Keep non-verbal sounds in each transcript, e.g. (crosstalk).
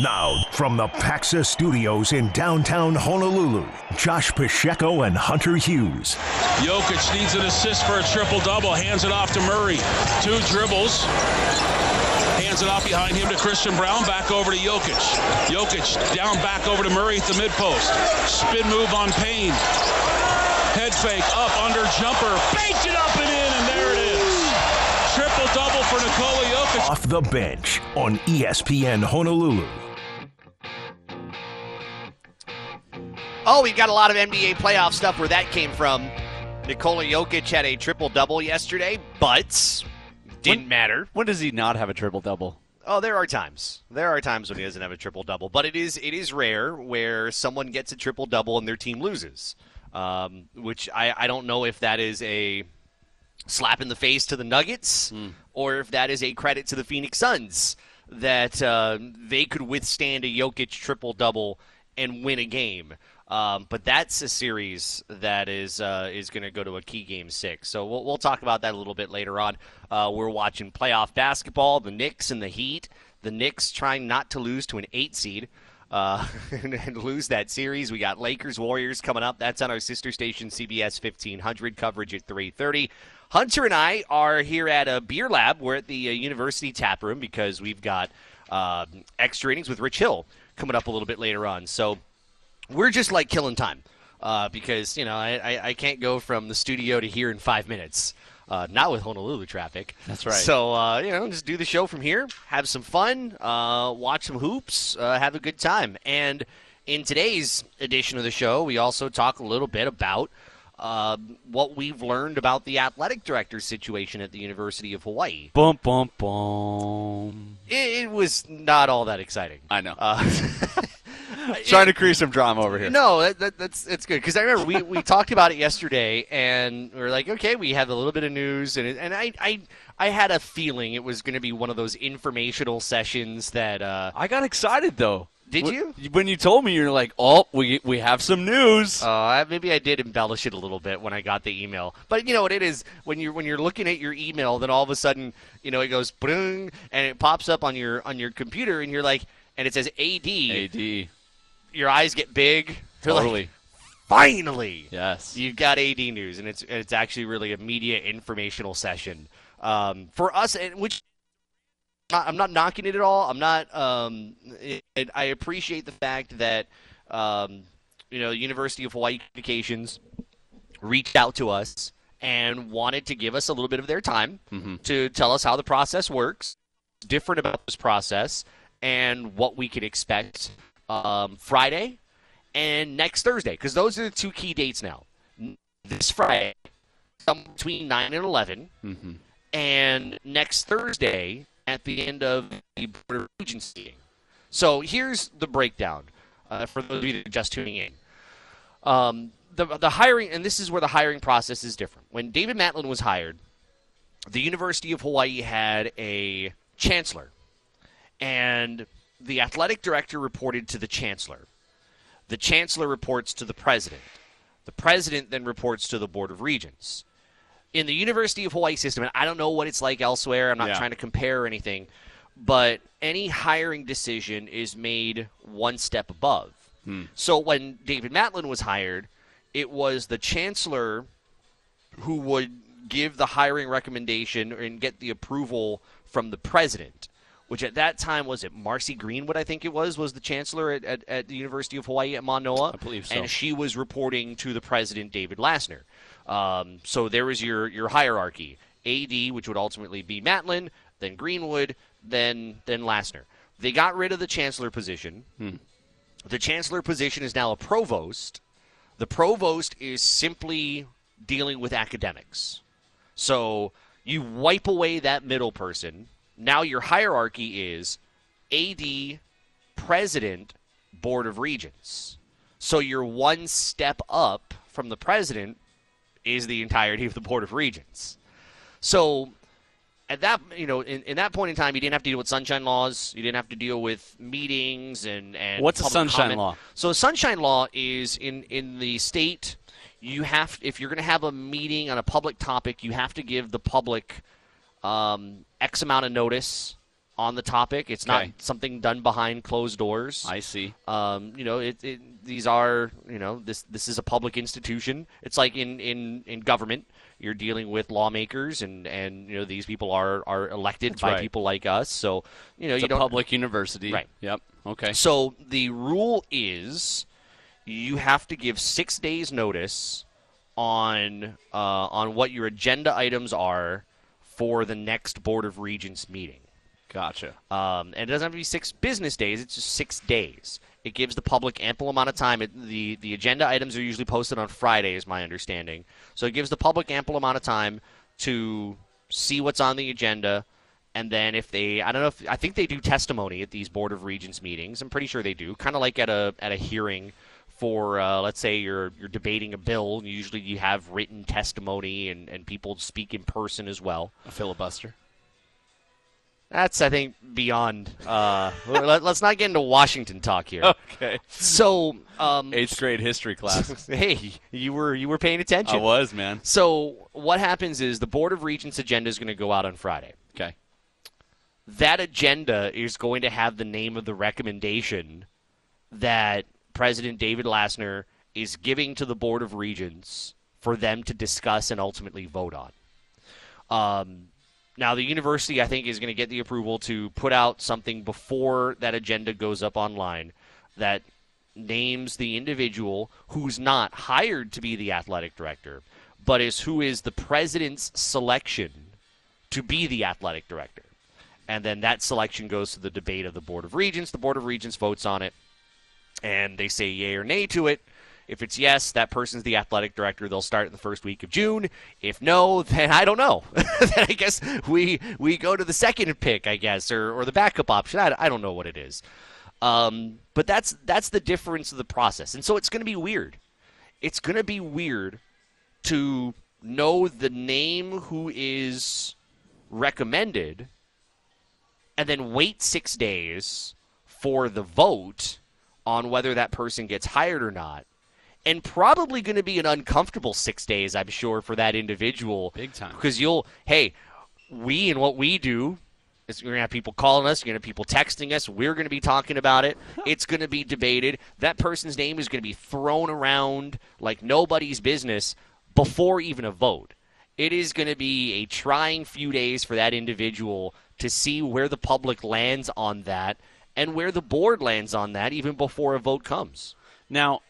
Now, from the Paxa Studios in downtown Honolulu, Josh Pacheco and Hunter Hughes. Jokic needs an assist for a triple double, hands it off to Murray. Two dribbles, hands it off behind him to Christian Braun, back over to Jokic. Jokic down back over to Murray at the mid post. Spin move on Payne. Head fake, up, under, jumper, banked it up and in, and there it is. Triple double for Nikola Jokic. Off the bench on ESPN Honolulu. Oh, we've got a lot of NBA playoff stuff where that came from. Nikola Jokic had a triple double yesterday, but didn't When- matter. When does he not have a triple double? Oh, there are times. There are times when he doesn't have a triple double, but it is it is rare where someone gets a triple double and their team loses. Um, which I, I don't know if that is a slap in the face to the Nuggets or if that is a credit to the Phoenix Suns that uh, they could withstand a Jokic triple double and win a game. Um, but that's a series that is uh, is going to go to a key game six. So we'll, we'll talk about that a little bit later on. Uh, we're watching playoff basketball, the Knicks and the Heat. The Knicks trying not to lose to an eight seed uh, (laughs) and, and lose that series. We got Lakers Warriors coming up. That's on our sister station CBS 1500 coverage at 3:30. Hunter and I are here at a beer lab. We're at the uh, University Tap Room because we've got uh, extra innings with Rich Hill coming up a little bit later on. So we're just like killing time uh, because you know I, I, I can't go from the studio to here in five minutes. Uh, not with Honolulu traffic. That's right. So uh, you know, just do the show from here, have some fun, uh, watch some hoops, uh, have a good time. And in today's edition of the show, we also talk a little bit about uh, what we've learned about the athletic director situation at the University of Hawaii. Bum bum bum. It, it was not all that exciting. I know. Uh, (laughs) Trying to create some drama over here. No, that, that, that's it's good because I remember we, we talked about it yesterday, and we are like, okay, we have a little bit of news, and it, and I, I I had a feeling it was going to be one of those informational sessions that. Uh, I got excited though. Did you? When you told me, you're like, "Oh, we we have some news." uh, maybe I did embellish it a little bit when I got the email, but you know what it is when you're when you're looking at your email, then all of a sudden you know it goes boom, and it pops up on your on your computer, and you're like, and it says AD, AD. your eyes get big. You're like, Totally. Finally, yes. You've got AD news, and it's it's actually really a media informational session um, for us, and which not- I'm not knocking it at all. I'm not. Um, it, I appreciate the fact that um, you know University of Hawaii Communications reached out to us and wanted to give us a little bit of their time to tell us how the process works, different about this process, and what we could expect um, Friday and next Thursday, because those are the two key dates now. This Friday, between 9 and 11, and next Thursday at the end of the Board of Regents meeting. So here's the breakdown uh, for those of you that are just tuning in. Um, the, the hiring, and this is where the hiring process is different. When David Matlin was hired, the University of Hawaii had a chancellor, and the athletic director reported to the chancellor. The chancellor reports to the president. The president then reports to the Board of Regents. In the University of Hawaii system, and I don't know what it's like elsewhere, I'm not Yeah. trying to compare or anything, but any hiring decision is made one step above. Hmm. So when David Matlin was hired, it was the chancellor who would give the hiring recommendation and get the approval from the president, which at that time was it Marcy Greenwood, I think it was, was the chancellor at, at, at the University of Hawaii at Manoa. I believe so. And she was reporting to the president, David Lassner. Um, so there was your, your hierarchy AD, which would ultimately be Matlin, then Greenwood, then, then Lassner. They got rid of the chancellor position. The chancellor position is now a provost. The provost is simply dealing with academics. So you wipe away that middle person. Now your hierarchy is AD, president, board of regents. So you're one step up from the president is the entirety of the board of regents. So at that you know in, in that point in time you didn't have to deal with sunshine laws you didn't have to deal with meetings and and What's a sunshine comment. law? so a sunshine law is in in the state you have if you're going to have a meeting on a public topic you have to give the public um, x amount of notice on the topic. It's not Okay. something done behind closed doors. I see. Um, you know, it, it, these are, you know, this this is a public institution. It's like in, in, in government, you're dealing with lawmakers, and, and you know these people are, are elected by right. people like us. So you know It's you a don't. public university. Right. Yep. Okay. So the rule is, you have to give six days notice on uh, on what your agenda items are for the next Board of Regents meeting. Gotcha. Um, and it doesn't have to be six business days; it's just six days. It gives the public ample amount of time. It, the The agenda items are usually posted on Friday, is my understanding. So it gives the public ample amount of time to see what's on the agenda, and then if they, I don't know if I think they do testimony at these Board of Regents meetings. I'm pretty sure they do, kind of like at a at a hearing for uh, let's say you're you're debating a bill. Usually you have written testimony and, and people speak in person as well. A filibuster. That's I think beyond. Uh, let, us not get into Washington talk here. (laughs) Okay. So, um, Eighth grade history class. (laughs) hey, you were you were paying attention. I was, man. So what happens is the Board of Regents agenda is going to go out on Friday. Okay. That agenda is going to have the name of the recommendation that President David Lassner is giving to the Board of Regents for them to discuss and ultimately vote on. Um, now, the university, I think, is going to get the approval to put out something before that agenda goes up online that names the individual who's not hired to be the athletic director, but is who is the president's selection to be the athletic director. And then that selection goes to the debate of the Board of Regents. The Board of Regents votes on it, and they say yay or nay to it. If it's yes, that person's the athletic director. They'll start in the first week of June. If no, (laughs) then I don't know. (laughs) then I guess we we go to the second pick, I guess, or, or the backup option. I, I don't know what it is. Um, but that's that's the difference of the process, and so it's going to be weird. It's going to be weird to know the name who is recommended, and then wait six days for the vote on whether that person gets hired or not. And probably going to be an uncomfortable six days, I'm sure, for that individual. Big time. Because you'll, hey, we and what we do is we're going to have people calling us, you're going to have people texting us, we're going to be talking about it. (laughs) It's going to be debated. That person's name is going to be thrown around like nobody's business before even a vote. It is going to be a trying few days for that individual to see where the public lands on that and where the board lands on that even before a vote comes. Now,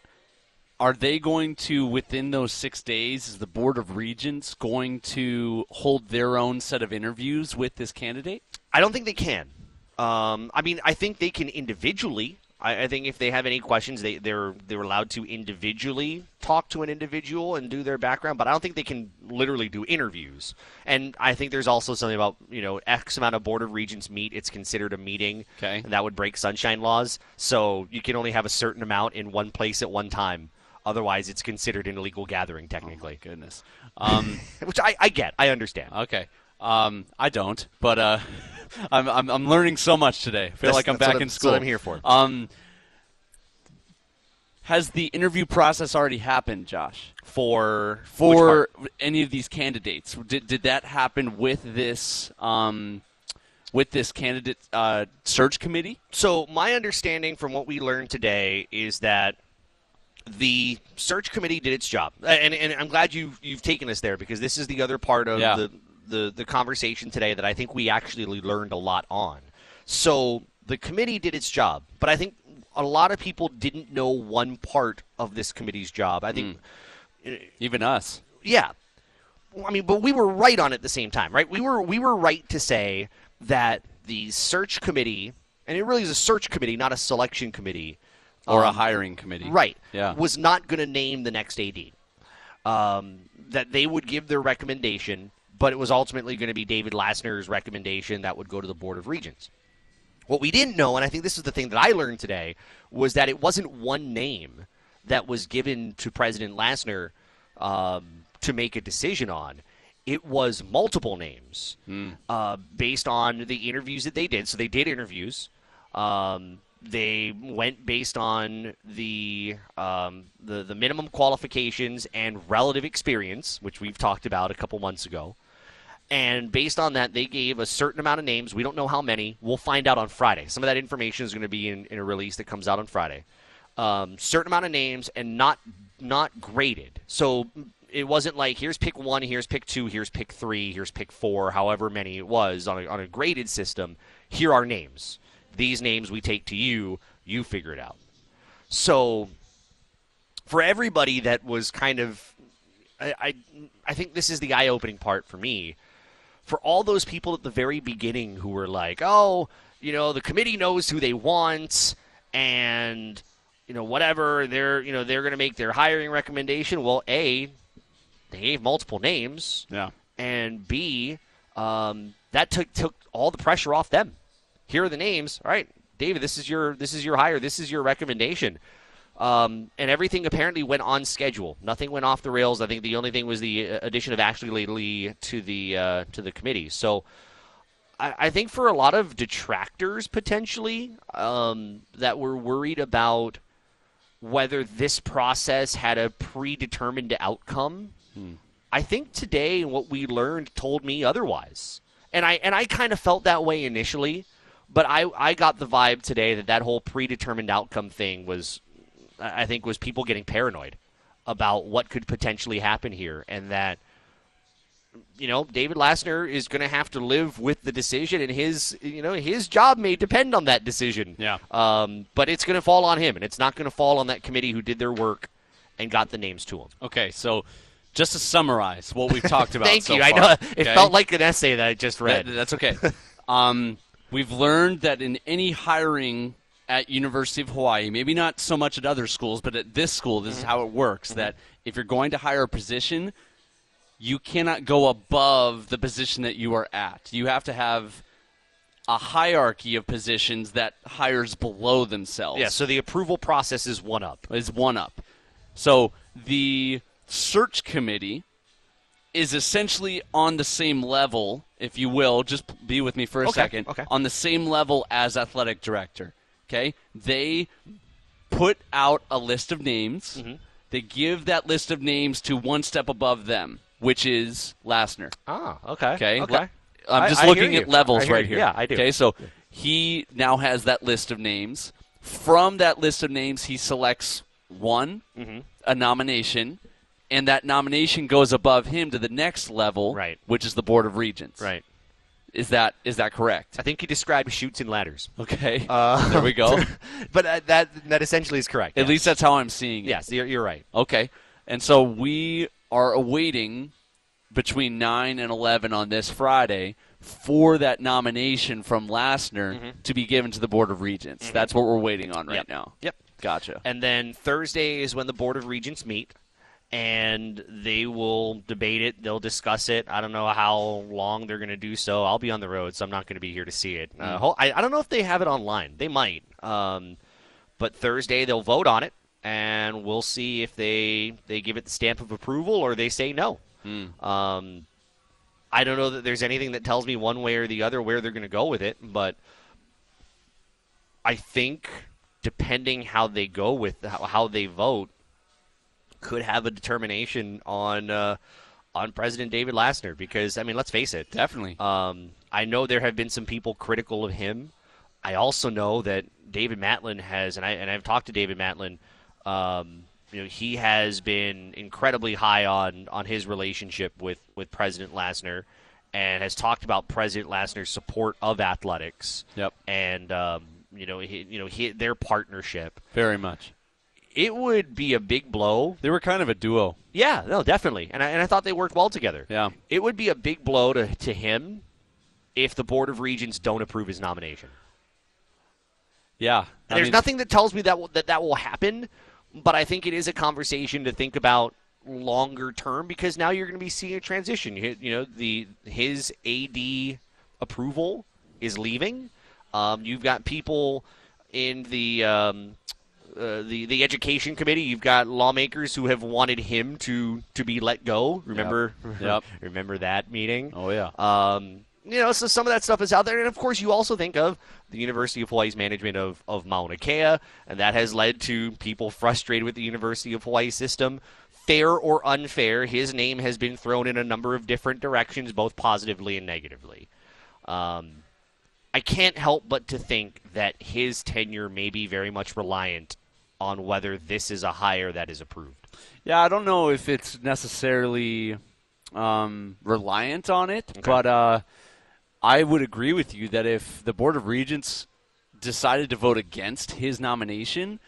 are they going to within those six days? Is the Board of Regents going to hold their own set of interviews with this candidate? I don't think they can. Um, I mean, I think they can individually. I, I think if they have any questions, they, they're they're allowed to individually talk to an individual and do their background. But I don't think they can literally do interviews. And I think there's also something about you know X amount of board of regents meet. It's considered a meeting, Okay. and that would break sunshine laws. So you can only have a certain amount in one place at one time. Otherwise, it's considered an illegal gathering technically. Goodness. Um, (laughs) Which I, I get. I understand. okay. Um, I don't, but uh, (laughs) I'm, I'm I'm learning so much today. I feel That's- like I'm back in I'm- that's school. what I'm here for. Um, has the interview process already happened, Josh? For For any of these candidates, did did that happen with this um, with this candidate uh, search committee? So my understanding from what we learned today is that the search committee did its job, and, and I'm glad you you've taken us there because this is the other part of Yeah. the, the the conversation today that I think we actually learned a lot on. So the committee did its job, but I think a lot of people didn't know one part of this committee's job. I think mm. eh, Even us. yeah. I mean, but we were right on at the same time, right? We were we were right to say that the search committee, and it really is a search committee, not a selection committee, Or a um, hiring committee. right? Yeah. was not going to name the next AD. Um, that they would give their recommendation, but it was ultimately going to be David Lassner's recommendation that would go to the Board of Regents. What we didn't know, and I think this is the thing that I learned today, was that it wasn't one name that was given to President Lassner um, to make a decision on. It was multiple names uh, based on the interviews that they did. So they did interviews. Um, they went based on the, um, the the minimum qualifications and relative experience, which we've talked about a couple months ago And based on that, they gave a certain amount of names. We don't know how many. We'll find out on Friday. Some of that information is going to be in, in a release that comes out on Friday. Um, certain amount of names and not not graded. So it wasn't like here's pick one, here's pick two, here's pick three, here's pick four, however many it was on a, on a graded system. Here are names. These names we take to you. You figure it out. So for everybody that was kind of, I, I, I think this is the eye opening part for me. For all those people at the very beginning who were like, oh, you know, the committee knows who they want and you know whatever they're you know they're going to make their hiring recommendation well a they gave multiple names Yeah. and b um, that took took all the pressure off them here are the names. All right david this is your this is your hire. This is your recommendation. Um, and everything apparently went on schedule. Nothing went off the rails. I think the only thing was the uh, addition of Ashley Lelie to the uh, to the committee. So I, I think for a lot of detractors potentially um, that were worried about whether this process had a predetermined outcome. I think today what we learned told me otherwise, and I and I kind of felt that way initially, but I I got the vibe today that that whole predetermined outcome thing was, I I think, was people getting paranoid about what could potentially happen here, and that you know, David Lassner is going to have to live with the decision, and his, you know, his job may depend on that decision. Yeah. Um, but it's going to fall on him, and it's not going to fall on that committee who did their work and got the names to him. Okay, so just to summarize what we've talked (laughs) about. Thank so you. I far, know it okay? felt like an essay that I just read. That- that's okay. (laughs) um, we've learned that in any hiring at University of Hawaii, maybe not so much at other schools, but at this school, this is mm-hmm. how it works. Mm-hmm. That if you're going to hire a position, you cannot go above the position that you are at. You have to have a hierarchy of positions that hires below themselves yeah. So the approval process is one up. is one up. So the search committee is essentially on the same level, if you will. Just be with me for a Okay, second. okay. On the same level as athletic director. Okay, they put out a list of names. Mm-hmm. They give that list of names to one step above them, which is Lassner. Ah, okay. Okay. Okay. I'm just I hear looking at levels right you. here. Yeah, I do. Okay, so he now has that list of names. From that list of names, he selects one, Mm-hmm. a nomination, and that nomination goes above him to the next level, Right. which is the Board of Regents. Right. Is that is that correct? I think he described shoots and ladders. Okay. Uh, (laughs) there we go. (laughs) but uh, that that essentially is correct. At yes. least that's how I'm seeing it. yes, you're, you're right. Okay. And so we are awaiting between 9 and 11 on this Friday for that nomination from Lassner to be given to the Board of Regents. That's what we're waiting on right Yep. now. Yep. Gotcha. And then Thursday is when the Board of Regents meet, and they will debate it. They'll discuss it. I don't know how long they're going to do so. I'll be on the road, so I'm not going to be here to see it. Uh, I, I don't know if they have it online. They might. Um, but Thursday they'll vote on it, and we'll see if they they give it the stamp of approval or they say no. Um, I don't know that there's anything that tells me one way or the other where they're going to go with it, but I think depending how they go with how, how they vote could have a determination on uh, on President David Lassner because I mean let's face it Definitely. um, I know there have been some people critical of him I also know that David Matlin has and I and I've talked to David Matlin um, you know he has been incredibly high on on his relationship with with President Lassner and has talked about President Lassner's support of athletics Yep. and um, you know he, you know he, their partnership. Very much. It would be a big blow. They were kind of a duo. Yeah, no, definitely, and I, and I thought they worked well together. Yeah. it would be a big blow to to him if the board of regents don't approve his nomination. Yeah. I There's mean, nothing that tells me that will, that that will happen, but I think it is a conversation to think about longer term because now you're going to be seeing a transition. You, you know, the his AD approval is leaving. Um, you've got people in the um, uh, the the education committee. You've got lawmakers who have wanted him to to be let go. Remember, (laughs) Yep. remember that meeting. Oh, yeah. Um, you know, so some of that stuff is out there, and of course, you also think of the University of Hawaii's management of of Mauna Kea, and that has led to people frustrated with the University of Hawaii system. fair or unfair, his name has been thrown in a number of different directions, both positively and negatively. Um, I can't help but to think that his tenure may be very much reliant on whether this is a hire that is approved. Yeah, I don't know if it's necessarily um, reliant on it, Okay. but uh, I would agree with you that if the Board of Regents decided to vote against his nomination,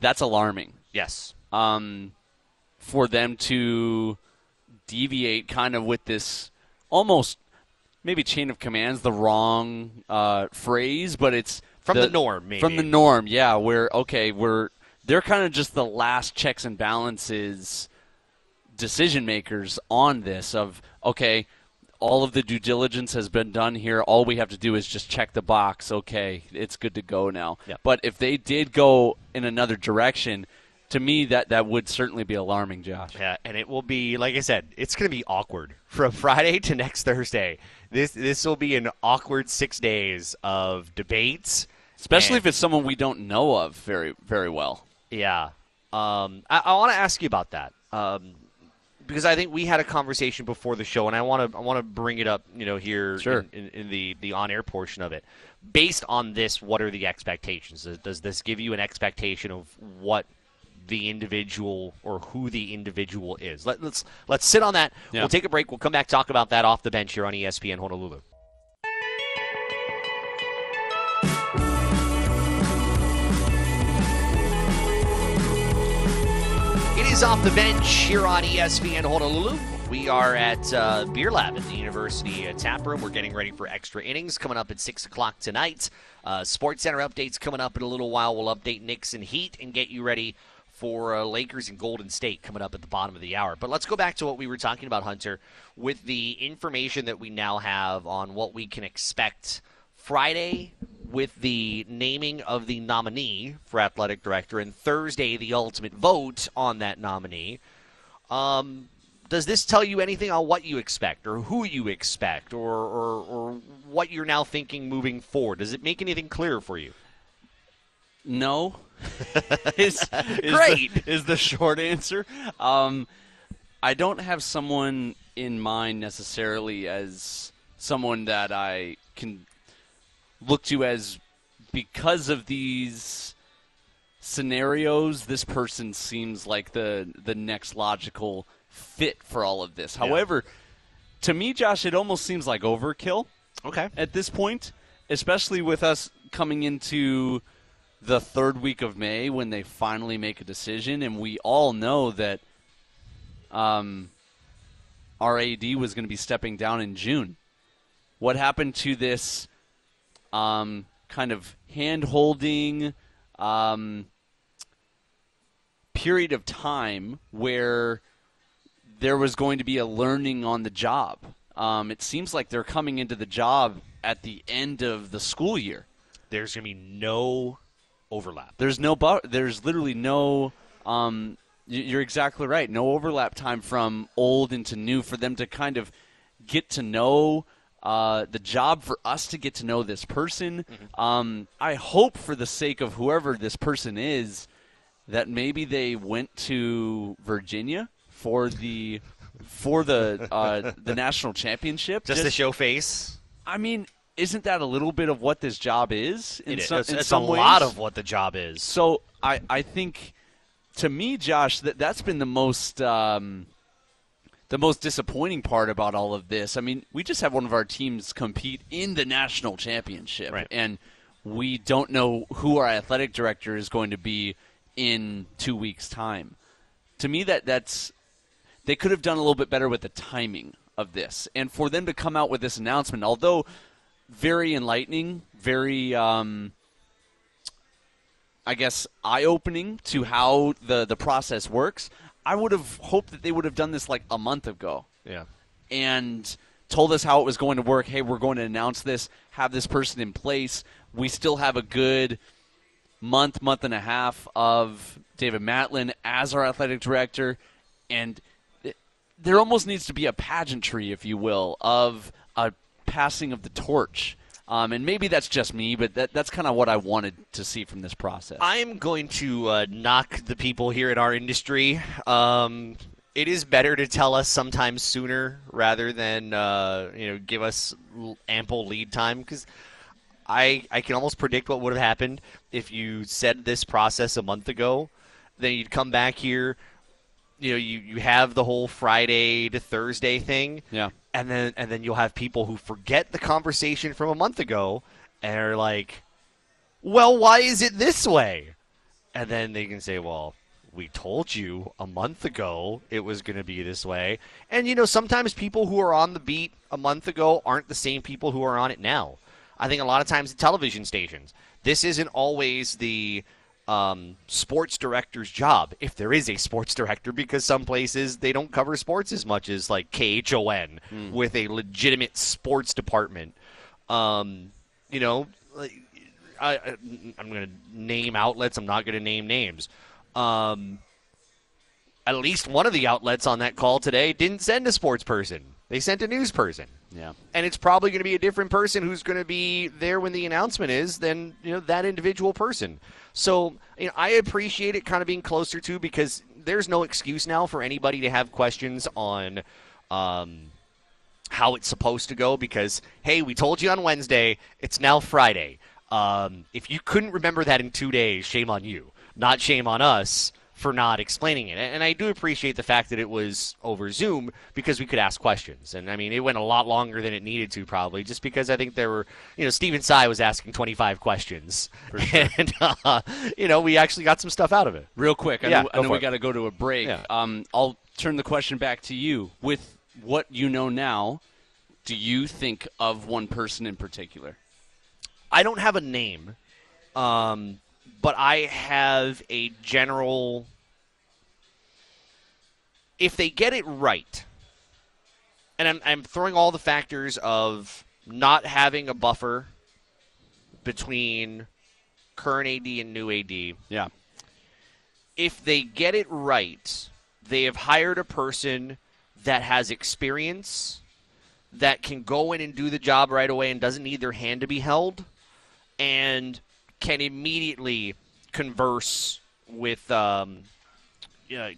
that's alarming. Yes. um, for them to deviate kind of with this almost maybe chain of commands the wrong uh, phrase but it's From the norm, maybe. from the norm yeah where okay we're they're kind of just the last checks and balances decision makers on this of okay all of the due diligence has been done here. All we have to do is just check the box. Okay it's good to go now. Yep. but if they did go in another direction to me that that would certainly be alarming josh. Yeah, and it will be like I said, it's going to be awkward from (laughs) Friday to next Thursday. This this will be an awkward six days of debates, especially and- if it's someone we don't know of very very well Yeah. Um, I, I want to ask you about that um, because I think we had a conversation before the show, and I want to I want to bring it up, you know, here Sure. in, in, in the the on air portion of it. Based on this, what are the expectations? Does, this give you an expectation of what the individual or who the individual is? Let, let's let's sit on that. Yeah. We'll take a break. We'll come back talk about that off the bench here on ESPN Honolulu. Off the bench here on ESPN Honolulu. We are at uh, Beer Lab at the University uh, Tap Room. We're getting ready for extra innings coming up at 6 o'clock tonight. Uh, Sports Center updates coming up in a little while. We'll update Knicks and Heat and get you ready for uh, Lakers and Golden State coming up at the bottom of the hour. But let's go back to what we were talking about, Hunter, with the information that we now have on what we can expect Friday with the naming of the nominee for athletic director, and Thursday the ultimate vote on that nominee. Um, does this tell you anything on what you expect, or who you expect, or, or, or what you're now thinking moving forward? Does it make anything clear for you? No. (laughs) is, is Great. The, is the short answer. Um, I don't have someone in mind necessarily as someone that I can look to as because of these scenarios. This person seems like the the next logical fit for all of this. However, to me, Josh, it almost seems like overkill Okay. at this point, especially with us coming into the third week of May when they finally make a decision, and we all know that um, our AD was going to be stepping down in June. What happened to this um, kind of hand holding um, period of time where there was going to be a learning on the job? Um, it seems like they're coming into the job at the end of the school year. There's going to be no overlap. There's no bu- there's literally no um you're exactly right. No overlap time from old into new for them to kind of get to know uh, the job for us to get to know this person. Um, I hope for the sake of whoever this person is that maybe they went to Virginia for the for the uh, the (laughs) national championship. Just to show face. I mean, isn't that a little bit of what this job is? In It is. some- it's in it's a some lot of what the job is. So I, I think to me, Josh, that that's been the most um, the most disappointing part about all of this. I mean, we just have one of our teams compete in the national championship, Right. and we don't know who our athletic director is going to be in two weeks' time. To me, that that's they could have done a little bit better with the timing of this, and for them to come out with this announcement, although very enlightening, very. Um, I guess eye opening to how the the process works. I would have hoped that they would have done this like a month ago yeah. and told us how it was going to work. Hey, we're going to announce this, have this person in place. We still have a good month, month and a half of David Matlin as our athletic director, and th- there almost needs to be a pageantry, if you will, of a passing of the torch. Um, and maybe that's just me, but that, that's kind of what I wanted to see from this process. I'm going to uh, knock the people here in our industry. Um, it is better to tell us sometimes sooner rather than uh, you know give us ample lead time because I I can almost predict what would have happened if you said this process a month ago. Then you'd come back here. You know, you, you have the whole Friday to Thursday thing. Yeah. And then and then you'll have people who forget the conversation from a month ago and are like, Well, why is it this way? And then they can say, Well, we told you a month ago it was going to be this way. And, you know, sometimes people who are on the beat a month ago aren't the same people who are on it now. I think a lot of times the television stations, this isn't always the um, sports director's job, if there is a sports director, because some places they don't cover sports as much as like KHON mm. with a legitimate sports department. Um, you know, I, am going to name outlets. I'm not going to name names. Um, at least one of the outlets on that call today didn't send a sports person. They sent a news person. Yeah. And it's probably going to be a different person who's going to be there when the announcement is than, you know, that individual person. So, you know, I appreciate it kind of being closer to because there's no excuse now for anybody to have questions on um, how it's supposed to go because, hey, we told you on Wednesday, it's now Friday. Um, if you couldn't remember that in two days, shame on you not shame on us for not explaining it. And I do appreciate the fact that it was over Zoom because we could ask questions. And I mean, it went a lot longer than it needed to, probably, just because I think there were, you know, Stephen Tsai was asking 25 questions. Sure. (laughs) And, uh, you know, we actually got some stuff out of it. Real quick, I yeah, know, I know we got to go to a break. Yeah. Um, I'll turn the question back to you. With what you know now, do you think of one person in particular? I don't have a name. Um, but I have a general. If they get it right, and I'm, I'm throwing all the factors of not having a buffer between current AD and new AD. Yeah. If they get it right, they have hired a person that has experience, that can go in and do the job right away and doesn't need their hand to be held, and can immediately converse with um,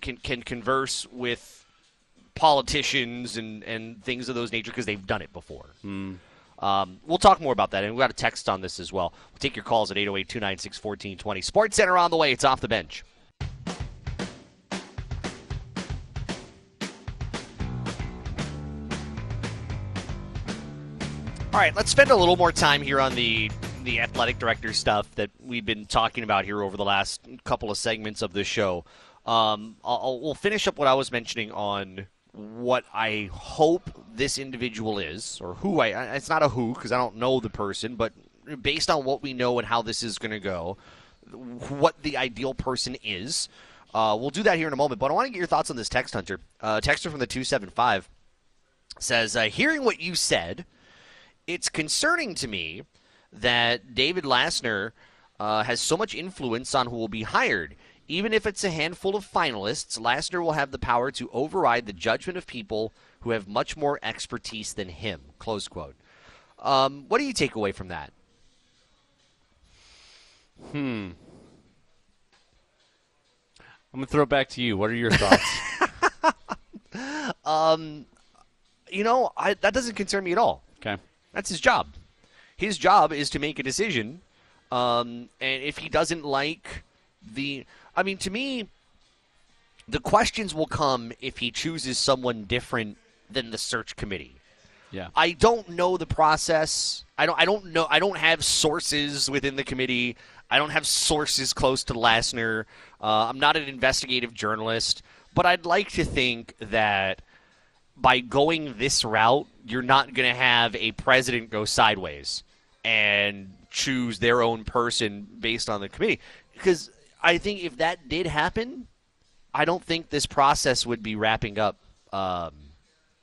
can can converse with politicians and, and things of those nature because they've done it before. Mm. Um, we'll talk more about that, and we got a text on this as well. We'll take your calls at 808 296 1420. Sports Center on the way. It's off the bench. All right, let's spend a little more time here on the the athletic director stuff that we've been talking about here over the last couple of segments of the show. Um, I'll, we'll finish up what I was mentioning on what I hope this individual is, or who I. It's not a who because I don't know the person, but based on what we know and how this is going to go, what the ideal person is. Uh, we'll do that here in a moment, but I want to get your thoughts on this text hunter. Uh, texter from the 275 says, uh, Hearing what you said, it's concerning to me that David Lassner uh, has so much influence on who will be hired. Even if it's a handful of finalists, Lassner will have the power to override the judgment of people who have much more expertise than him. Close quote. Um, what do you take away from that? Hmm. I'm gonna throw it back to you. What are your thoughts? (laughs) um, you know, I, that doesn't concern me at all. Okay, that's his job his job is to make a decision. Um, and if he doesn't like the, I mean, to me, the questions will come if he chooses someone different than the search committee. Yeah. I don't know the process. I don't. I don't know. I don't have sources within the committee. I don't have sources close to Lassner. Uh, I'm not an investigative journalist, but I'd like to think that by going this route, you're not going to have a president go sideways and choose their own person based on the committee. Because I think if that did happen, I don't think this process would be wrapping up, um,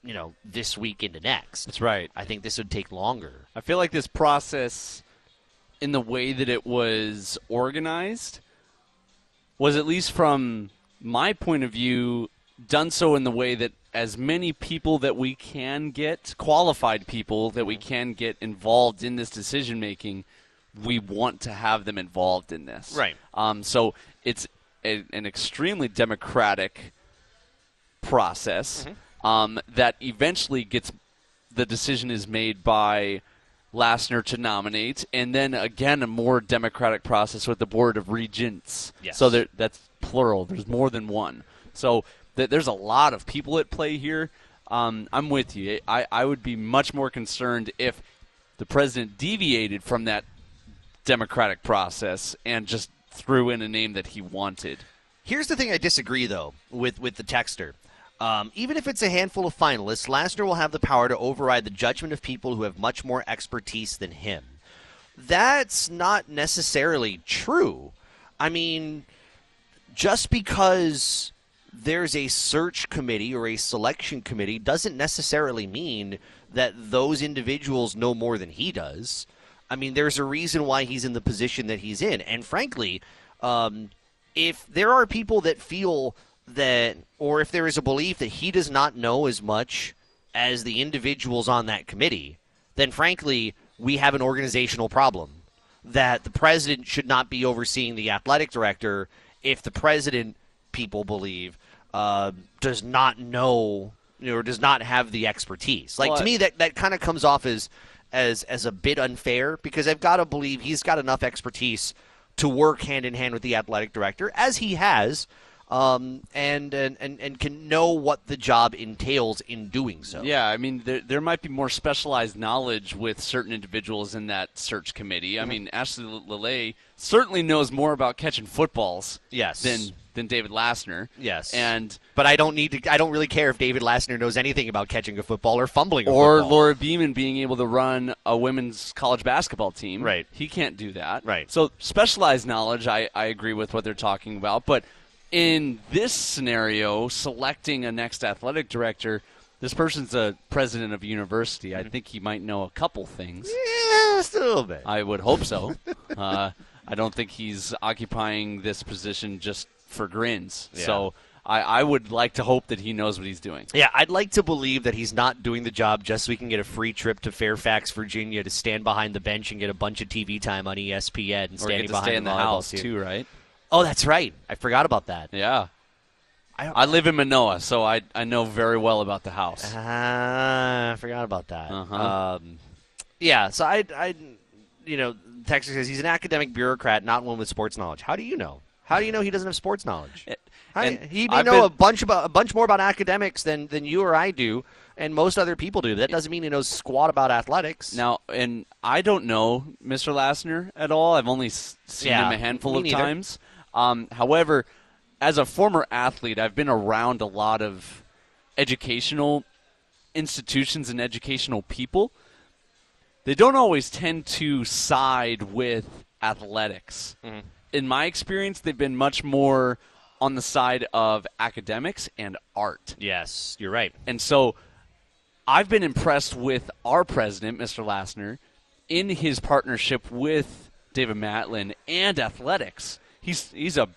you know, this week into next. That's right. I think this would take longer. I feel like this process, in the way that it was organized, was at least from my point of view done so in the way that as many people that we can get, qualified people that we can get involved in this decision making, we want to have them involved in this. Right. Um, so it's a, an extremely democratic process um, that eventually gets the decision is made by Lassner to nominate, and then again a more democratic process with the board of regents. Yes. So there, that's plural. There's more than one. So th- there's a lot of people at play here. Um, I'm with you. I, I would be much more concerned if the president deviated from that democratic process and just threw in a name that he wanted. Here's the thing I disagree, though, with, with the texter. Um, even if it's a handful of finalists, Lassner will have the power to override the judgment of people who have much more expertise than him. That's not necessarily true. I mean, just because there's a search committee or a selection committee doesn't necessarily mean that those individuals know more than he does. I mean, there's a reason why he's in the position that he's in. And frankly, um, if there are people that feel that, or if there is a belief that he does not know as much as the individuals on that committee, then frankly, we have an organizational problem. That the president should not be overseeing the athletic director if the president, people believe, uh, does not know you know, or does not have the expertise. Like Well, to me, that that kind of comes off as as as a bit unfair because I've got to believe he's got enough expertise to work hand in hand with the athletic director as he has. Um, and, and, and, and can know what the job entails in doing so. Yeah, I mean, there, there might be more specialized knowledge with certain individuals in that search committee. Mm-hmm. I mean, Ashley Lelie certainly knows more about catching footballs Yes. than than David Lassner. Yes. and But I don't need to. I don't really care if David Lassner knows anything about catching a football or fumbling a or football. Laura Beeman being able to run a women's college basketball team. Right. He can't do that. Right. So specialized knowledge, I, I agree with what they're talking about. But in this scenario, selecting a next athletic director, this person's a president of university. Mm-hmm. I think he might know a couple things. Yeah, just a little bit. I would hope so. (laughs) uh, I don't think he's occupying this position just for grins. Yeah. So I, I would like to hope that he knows what he's doing. Yeah, I'd like to believe that he's not doing the job just so he can get a free trip to Fairfax, Virginia, to stand behind the bench and get a bunch of TV time on ESPN and Or standing behind stay in the volleyball house too, right? Oh, that's right. I forgot about that. Yeah. I, I live in Manoa, so I I know very well about the house. Ah, I forgot about that. Uh-huh. Um, yeah, so I, I, you know, Texas says he's an academic bureaucrat, not one with sports knowledge. How do you know? How do you know he doesn't have sports knowledge? How, he may I've know a bunch about a bunch more about academics than than you or I do, and most other people do. That doesn't mean he knows squat about athletics. Now, and I don't know Mr. Lassner at all. I've only seen Yeah, him a handful of neither. times. Um, however, as a former athlete, I've been around a lot of educational institutions and educational people. They don't always tend to side with athletics. Mm-hmm. In my experience, they've been much more on the side of academics and art. Yes, you're right. And so I've been impressed with our president, Mr. Lassner, in his partnership with David Matlin and athletics. He's he's a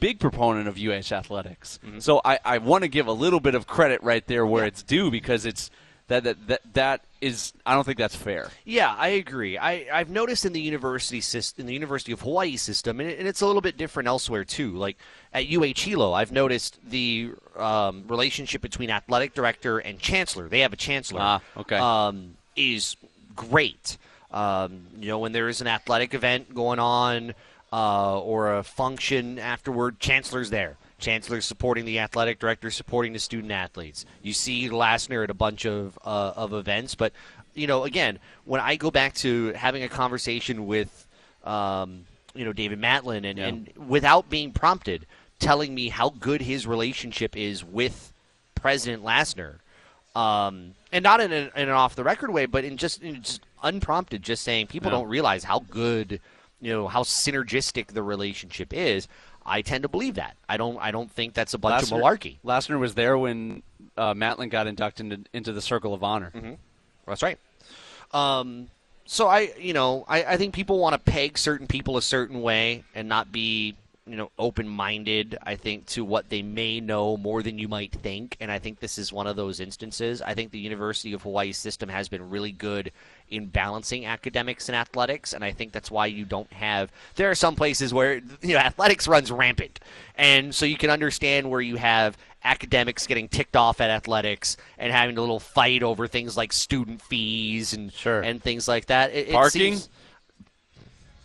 big proponent of UH athletics. So I, I want to give a little bit of credit right there where it's due because it's that, that that that is I don't think that's fair. Yeah, I agree. I, I've noticed in the university system, in the University of Hawaii system, and, it, and it's a little bit different elsewhere too. Like at UH Hilo, I've noticed the um, relationship between athletic director and chancellor. They have a chancellor. Ah, okay. Um, is great. Um, you know, when there is an athletic event going on uh, or a function afterward, chancellor's there. Chancellor supporting the athletic director, supporting the student athletes. You see Lassner at a bunch of uh, of events, but you know, again, when I go back to having a conversation with, um, you know, David Matlin, and, Yeah. and without being prompted, telling me how good his relationship is with President Lassner, um, and not in, a, in an off the record way, but in just in just unprompted, just saying people Yeah. don't realize how good, you know, how synergistic the relationship is. I tend to believe that. I don't. I don't think that's a bunch of malarkey. Lassner was there when uh, Matlin got inducted into, into the Circle of Honor. That's right. Um, so I, you know, I, I think people want to peg certain people a certain way and not be you know open-minded i think to what they may know more than you might think. And i think this is one of those instances. I think the university of hawaii system has been really good in balancing academics and athletics. And i think that's why you don't have there are some places where you know athletics runs rampant. And so you can understand where you have academics getting ticked off at athletics and having a little fight over things like student fees and Sure. and things like that. It- it Parking? seems-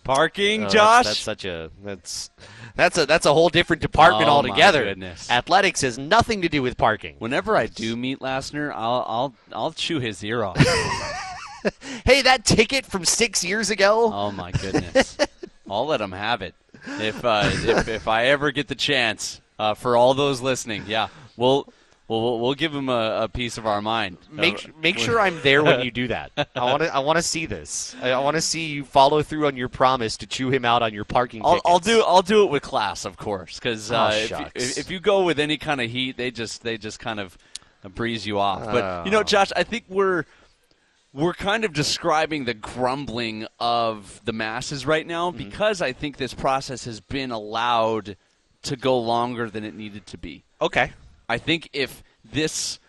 Parking, Oh, Josh. That's, such a that's that's a that's a whole different department Oh, my altogether. goodness. Athletics has nothing to do with parking. Whenever I do meet Lassner, I'll I'll I'll chew his ear off. (laughs) Hey, that ticket from six years ago. oh my goodness! I'll let him have it if uh, if if I ever get the chance. Uh, for all those listening, yeah, we'll we'll we'll give him a, a piece of our mind. Make Uh, make sure I'm there when you do that. (laughs) I want to I want to see this. I, I want to see you follow through on your promise to chew him out on your parking I'll, tickets. I'll do I'll do it with class, of course, because Oh, uh, if, you, if, if you go with any kind of heat, they just they just kind of breeze you off. But you know, Oh. Josh, I think we're we're kind of describing the grumbling of the masses right now Mm-hmm. because I think this process has been allowed to go longer than it needed to be. Okay. I think if this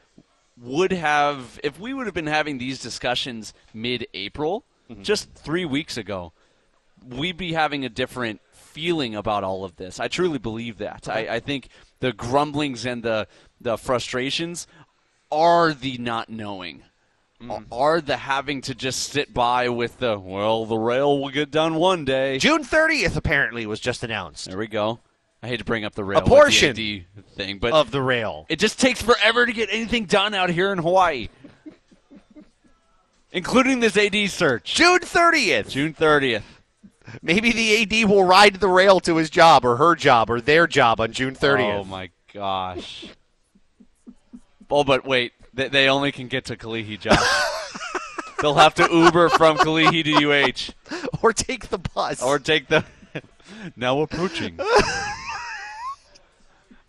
would have, if we would have been having these discussions mid April, Mm-hmm. just three weeks ago, we'd be having a different feeling about all of this. I truly believe that. I, I think the grumblings and the, the frustrations are the not knowing. Mm. Are the having to just sit by with the well, the rail will get done one day. June 30th apparently was just announced There we go. I hate to bring up the rail with portion the thing, but of the rail. it just takes forever to get anything done out here in Hawaii, including this AD search. June 30th. June 30th. Maybe the AD will ride the rail to his job or her job or their job on June 30th. Oh my gosh. oh, but wait, they, they only can get to Kalihi, Josh. (laughs) They'll have to Uber from Kalihi to UH Or take the bus. or take the. (laughs) now approaching. (laughs)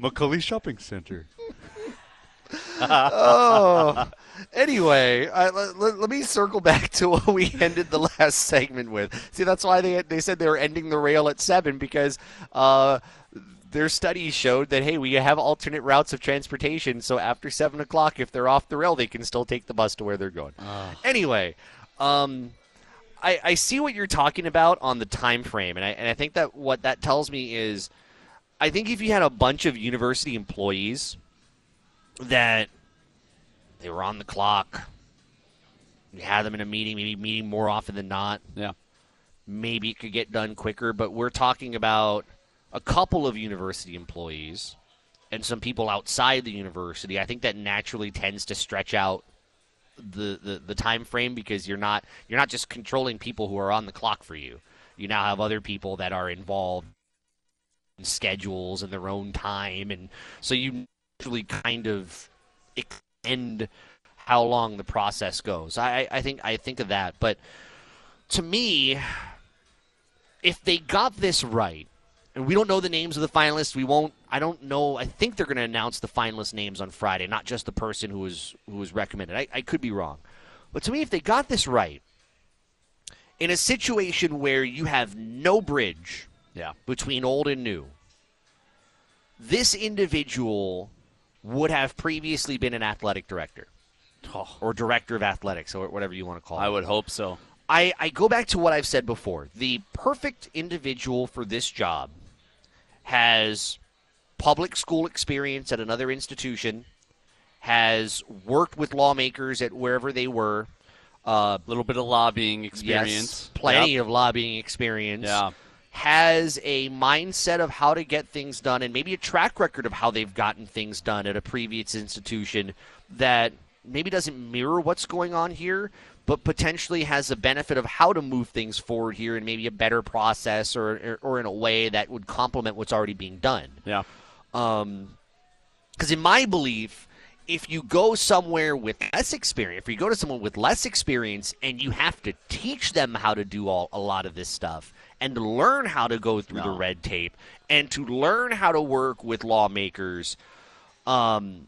Macaulay Shopping Center. (laughs) oh. Anyway, I, let, let- me circle back to what we ended the last segment with. See, that's why they they said they were ending the rail at seven because uh, their studies showed that hey, we have alternate routes of transportation. So after seven o'clock, if they're off the rail, they can still take the bus to where they're going. Anyway, um, I, I see what you're talking about on the time frame, and I and I think that what that tells me is, I think if you had a bunch of university employees that they were on the clock, you had them in a meeting, maybe meeting more often than not, Yeah. maybe it could get done quicker. But we're talking about a couple of university employees and some people outside the university. I think that naturally tends to stretch out the, the, the time frame because you're not you're not just controlling people who are on the clock for you. You now have other people that are involved in schedules and their own time, and so you naturally kind of extend how long the process goes. I, I think I think of that, but to me, if they got this right, and we don't know the names of the finalists, we won't. I don't know. I think they're going to announce the finalist names on Friday, not just the person who was who was recommended. I, I could be wrong, but to me, if they got this right, in a situation where you have no bridge Yeah. between old and new, this individual would have previously been an athletic director Oh, or director of athletics or whatever you want to call it. I would hope so. I, I go back to what I've said before. The perfect individual for this job has public school experience at another institution, has worked with lawmakers at wherever they were, uh, A little bit of lobbying yes, experience. plenty Yep. of lobbying experience, Yeah. Has a mindset of how to get things done, and maybe a track record of how they've gotten things done at a previous institution that maybe doesn't mirror what's going on here, but potentially has a benefit of how to move things forward here and maybe a better process or, or, or in a way that would complement what's already being done. Yeah. Um, because in my belief, if you go somewhere with less experience, if you go to someone with less experience and you have to teach them how to do all a lot of this stuff and to learn how to go through the red tape and to learn how to work with lawmakers, um,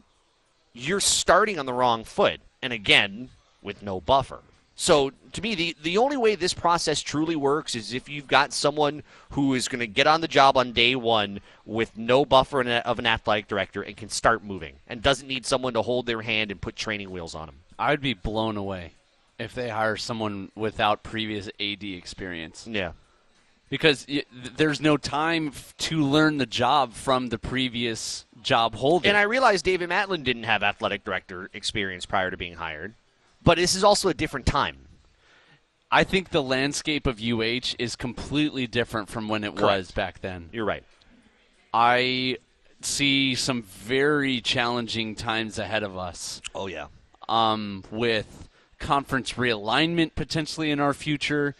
you're starting on the wrong foot. And again, with no buffer. So to me, the, the only way this process truly works is if you've got someone who is going to get on the job on day one with no buffer of an athletic director and can start moving and doesn't need someone to hold their hand and put training wheels on them. I'd be blown away if they hire someone without previous AD experience. Yeah. Because there's no time to learn the job from the previous job holder. And I realize David Matlin didn't have athletic director experience prior to being hired. But this is also a different time. I think the landscape of UH is completely different from when it Correct. was back then. You're right. I see some very challenging times ahead of us. Oh yeah. Um, with conference realignment potentially in our future,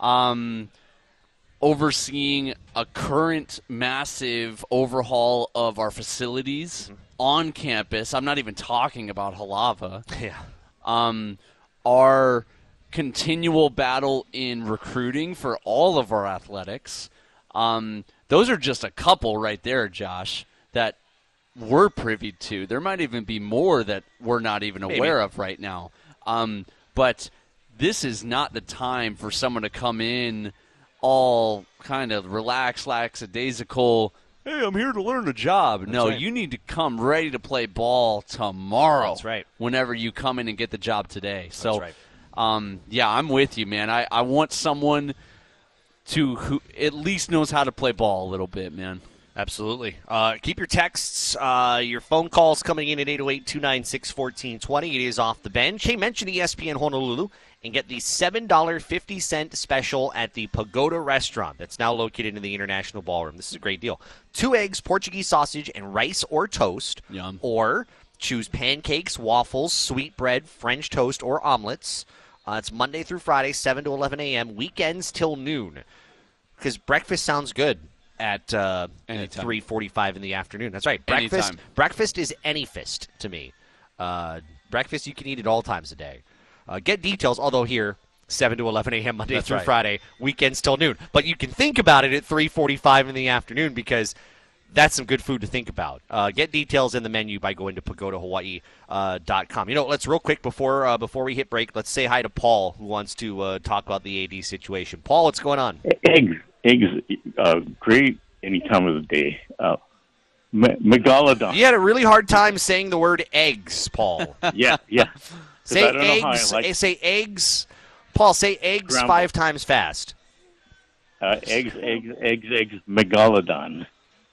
um, overseeing a current massive overhaul of our facilities mm-hmm. on campus. I'm not even talking about Halawa. Yeah um, our continual battle in recruiting for all of our athletics. Um, those are just a couple right there, Josh, that we're privy to. There might even be more that we're not even aware Maybe. of right now. Um, but this is not the time for someone to come in all kind of relaxed, lackadaisical hey, I'm here to learn a job. That's no, right. you need to come ready to play ball tomorrow. That's right. Whenever you come in and get the job today. So, right. um, yeah, I'm with you, man. I, I want someone to who at least knows how to play ball a little bit, man. Absolutely. Uh, keep your texts, uh, your phone calls coming in at 808 296 1420. It is off the bench. Hey, mention ESPN Honolulu and get the $7.50 special at the Pagoda restaurant that's now located in the International Ballroom. This is a great deal. Two eggs, Portuguese sausage, and rice or toast. Yum. Or choose pancakes, waffles, sweetbread, French toast, or omelets. Uh, it's Monday through Friday, 7 to 11 a.m., weekends till noon. Because breakfast sounds good at, uh, at 3.45 in the afternoon. That's right. Breakfast, breakfast is any fist to me. Uh, breakfast you can eat at all times a day. Uh, get details, although here, 7 to 11 a.m. Monday That's through right. Friday, weekends till noon. But you can think about it at 3:45 in the afternoon because that's some good food to think about. Uh, get details in the menu by going to pagodahawaii.com. Uh, you know, let's real quick before uh, before we hit break, let's say hi to Paul who wants to uh, talk about the AD situation. Paul, what's going on? Eggs, eggs, uh, great any time of the day. Uh, megalodon. You had a really hard time saying the word eggs, Paul. (laughs) yeah, yeah. Say eggs. Like say eggs. Paul, say eggs Ground five times fast. Uh, eggs, eggs, eggs, eggs. Megalodon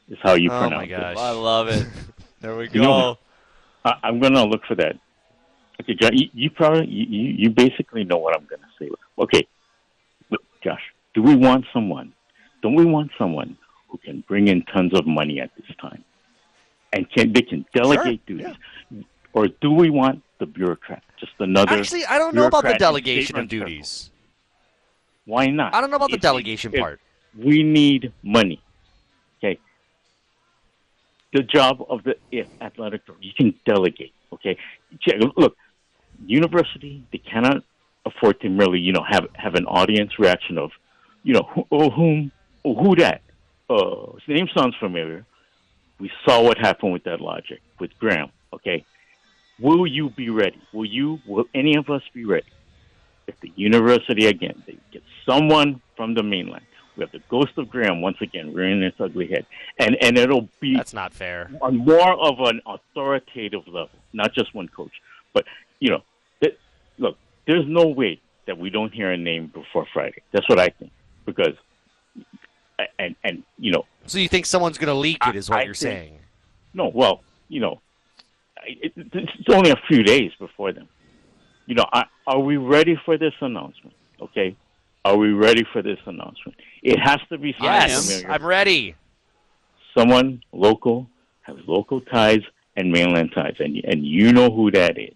is how you oh pronounce my gosh. it. I love it. There we go. You know, I, am going to look for that. Okay, John, you, you probably you, you basically know what I'm going to say. Okay, look, Josh, do we want someone? Don't we want someone who can bring in tons of money at this time, and can they can delegate sure, duties, yeah. or do we want the bureaucrat? Just another. Actually, I don't know about the delegation of duties. Why not? I don't know about the delegation part. We need money. Okay. The job of the athletic director, you can delegate. Okay. Look, university they cannot afford to merely you know have have an audience reaction of, you know, who, oh, whom, oh, who that? Uh, his name sounds familiar. We saw what happened with that logic with Graham. Okay, Will you be ready? Will you, will any of us be ready? If the university, again, they get someone from the mainland, we have the ghost of Graham once again rearing its ugly head. And, and it'll be. That's not fair. On more of an authoritative level, not just one coach. But, you know, that, look, there's no way that we don't hear a name before Friday. That's what I think. Because, and, and you know. So you think someone's going to leak it, is what I you're think, saying? No, well, you know, it, it's only a few days before them. You know, are, are we ready for this announcement? Okay, are we ready for this announcement? It has to be. Yes, I'm ready. Someone local has local ties and mainland ties, and and you know who that is.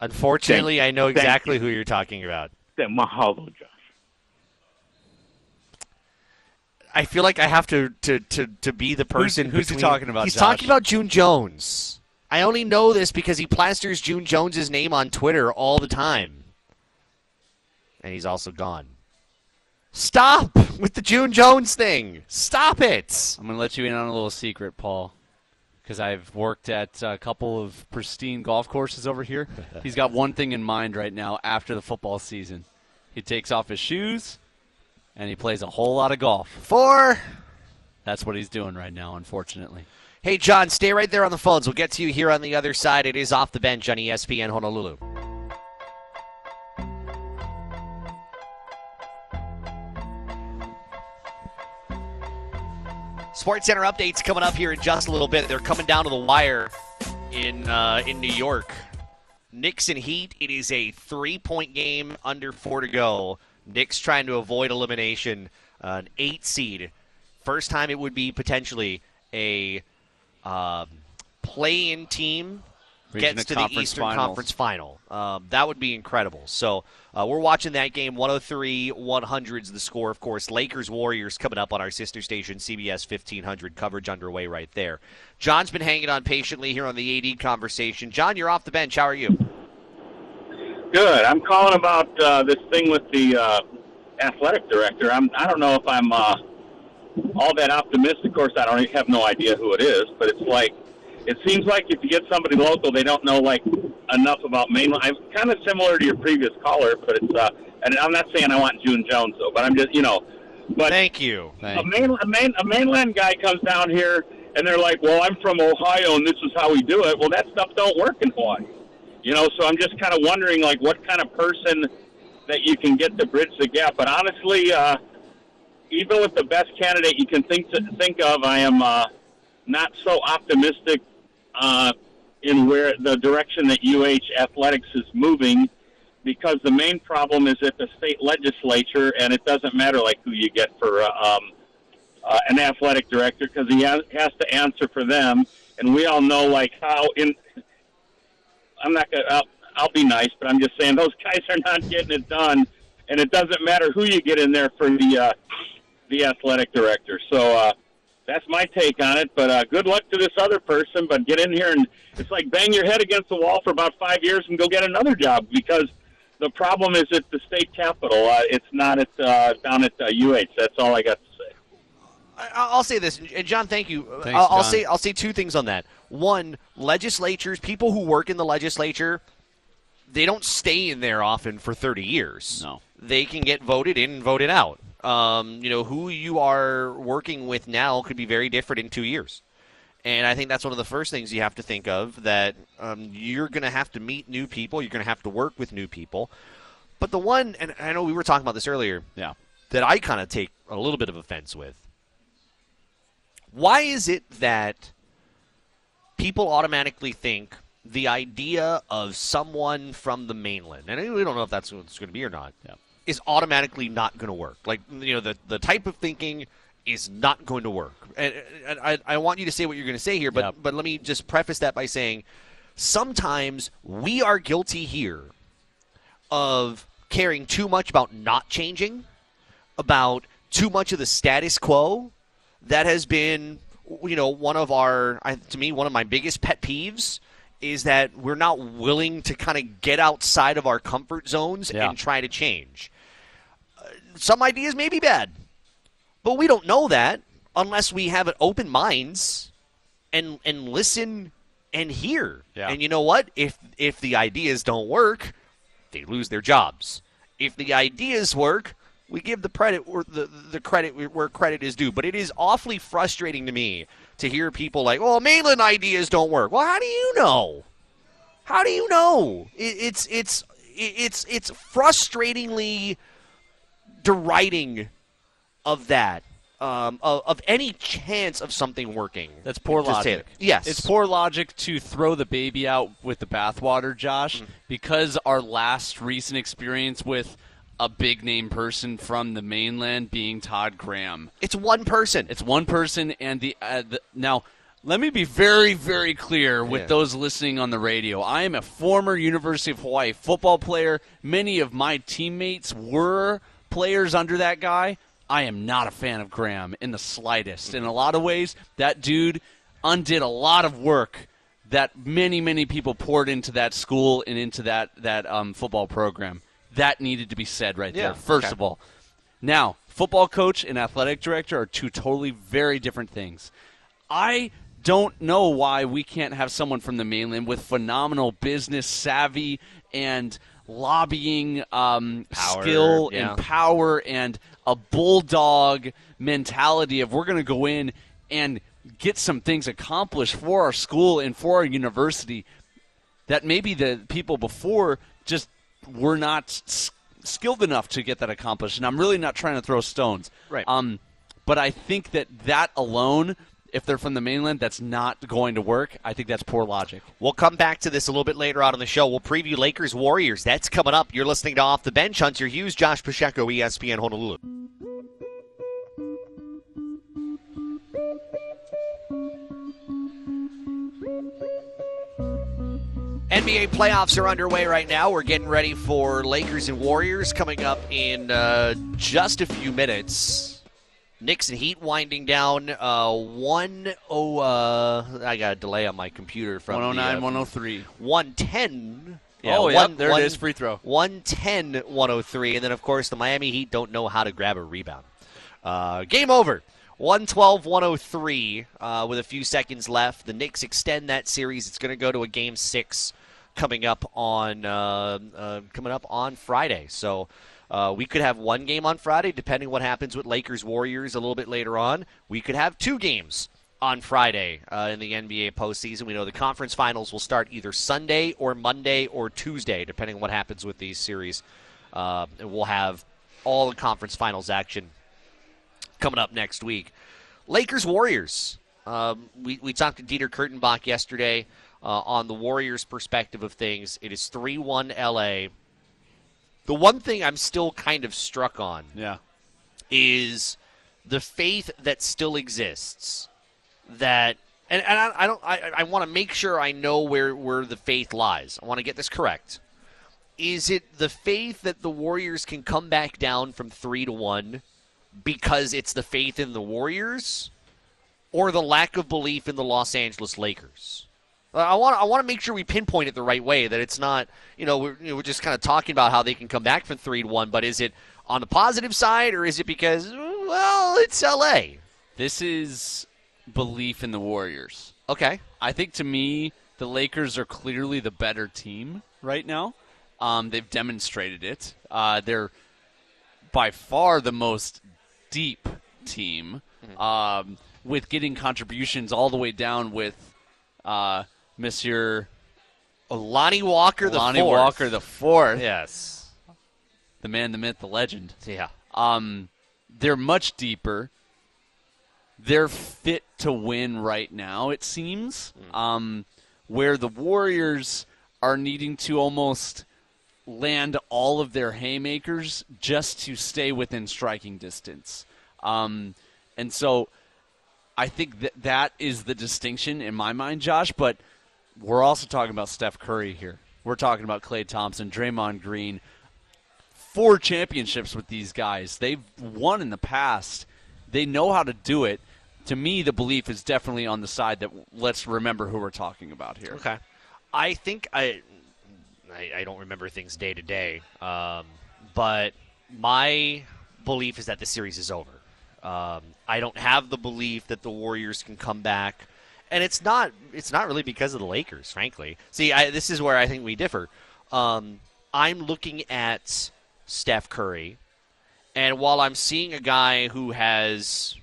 Unfortunately, Thank, I know exactly who you're talking about. Then mahalo, Josh. I feel like I have to to to, to be the person. Who's, who's between, he talking about? He's Josh? talking about June Jones. I only know this because he plasters June Jones's name on Twitter all the time. And he's also gone. Stop with the June Jones thing. Stop it. I'm going to let you in on a little secret, Paul. because I've worked at a couple of pristine golf courses over here. (laughs) He's got one thing in mind right now after the football season. He takes off his shoes and he plays a whole lot of golf. Four. That's what he's doing right now, unfortunately. Hey, John, stay right there on the phones. We'll get to you here on the other side. It is off the bench on ESPN Honolulu. Sports Center updates coming up here in just a little bit. They're coming down to the wire in uh, in New York. Knicks and Heat. It is a three-point game, under four to go. Knicks trying to avoid elimination. Uh, an eight seed. First time it would be potentially a um, play-in team Region gets to the Eastern Finals. Conference Final. Um, that would be incredible. So uh, we're watching that game. 103 100's the score, of course. Lakers Warriors coming up on our sister station, CBS 1500. Coverage underway right there. John's been hanging on patiently here on the AD conversation. John, you're off the bench. How are you? Good. I'm calling about uh, this thing with the uh, athletic director. I'm. I don't know if I'm uh, all that optimistic. Of course, I don't have no idea who it is, but it's like it seems like if you get somebody local, they don't know like enough about mainland. I'm kind of similar to your previous caller, but it's. Uh, and I'm not saying I want June Jones though, but I'm just you know. But Thank you. a, main, a, main, a mainland guy comes down here and they're like, "Well, I'm from Ohio and this is how we do it." Well, that stuff don't work in Hawaii, you know. So I'm just kind of wondering, like, what kind of person that you can get to bridge the gap. But honestly, uh, even with the best candidate you can think to think of, I am uh, not so optimistic uh, in where the direction that UH athletics is moving. Because the main problem is at the state legislature, and it doesn't matter like who you get for uh, um, uh, an athletic director because he has, to answer for them. And we all know like how in. I'm not gonna. I'll, I'll be nice, but I'm just saying those (laughs) guys are not getting it done, and it doesn't matter who you get in there for the uh, the athletic director. So uh, that's my take on it. But uh, good luck to this other person. But get in here and it's like bang your head against the wall for about five years and go get another job because the problem is at the state capitol. Uh, it's not at uh, down at uh, UH. That's all I got to say. I- I'll say this, and John. Thank you. Thanks, I'll, I'll John. say I'll say two things on that. One, legislatures, people who work in the legislature, they don't stay in there often for thirty years. No. they can get voted in and voted out. Um, you know, who you are working with now could be very different in two years. And I think that's one of the first things you have to think of that um, you're going to have to meet new people. You're going to have to work with new people. But the one, and I know we were talking about this earlier, Yeah. that I kind of take a little bit of offense with. Why is it that people automatically think the idea of someone from the mainland, and we don't know if that's what it's going to be or not, Yeah. Is automatically not going to work? Like, you know, the, the type of thinking is not going to work. And, and I, I want you to say what you're going to say here, but, but let me just preface that by saying sometimes we are guilty here of caring too much about not changing, about too much of the status quo. That has been, you know, one of our, to me, one of my biggest pet peeves is that we're not willing to kind of get outside of our comfort zones Yeah. and try to change. Uh, some ideas may be bad, but we don't know that unless we have an open minds and and listen and hear. Yeah. And you know what? If if the ideas don't work, they lose their jobs. If the ideas work, we give the credit the, the credit where credit is due. But it is awfully frustrating to me to hear people like, "Well, mainland ideas don't work." Well, how do you know? How do you know? It, it's it's it's it's frustratingly deriding of that. Um, of, of any chance of something working. That's poor logic. Yes. It's poor logic to throw the baby out with the bathwater, Josh, Mm-hmm. because our last recent experience with a big name person from the mainland being Todd Graham. It's one person. It's one person, and the, uh, the now. Let me be very, very clear with Yeah. those listening on the radio. I am a former University of Hawaii football player. Many of my teammates were players under that guy. I am not a fan of Graham in the slightest. In a lot of ways, that dude undid a lot of work that many, many people poured into that school and into that that um, football program. That needed to be said right Yeah, there. First okay. of all, now football coach and athletic director are two totally very different things. I don't know why we can't have someone from the mainland with phenomenal business savvy and lobbying um, Power, skill yeah. and power and a bulldog mentality of we're going to go in and get some things accomplished for our school and for our university that maybe the people before just were not s- skilled enough to get that accomplished. And I'm really not trying to throw stones. Right. Um, but I think that that alone, if they're from the mainland, that's not going to work. I think that's poor logic. We'll come back to this a little bit later on in the show. We'll preview Lakers Warriors. That's coming up. You're listening to Off the Bench. Hunter Hughes, Josh Pacheco, ESPN Honolulu. NBA playoffs are underway right now. We're getting ready for Lakers and Warriors coming up in uh, just a few minutes. Knicks and Heat winding down. Uh, one oh, uh, I got a delay on my computer from the, 109, uh, 103. 110. Oh, yeah, there it is, free throw. 110 103. And then, of course, the Miami Heat don't know how to grab a rebound. Uh, game over. 112 103 uh, with a few seconds left. The Knicks extend that series. It's going to go to a game six coming up on uh, uh, coming up on Friday. So uh, we could have one game on Friday, depending what happens with Lakers Warriors a little bit later on. We could have two games on Friday uh, in the NBA postseason. We know the conference finals will start either Sunday or Monday or Tuesday, depending on what happens with these series. Uh, and we'll have all the conference finals action coming up next week. Lakers Warriors. Um, we, we talked to Dieter Kurtenbach yesterday uh, on the Warriors' perspective of things. It is 3 1 LA. The one thing I'm still kind of struck on Yeah. is the faith that still exists that and, and I, I don't I, I want to make sure I know where where the faith lies. I want to get this correct. Is it the faith that the Warriors can come back down from 3 to 1 because it's the faith in the Warriors or the lack of belief in the Los Angeles Lakers? Uh, I want I want to make sure we pinpoint it the right way. That it's not you know we're, you know, we're just kind of talking about how they can come back from three to one, but is it on the positive side or is it because well it's L.A. This is belief in the Warriors. Okay, I think to me, the Lakers are clearly the better team right now. Um, they've demonstrated it. Uh, they're by far the most deep team, um, with getting contributions all the way down with uh, Monsieur Lonnie Walker the Lonnie fourth. Walker the fourth, Yes. the man, the myth, the legend. Yeah. Um, they're much deeper. They're fit to win right now, it seems. Um, where the Warriors are needing to almost land all of their haymakers just to stay within striking distance. Um, and so I think that that is the distinction in my mind, Josh. But we're also talking about Steph Curry here. We're talking about Klay Thompson, Draymond Green, four championships with these guys. They've won in the past. They know how to do it. To me, the belief is definitely on the side that let's remember who we're talking about here. Okay. I think I, I, I don't remember things day to day, um, but my belief is that the series is over. Um, I don't have the belief that the Warriors can come back, and it's not. It's not really because of the Lakers, frankly. See, I, this is where I think we differ. Um, I'm looking at Steph Curry, and while I'm seeing a guy who has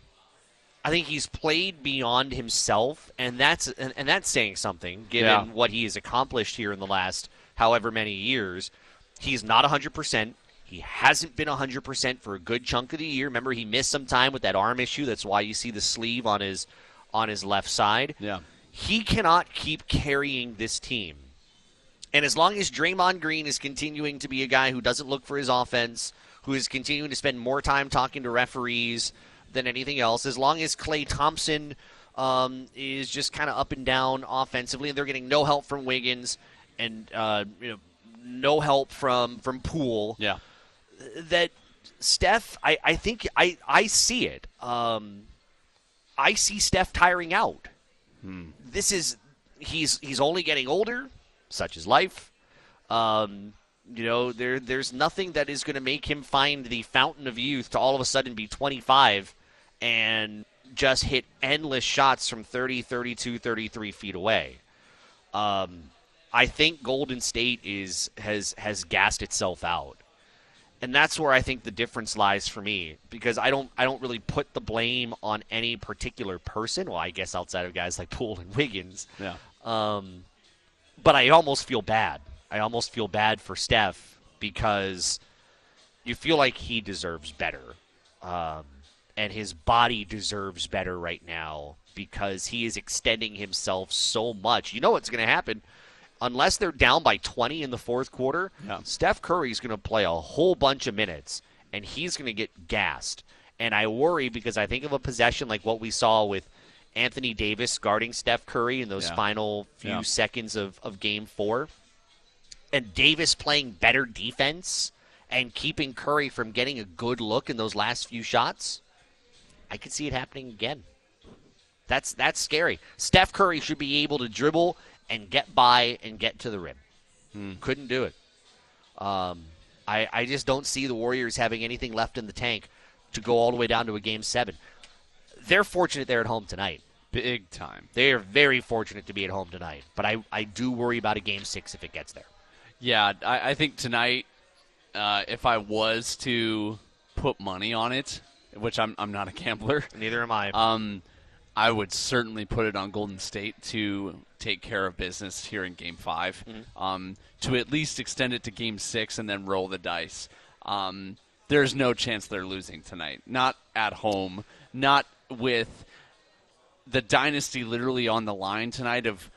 I think he's played beyond himself, and that's and, and that's saying something given Yeah. what he has accomplished here in the last however many years. He's not 100%. He hasn't been 100% for a good chunk of the year. Remember, he missed some time with that arm issue. That's why you see the sleeve on his on his left side. Yeah. He cannot keep carrying this team. And as long as Draymond Green is continuing to be a guy who doesn't look for his offense, who is continuing to spend more time talking to referees than anything else, as long as Klay Thompson um, is just kind of up and down offensively, and they're getting no help from Wiggins and uh, you know no help from from Poole, Yeah. that Steph, I, I think I, I see it. Um, I see Steph tiring out. This is he's he's only getting older, such is life. Um, you know, there there's nothing that is going to make him find the fountain of youth to all of a sudden be 25 and just hit endless shots from 30, 32, 33 feet away. Um, I think Golden State is has has gassed itself out. And that's where I think the difference lies for me because I don't I don't really put the blame on any particular person. Well, I guess outside of guys like Poole and Wiggins. Yeah. Um, but I almost feel bad. I almost feel bad for Steph because you feel like he deserves better. Um, and his body deserves better right now because he is extending himself so much. You know what's going to happen? Unless they're down by 20 in the fourth quarter, Yeah. Steph Curry's going to play a whole bunch of minutes and he's going to get gassed. And I worry because I think of a possession like what we saw with Anthony Davis guarding Steph Curry in those Yeah. final few Yeah. seconds of, of game four. And Davis playing better defense and keeping Curry from getting a good look in those last few shots. I could see it happening again. That's that's scary. Steph Curry should be able to dribble and get by and get to the rim. Couldn't do it. Um, I I just don't see the Warriors having anything left in the tank to go all the way down to a game seven. They're fortunate they're at home tonight. Big time. They are very fortunate to be at home tonight. But I, I do worry about a game six if it gets there. Yeah, I, I think tonight, uh, if I was to put money on it, which I'm, I'm not a gambler, Neither am I. um, I would certainly put it on Golden State to take care of business here in Game 5 um, to at least extend it to Game Six and then roll the dice. Um, there's no chance they're losing tonight. Not at home. Not with the dynasty literally on the line tonight of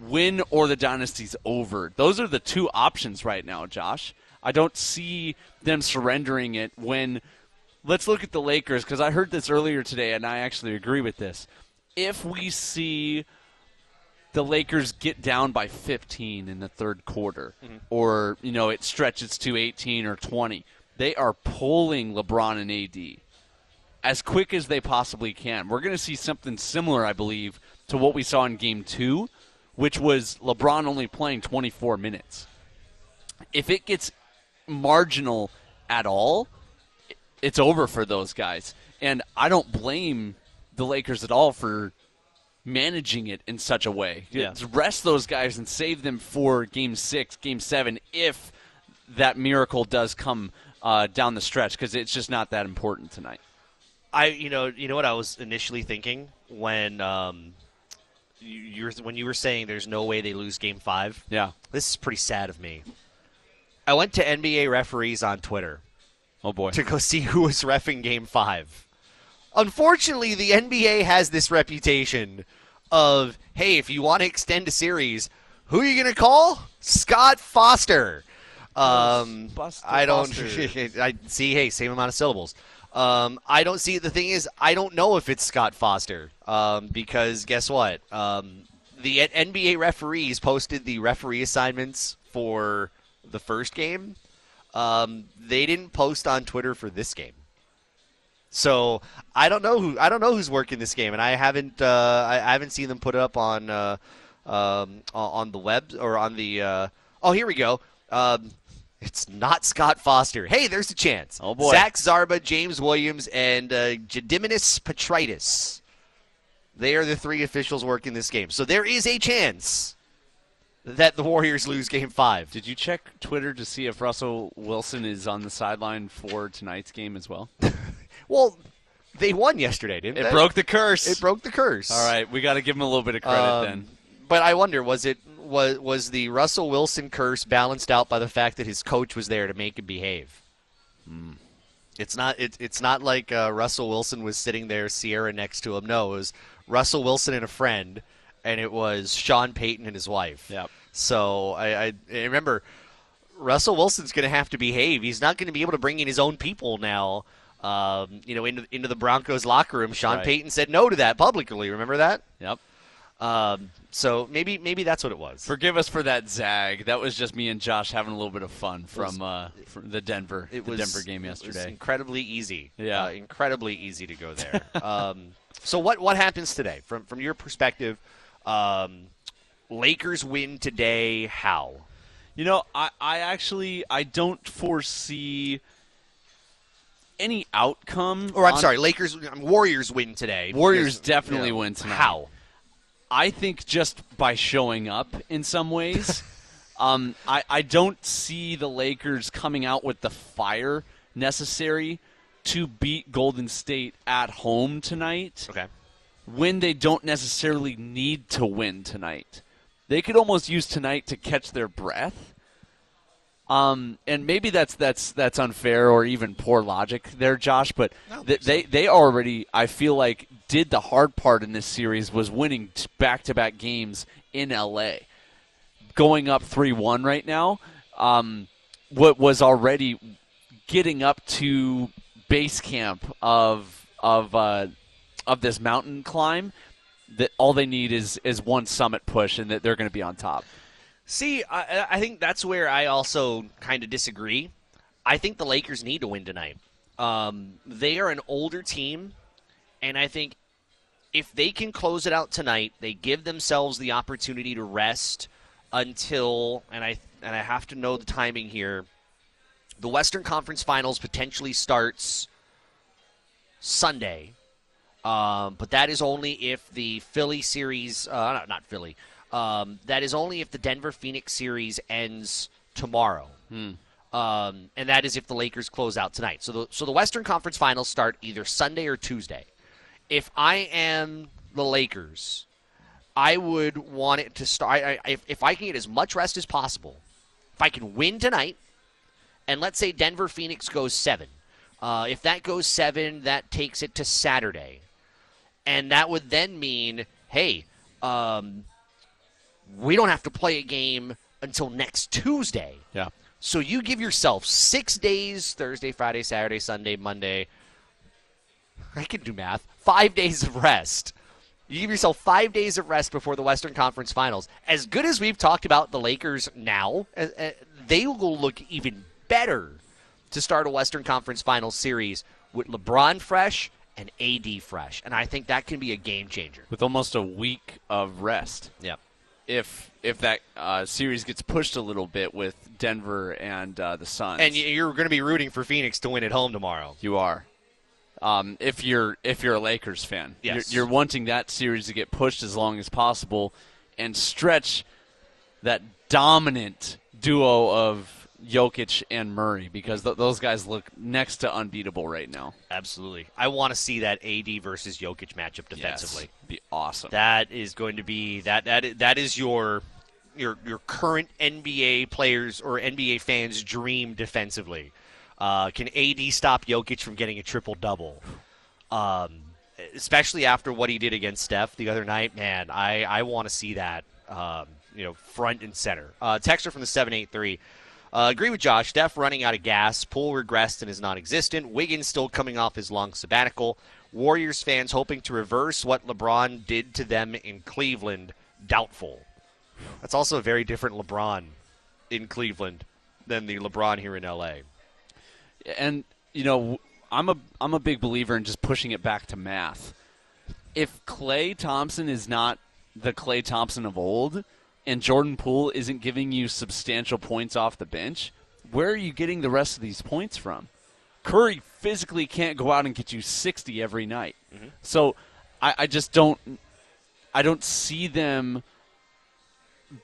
win or the dynasty's over. Those are the two options right now, Josh. I don't see them surrendering it when let's look at the Lakers because I heard this earlier today and I actually agree with this. If we see the Lakers get down by 15 in the third quarter mm-hmm. or you know it stretches to 18 or 20, they are pulling LeBron and AD as quick as they possibly can. We're going to see something similar, I believe, to what we saw in game 2, which was LeBron only playing 24 minutes. If it gets marginal at all, it's over for those guys. And I don't blame the Lakers at all for managing it in such a way. Yeah. Rest those guys and save them for game six, game seven, if that miracle does come uh, down the stretch, because it's just not that important tonight. I you know you know what I was initially thinking when um you, you're when you were saying there's no way they lose game five. Yeah. This is pretty sad of me. I went to NBA referees on Twitter Oh boy. to go see who was refing game five. Unfortunately, the NBA has this reputation of hey, if you want to extend a series, who are you going to call? Scott Foster. Um, Buster I don't. (laughs) I see. Hey, same amount of syllables. Um, I don't see. The thing is, I don't know if it's Scott Foster um, because guess what? Um, the NBA referees posted the referee assignments for the first game. Um, they didn't post on Twitter for this game. So I don't know who I don't know who's working this game, and I haven't uh, I, I haven't seen them put it up on uh, um, on the web or on the. Uh, oh, here we go. Um, it's not Scott Foster. Hey, there's a chance. Oh, boy. Zach Zarba, James Williams, and uh, Gediminas Petraitis. They are the three officials working this game. So there is a chance that the Warriors lose Game Five. Did you check Twitter to see if Russell Wilson is on the sideline for tonight's game as well? (laughs) Well, they won yesterday, didn't It they? It broke the curse. It broke the curse. All right, we got to give him a little bit of credit Um, then. But I wonder, was it was was the Russell Wilson curse balanced out by the fact that his coach was there to make him behave? Hmm. It's not. It, it's not like uh, Russell Wilson was sitting there, Ciara next to him. No, it was Russell Wilson and a friend, and it was Sean Payton and his wife. Yep. So I, I, I remember Russell Wilson's going to have to behave. He's not going to be able to bring in his own people now. Um, you know, into into the Broncos locker room. Sean Right. Payton said no to that publicly. Remember that? Yep. Um, so maybe maybe that's what it was. Forgive us for that zag. That was just me and Josh having a little bit of fun from, uh, from the Denver it the was Denver game it was yesterday. incredibly easy. Yeah. uh, incredibly easy to go there. (laughs) um, so what what happens today from from your perspective? Um, Lakers win today. How? You know, I, I actually I don't foresee any outcome. Or I'm on- sorry, Lakers, Warriors win today. Warriors because, definitely know, win tonight. How? I think just by showing up in some ways. (laughs) um, I, I don't see the Lakers coming out with the fire necessary to beat Golden State at home tonight Okay. When they don't necessarily need to win tonight. They could almost use tonight to catch their breath. Um, and maybe that's that's that's unfair or even poor logic there, Josh. But th- they they already, I feel like, did the hard part in this series was winning back to back games in L.A. Going up three one right now, um, what was already getting up to base camp of of uh, of this mountain climb. That all they need is is one summit push, and that they're going to be on top. See, I, I think that's where I also kind of disagree. I think the Lakers need to win tonight. Um, they are an older team, and I think if they can close it out tonight, they give themselves the opportunity to rest until and I and I have to know the timing here. The Western Conference Finals potentially starts Sunday, um, but that is only if the Philly series, uh, not, Philly, um, that is only if the Denver Phoenix series ends tomorrow. Um, and that is if the Lakers close out tonight. So the, so the Western Conference Finals start either Sunday or Tuesday. If I am the Lakers, I would want it to start. I, I, if, if I can get as much rest as possible, if I can win tonight, and let's say Denver Phoenix goes seven. Uh, if that goes seven, that takes it to Saturday. And that would then mean, hey, um, we don't have to play a game until next Tuesday. Yeah. So you give yourself six days Thursday, Friday, Saturday, Sunday, Monday. I can do math. Five days of rest. You give yourself five days of rest before the Western Conference Finals. As good as we've talked about the Lakers now, uh, uh, they will look even better to start a Western Conference Finals series with LeBron fresh and AD fresh. And I think that can be a game changer. with almost a week of rest. Yep. If if that uh, series gets pushed a little bit with Denver and uh, the Suns, And you're going to be rooting for Phoenix to win at home tomorrow. you are. Um, if you're if you're a Lakers fan, Yes. you're, you're wanting that series to get pushed as long as possible and stretch that dominant duo of Jokic and Murray because th- those guys look next to unbeatable right now. Absolutely. I want to see that AD versus Jokic matchup defensively. Yes. be awesome. That is going to be that that that is your your your current NBA players or NBA fans' dream defensively. Uh, can AD stop Jokic from getting a triple double? Um, especially after what he did against Steph the other night, man, I, I want to see that um, you know front and center. Uh, texter from the seven eight three. Uh, agree with Josh. Steph running out of gas. Poole regressed and is non-existent. Wiggins still coming off his long sabbatical. Warriors fans hoping to reverse what LeBron did to them in Cleveland. Doubtful. That's also a very different LeBron in Cleveland than the LeBron here in LA. and you know I'm a I'm a big believer in just pushing it back to math. If Klay Thompson is not the Klay Thompson of old, and Jordan Poole isn't giving you substantial points off the bench, where are you getting the rest of these points from? Curry physically can't go out and get you 60 every night. Mm-hmm. So I, I just don't I don't see them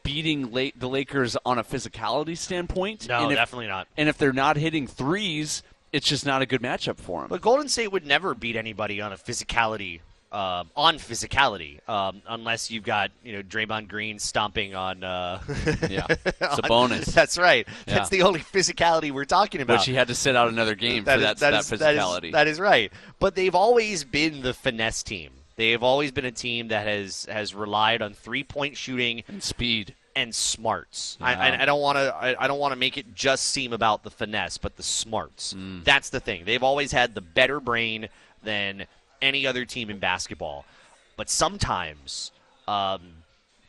beating late the Lakers on a physicality standpoint. No, and if, definitely not. and if they're not hitting threes, it's just not a good matchup for them. But Golden State would never beat anybody on a physicality, um, on physicality, um, unless you've got you know Draymond Green stomping on. Uh, Yeah. (laughs) Sabonis. That's right. Yeah. That's the only physicality we're talking about. Which he had to sit out another game That for is- that, that, is- that is- physicality. that is right. But they've always been the finesse team. They have always been a team that has has relied on three point shooting and speed. and smarts. I, Yeah. I, I don't want to. I, I don't want to make it just seem about the finesse, but the smarts. Mm. That's the thing. They've always had the better brain than any other team in basketball. But sometimes um,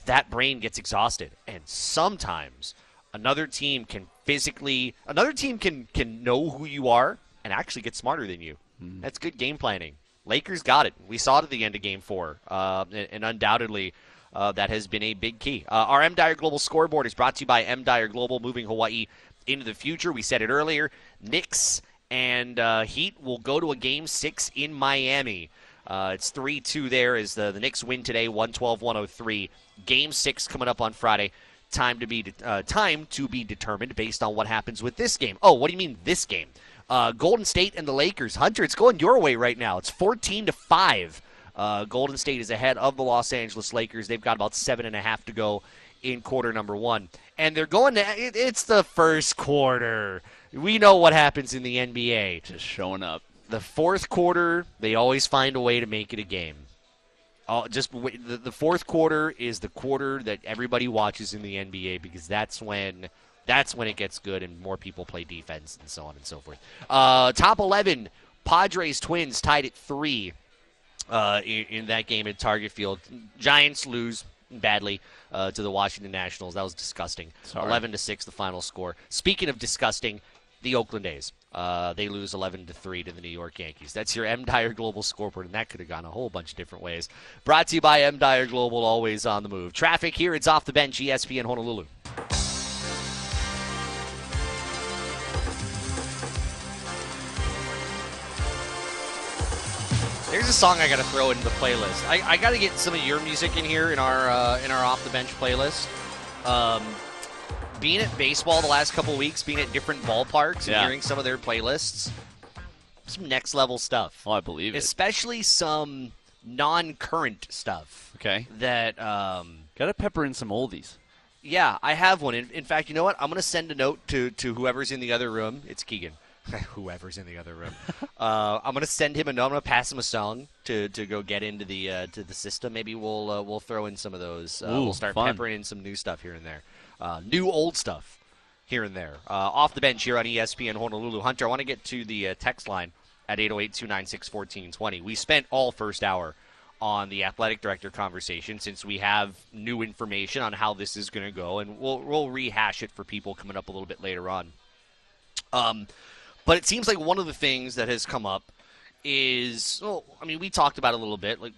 that brain gets exhausted, and sometimes another team can physically. Another team can can know who you are and actually get smarter than you. Mm. That's good game planning. Lakers got it. We saw it at the end of Game Four, uh, and, and undoubtedly. Uh, that has been a big key. Uh, our M Dyer Global scoreboard is brought to you by M Dyer Global, moving Hawaii into the future. We said it earlier. Knicks and uh, Heat will go to a game six in Miami. Uh, it's 3 2 there as the, the Knicks win today, 112 103. Game six coming up on Friday. Time to be de- uh, time to be determined based on what happens with this game. Oh, what do you mean this game? Uh, Golden State and the Lakers. Hunter, it's going your way right now. It's 14 to five. Uh, Golden State is ahead of the Los Angeles Lakers. They've got about seven and a half to go in quarter number one, and they're going to. It, it's the first quarter. We know what happens in the NBA. Just showing up. The fourth quarter, they always find a way to make it a game. Uh, just the, the fourth quarter is the quarter that everybody watches in the NBA because that's when that's when it gets good and more people play defense and so on and so forth. Uh, top eleven, Padres Twins tied at three uh, in, in, that game at Target Field. Giants lose badly uh, to the Washington Nationals. That was disgusting. Sorry. Eleven to six, the final score. Speaking of disgusting, the Oakland A's. Uh, they lose 11 to 3 to the New York Yankees. That's your M. Dyer Global scoreboard, and that could have gone a whole bunch of different ways. Brought to you by M. Dyer Global, always on the move. Traffic here, it's off the bench, ESPN Honolulu. There's a song I got to throw into the playlist. I, I got to get some of your music in here in our uh, in our off the bench playlist. Um, being at baseball the last couple weeks, being at different ballparks, and Yeah. hearing some of their playlists, some next level stuff. Oh, I believe it. Especially some non-current stuff Okay. that. Um, Got to pepper in some oldies. yeah, I have one. In, in fact, you know what? I'm going to send a note to, to whoever's in the other room. It's Keegan. (laughs) whoever's in the other room. (laughs) uh, I'm going to send him a note. I'm going to pass him a song to, to go get into the uh, to the system. Maybe we'll uh, we'll throw in some of those. Uh, Ooh, we'll start fun. peppering in some new stuff here and there. Uh, new old stuff here and there. Uh, off the bench here on ESPN Honolulu. Hunter, I want to get to the uh, text line at 808-296-1420. We spent all first hour on the athletic director conversation since we have new information on how this is going to go, and we'll we'll rehash it for people coming up a little bit later on. Um, but it seems like one of the things that has come up is, well, I mean, we talked about a little bit, like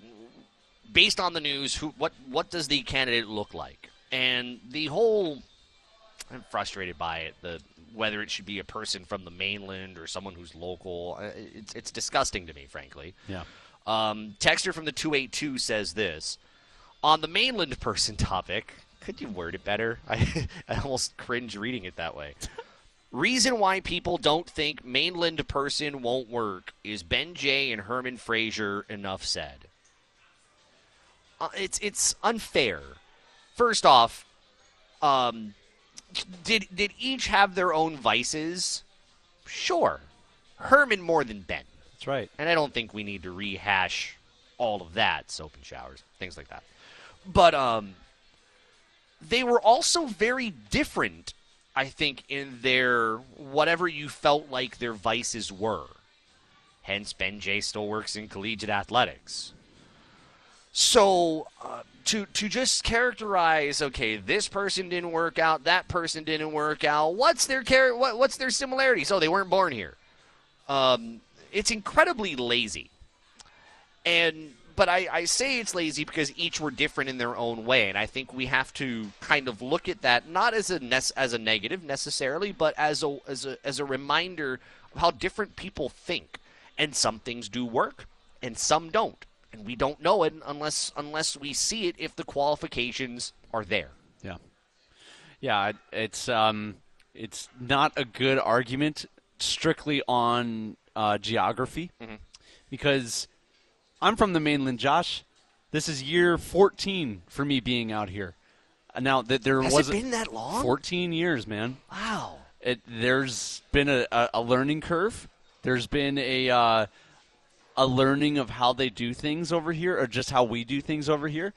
based on the news, who what what does the candidate look like, and the whole. I'm frustrated by it. The whether it should be a person from the mainland or someone who's local, uh, it's it's disgusting to me, frankly. Yeah. Um, texter from the 282 says this. On the mainland person (laughs) topic, could you word it better? (laughs) I, I almost cringe reading it that way. (laughs) Reason why people don't think mainland person won't work is Ben Jay and Herman Frazier enough said. Uh, it's it's unfair. First off, um, did did each have their own vices? Sure. Herman more than Ben. That's right. And I don't think we need to rehash all of that, soap and showers, things like that. But um they were also very different, I think, in their whatever you felt like their vices were. Hence, Ben Jay still works in collegiate athletics. So uh, to to just characterize, okay, this person didn't work out, that person didn't work out. What's their char- what, What's their similarities? Oh, they weren't born here. Um, it's incredibly lazy. And but I, I say it's lazy because each were different in their own way, and I think we have to kind of look at that not as a nec- as a negative necessarily, but as a as a as a reminder of how different people think, and some things do work, and some don't, and we don't know it unless unless we see it if the qualifications are there. Yeah. Yeah, it's um it's not a good argument strictly on uh, geography because I'm from the mainland, Josh. This is year 14 for me being out here. Now that there Has was it been that long? 14 years, man. Wow. It, there's been a, a, a learning curve. There's been a uh, a learning of how they do things over here, or just how we do things over here.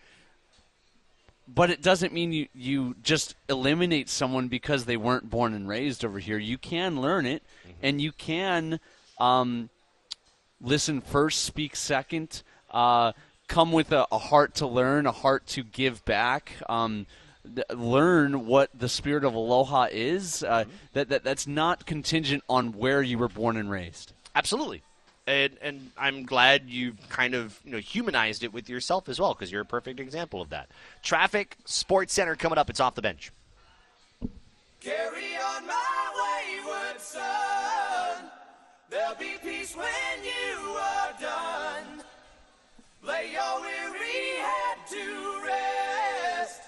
But it doesn't mean you, you just eliminate someone because they weren't born and raised over here. You can learn it, and you can um, listen first, speak second, uh, come with a, a heart to learn, a heart to give back. Um, th- learn what the spirit of aloha is. Uh, that, that that's not contingent on where you were born and raised. Absolutely. And, and I'm glad you've kind of you know humanized it with yourself as well because you're a perfect example of that. Traffic Sports Center coming up. It's off the bench. Carry on my wayward son. There'll be peace when you are done. Lay your weary head to rest.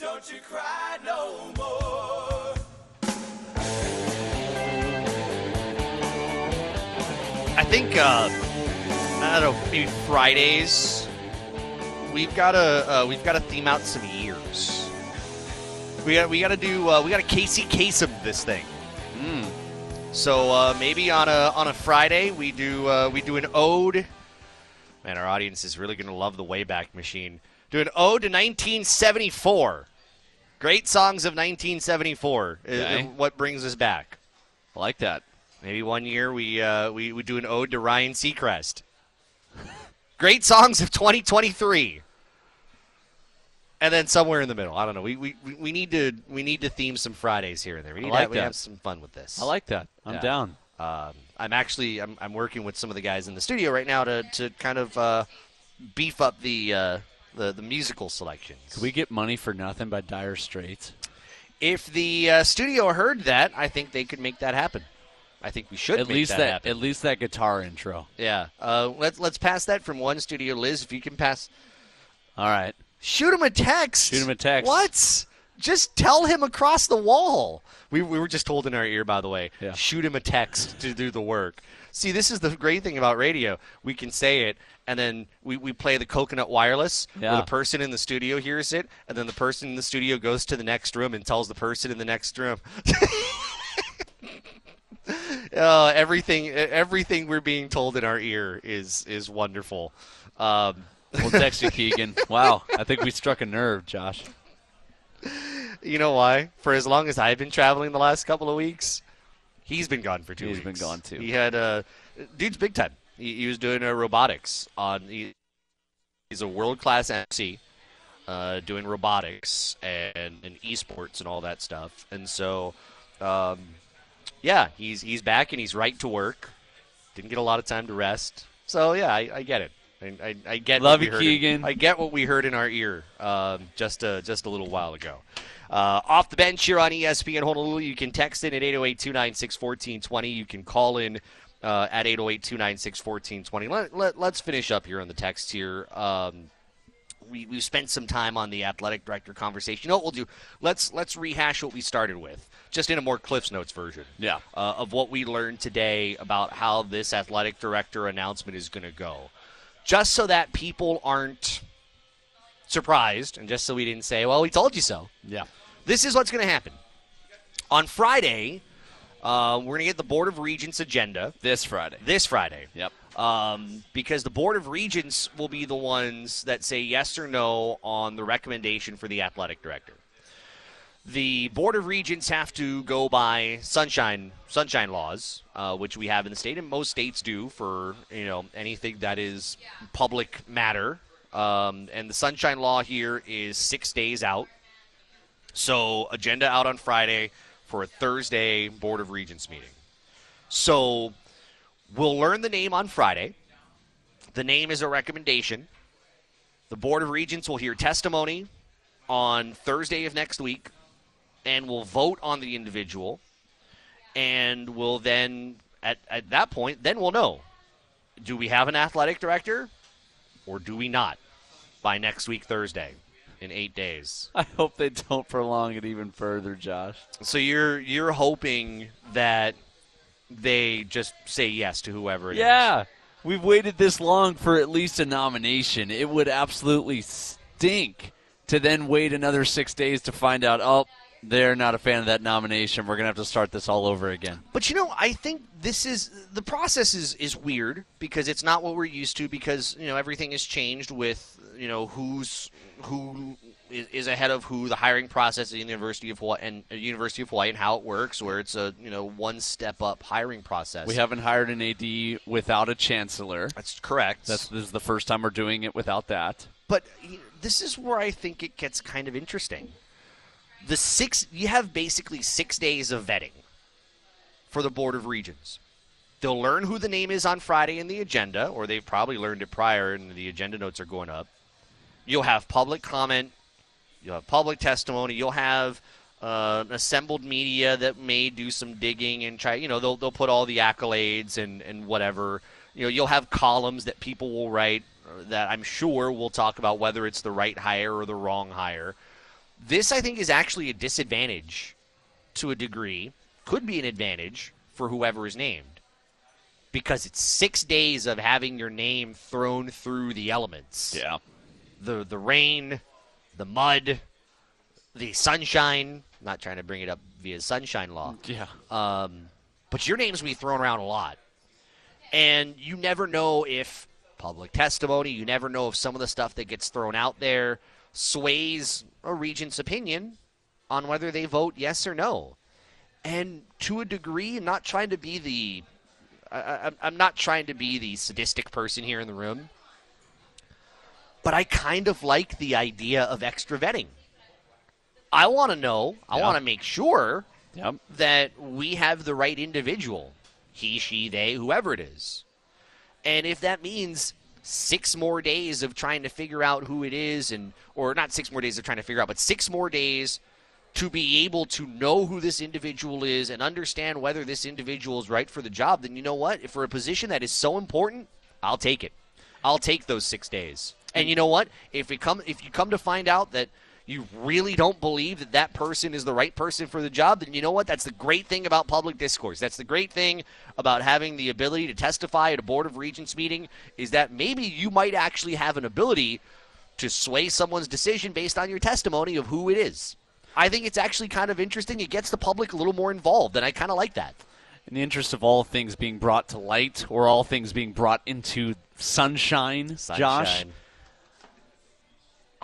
Don't you cry no more. Think uh, I don't know, maybe Fridays. We've got to uh, we've got to theme out some years. We got we got to do uh, we got to Casey Kasem this thing. So uh, maybe on a on a Friday we do uh, we do an ode. Man, our audience is really going to love the Wayback Machine. Do an ode to 1974. Great songs of 1974. is- Okay. what brings us back? I like that. Maybe one year we uh, we we do an ode to Ryan Seacrest. Great songs of 2023. And then somewhere in the middle, I don't know. We, we, we- need to we need to theme some Fridays here and there. We need like to have, we have some fun with this. I like that. I'm Yeah. down. Um, I'm actually I'm, I'm working with some of the guys in the studio right now to, to kind of uh, beef up the, uh, the the musical selections. Could we get money for nothing by Dire Straits? if the uh, studio heard that, I think they could make that happen. I think we should At make least that, that, at least that guitar intro. Yeah. Uh, let's let's pass that from one studio, Liz. If you can pass, All right. shoot him a text. Shoot him a text. What? Just tell him across the wall. We, we were just told in our ear, by the way. Yeah. Shoot him a text to do the work. See, this is the great thing about radio. We can say it, and then we, we play the coconut wireless, Yeah. where the person in the studio hears it, and then the person in the studio goes to the next room and tells the person in the next room. (laughs) Oh, everything, everything we're being told in our ear is is wonderful. Um, We'll text you, Keegan. (laughs) Wow. I think we struck a nerve, Josh. you know why? For as long as I've been traveling the last couple of weeks, he's been gone for two He's weeks. been gone, too. He had uh, dude's big time. He, he was doing uh, robotics on. He, he's a world class MC, uh, doing robotics and, and esports and all that stuff. And so, um, yeah, he's he's back and he's right to work. Didn't get a lot of time to rest. So yeah, I, I get it. I, I, I get Love what we you, heard in- Keegan. I get what we heard in our ear um, just uh, just a little while ago. Uh, off the bench here on ESPN Honolulu, you can text in at 808-296-1420. You can call in uh, at 808-296-1420. Let, let, let's finish up here on the text here. Um, we we spent some time on the athletic director conversation. You know what we'll do? Let's let's rehash what we started with, just in a more Cliff's Notes version. Yeah. Uh, of what we learned today about how this athletic director announcement is going to go, just so that people aren't surprised, and just so we didn't say, "Well, we told you so." Yeah. This is what's going to happen on Friday. Uh, we're going to get the Board of Regents agenda This Friday. this Friday Yep. um, because the Board of Regents will be the ones that say yes or no on the recommendation for the athletic director. The Board of Regents have to go by sunshine sunshine laws, uh, which we have in the state, and most states do for you know anything that is public matter. Um, and the sunshine law here is six days out. So agenda out on Friday for a Thursday Board of Regents meeting. So We'll learn the name on Friday. The name is a recommendation. The Board of Regents will hear testimony on Thursday of next week and will vote on the individual. And we'll then, at, at that point, then we'll know do we have an athletic director or do we not by next week, Thursday, in eight days? (laughs) I hope they don't prolong it even further, Josh. So you're you're hoping that they just say yes to whoever it is. Yeah. We've waited this long for at least a nomination. It would absolutely stink to then wait another six days to find out, oh, they're not a fan of that nomination. We're going to have to start this all over again. But you know, I think this is the process is is weird because it's not what we're used to because you know everything has changed with you know who's who is, is ahead of who the hiring process at the University of Hawaii and uh, University of Hawaii and how it works where it's a you know one step up hiring process. We haven't hired an AD without a chancellor. that's correct. That's this is the first time we're doing it without that. But this is where I think it gets kind of interesting. The six you have basically six days of vetting for the Board of Regents. They'll learn who the name is on Friday in the agenda, or they've probably learned it prior, and the agenda notes are going up. You'll have public comment. You'll have public testimony. You'll have uh, assembled media that may do some digging and try. You know, they'll they'll put all the accolades and and whatever. You know, you'll have columns that people will write uh, that I'm sure will talk about whether it's the right hire or the wrong hire. This, I think, is actually a disadvantage to a degree. Could be an advantage for whoever is named because it's six days of having your name thrown through the elements Yeah. The the rain, the mud, the sunshine. Not trying to bring it up via sunshine law, Yeah. um, but your name's be thrown around a lot, and you never know if public testimony. You never know if some of the stuff that gets thrown out there sways a regent's opinion on whether they vote yes or no. And to a degree, I'm not trying to be the I, I'm not trying to be the sadistic person here in the room but I kind of like the idea of extra vetting. I want to know, I Yeah. want to make sure Yep. that we have the right individual he, she, they, whoever it is. And if that means six more days of trying to figure out who it is, and or not six more days of trying to figure out, but six more days to be able to know who this individual is and understand whether this individual is right for the job, then you know what? If for a position that is so important, I'll take it. I'll take those six days. And you know what? If it come, if you come to find out that you really don't believe that that person is the right person for the job, then you know what? That's the great thing about public discourse. That's the great thing about having the ability to testify at a board of regents meeting is that maybe you might actually have an ability to sway someone's decision based on your testimony of who it is. I think it's actually kind of interesting. It gets the public a little more involved, and I kind of like that. In the interest of all things being brought to light or all things being brought into sunshine, Josh, Sunshine.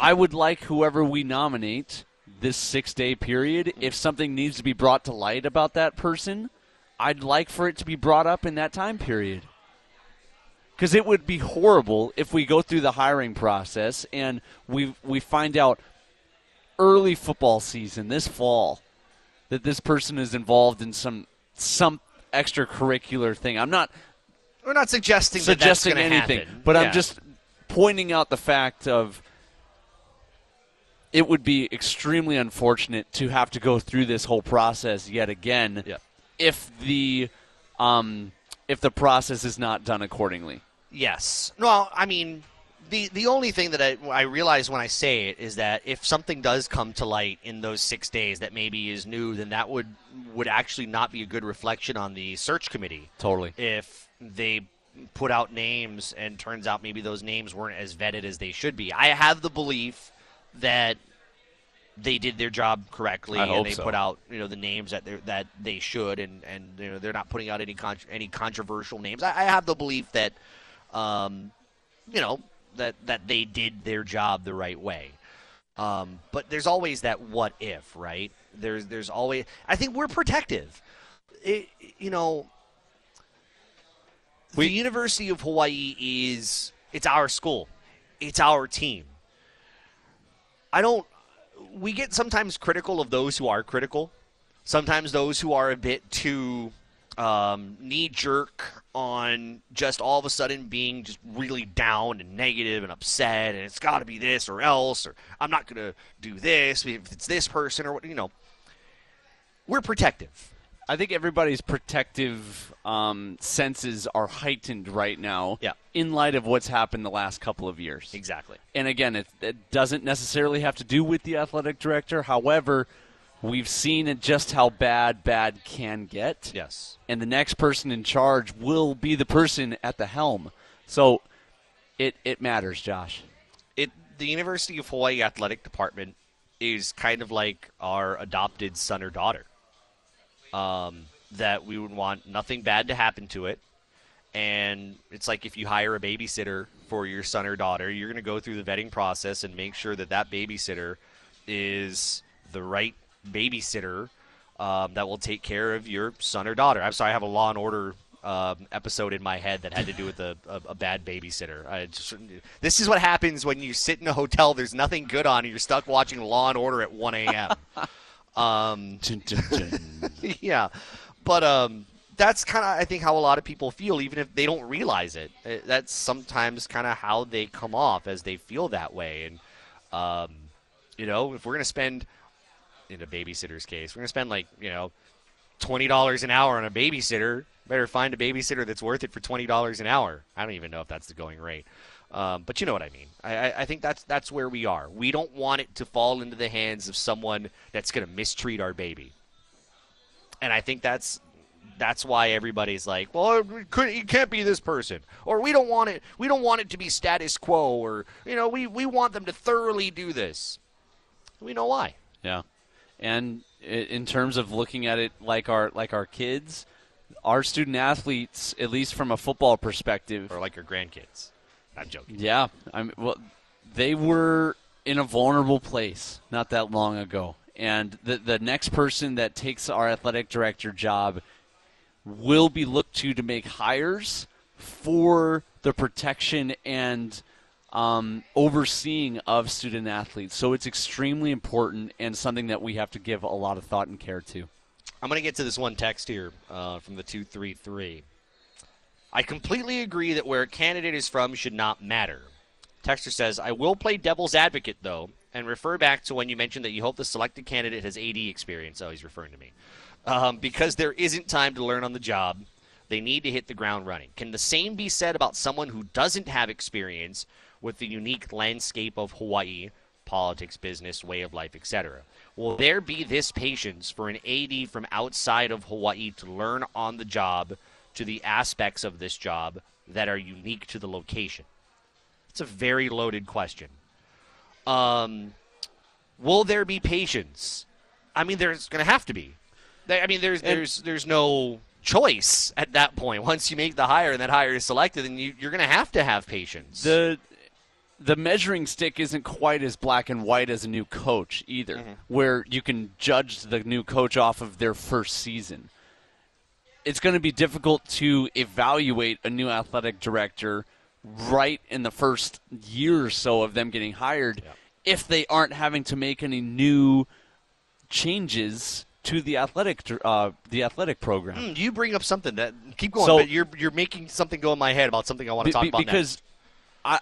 I would like whoever we nominate this six day period, if something needs to be brought to light about that person, I'd like for it to be brought up in that time period. Because it would be horrible if we go through the hiring process and we we find out early football season this fall that this person is involved in some some extracurricular thing. I'm not We're not suggesting, suggesting that anything, happen. but Yeah. I'm just pointing out the fact of it would be extremely unfortunate to have to go through this whole process yet again Yeah. if the um, if the process is not done accordingly. Yes. Well, I mean, the the only thing that I, I realize when I say it is that if something does come to light in those six days that maybe is new, then that would would actually not be a good reflection on the search committee. Totally. If they put out names and turns out maybe those names weren't as vetted as they should be, I have the belief that they did their job correctly I and they so. put out you know the names that they that they should and and you know they're not putting out any con- any controversial names. I, I have the belief that um, you know that that they did their job the right way. Um, but there's always that what if, right? There's there's always I think we're protective. It, you know, the University of Hawaii is it's our school. It's our team. I don't we get sometimes critical of those who are critical. Sometimes those who are a bit too um, knee jerk on just all of a sudden being just really down and negative and upset, and it's got to be this or else, or I'm not going to do this if it's this person or what, you know. We're protective. I think everybody's protective um, senses are heightened right now Yeah. in light of what's happened the last couple of years. Exactly. And again, it, it doesn't necessarily have to do with the athletic director. However, we've seen it just how bad bad can get. Yes. And the next person in charge will be the person at the helm. So it it matters, Josh. it the University of Hawaii athletic department is kind of like our adopted son or daughter. Um, that we would want nothing bad to happen to it. And it's like if you hire a babysitter for your son or daughter, you're going to go through the vetting process and make sure that that babysitter is the right babysitter um, that will take care of your son or daughter. I'm sorry, I have a Law and Order um, episode in my head that had to do with a, a, a bad babysitter. Just, this is what happens when you sit in a hotel. There's nothing good on, and you're stuck watching Law and Order at 1 a.m. (laughs) um, (laughs) (laughs) yeah, but um, that's kind of I think how a lot of people feel, even if they don't realize it. Uh, That's sometimes kind of how they come off as they feel that way, and um, you know, if we're gonna spend in a babysitter's case. We're gonna spend like you know twenty dollars an hour on a babysitter. Better find a babysitter that's worth it for twenty dollars an hour. I don't even know if that's the going rate, um, but you know what I mean. I, I, I think that's that's where we are. We don't want it to fall into the hands of someone that's going to mistreat our baby, and I think that's that's why everybody's like, well, it, could, it can't be this person, or we don't want it. We don't want it to be status quo, or you know, we we want them to thoroughly do this. We know why. Yeah, and in terms of looking at it like our like our kids, our student athletes, at least from a football perspective, or like your grandkids. I'm joking. Yeah, I'm well. They were in a vulnerable place not that long ago, and the the next person that takes our athletic director job will be looked to to make hires for the protection and um, overseeing of student athletes. So it's extremely important and something that we have to give a lot of thought and care to. I'm going to get to this one text here uh, from the 233. I completely agree that where a candidate is from should not matter. Texter says, I will play devil's advocate, though, and refer back to when you mentioned that you hope the selected candidate has AD experience. Oh, he's referring to me. Um, because there isn't time to learn on the job, they need to hit the ground running. Can the same be said about someone who doesn't have experience with the unique landscape of Hawaii, politics, business, way of life, etc.? Will there be this patience for an AD from outside of Hawaii to learn on the job to the aspects of this job that are unique to the location? It's a very loaded question. Um, will there be patience? I mean, there's going to have to be. I mean, there's there's there's no choice at that point. Once you make the hire and that hire is selected, then you, you're going to have to have patience. the the measuring stick isn't quite as black and white as a new coach either, where you can judge the new coach off of their first season. It's going to be difficult to evaluate a new athletic director right in the first year or so of them getting hired if they aren't having to make any new changes to the athletic uh, the athletic program. Hmm, you bring up something that keep going, So- but you're you're making something go in my head about something I want to Be- talk be- about because next.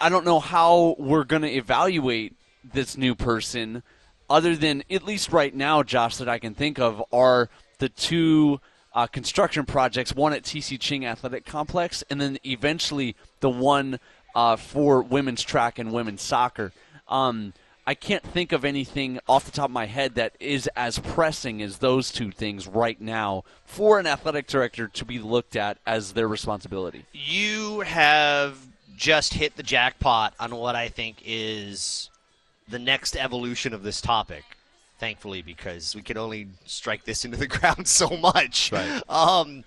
I, I don't know how we're going to evaluate this new person other than at least right now josh that i can think of are the two uh, construction projects one at tc ching athletic complex and then eventually the one uh, for women's track and women's soccer um, i can't think of anything off the top of my head that is as pressing as those two things right now for an athletic director to be looked at as their responsibility you have just hit the jackpot on what I think is the next evolution of this topic. Thankfully, because we can only strike this into the (laughs) ground so much. Right. Um,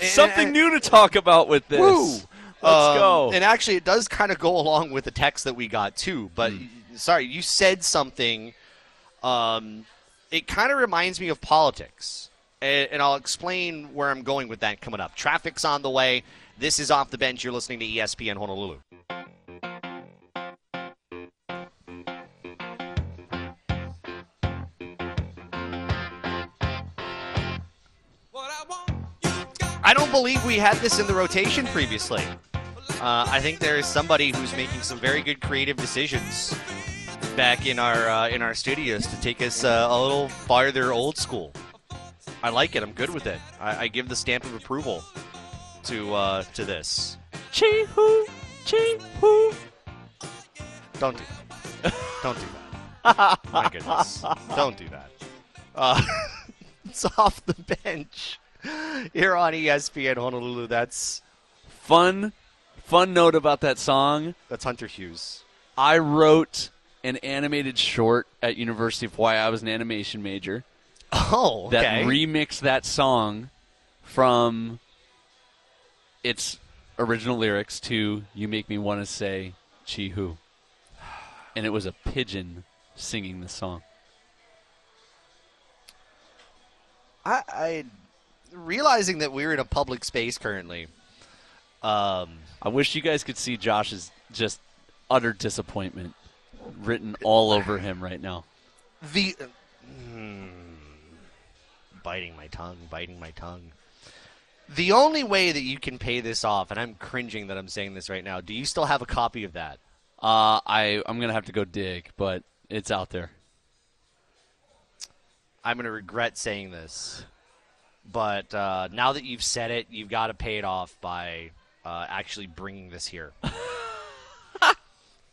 Something and- new to talk about with this. Woo! Let's Um, go. And actually, it does kind of go along with the text that we got too. But Hmm. sorry, you said something. Um, it kind of reminds me of politics, and, and I'll explain where I'm going with that coming up. Traffic's on the way. This is off the bench. You're listening to ESPN Honolulu. I don't believe we had this in the rotation previously. Uh, I think there is somebody who's making some very good creative decisions back in our uh, in our studios to take us uh, a little farther old school. I like it. I'm good with it. I, I give the stamp of approval to uh, to this. Chee hoo, chee hoo. Don't do that. Don't do that. (laughs) My goodness. Don't do that. Uh, (laughs) it's off the bench (laughs) here on ESPN Honolulu. That's Fun, fun note about that song. that's Hunter Hughes. I wrote an animated short at University of Hawaii. I was an animation major Oh, okay. that remixed that song from its original lyrics to "You Make Me Want to Say Chee Hoo," and it was a pigeon singing the song. I, I realizing that we're in a public space currently. Um, I wish you guys could see Josh's just utter disappointment written all over him right now. the hmm, biting my tongue, biting my tongue. The only way that you can pay this off, and I'm cringing that I'm saying this right now. Do you still have a copy of that? Uh, I I'm gonna have to go dig, but it's out there. I'm going to regret saying this, but uh, now that you've said it, you've got to pay it off by uh, actually bringing this here. (laughs)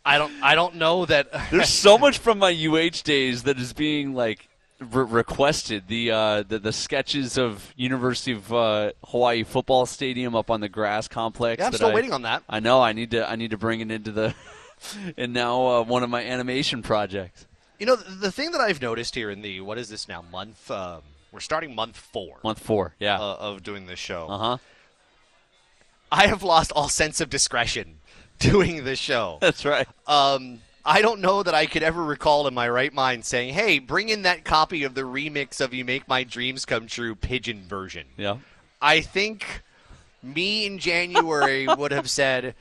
I don't. I don't know that. (laughs) There's so much from my UH days that is being like re- requested. The, uh, the the sketches of University of uh, Hawaii football stadium up on the grass complex. Yeah, I'm still I- waiting on that. I know. I need to. I need to bring it into the. (laughs) and now uh, one of my animation projects. You know, the, the thing that I've noticed here in the what is this now month? Um, we're starting month four Month four. Yeah. uh, of doing this show. Uh huh. I have lost all sense of discretion (laughs) doing this show. That's right. Um, I don't know that I could ever recall in my right mind saying, "Hey, bring in that copy of the remix of "You Make My Dreams Come True" pigeon version." Yeah. I think me in January (laughs) would have said,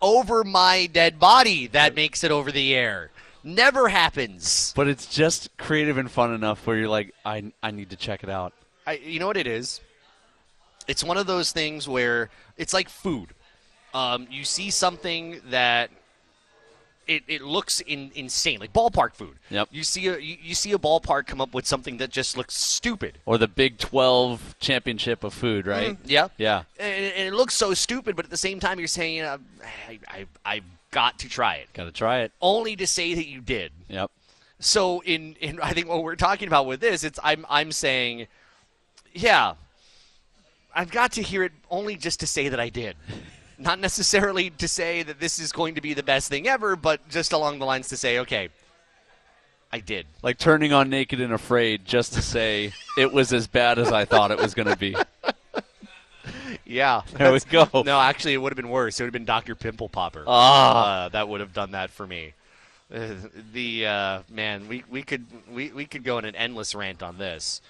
"Over my dead body." That makes it over the air. Never happens. But it's just creative and fun enough where you're like, I I need to check it out. I, you know what it is? It's one of those things where it's like food. Um, you see something that it, it looks in, insane, like ballpark food. Yep. You see a you, you see a ballpark come up with something that just looks stupid. Or the Big 12 championship of food, right? Yeah. Yeah. And, and it looks so stupid, but at the same time, you're saying, uh, I, I, I've got to try it, Got to try it. only to say that you did. Yep. So in, in I think what we're talking about with this, it's I'm I'm saying, yeah, I've got to hear it only just to say that I did. (laughs) Not necessarily to say that this is going to be the best thing ever, but just along the lines to say, okay, I did. Like turning on Naked and Afraid just to say it was as bad as I thought it was going to be. (laughs) Yeah. (laughs) There we go. No, actually, it would have been worse. It would have been Dr. Pimple Popper. Ah. Uh, that would have done that for me. Uh, the uh, man, we, we could we, we could go in an endless rant on this.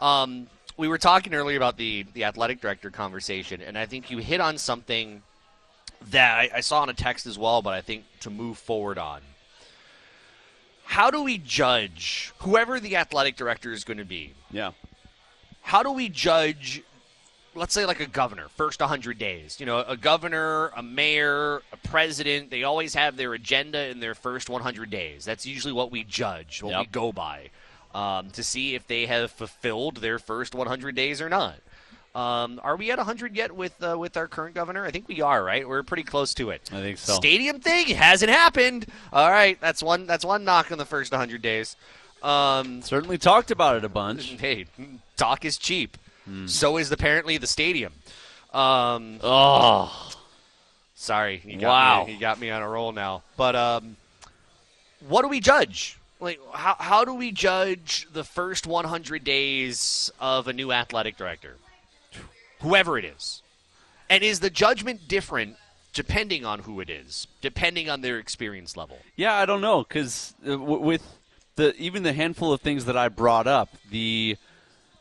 Um, we were talking earlier about the the athletic director conversation, and I think you hit on something that I, I saw in a text as well. But I think to move forward on, how do we judge whoever the athletic director is going to be? Yeah. how do we judge let's say like a governor first 100 days you know a governor a mayor a president they always have their agenda in their first 100 days. That's usually what we judge what we go by um, to see if they have fulfilled their first 100 days or not. Um, are we at 100 yet with uh, with our current governor? I think we are right? We're pretty close to it. I think so. stadium thing hasn't happened. All right that's one that's one knock on the first 100 days. Um, Certainly talked about it a bunch. (laughs) hey, talk is cheap. So is apparently the stadium. Um, Oh. sorry, you got Wow. me, you got me on a roll now. But um, what do we judge? Like, how how do we judge the first 100 days of a new athletic director, whoever it is? And is the judgment different depending on who it is, depending on their experience level? Yeah, I don't know because uh, with the even the handful of things that I brought up, the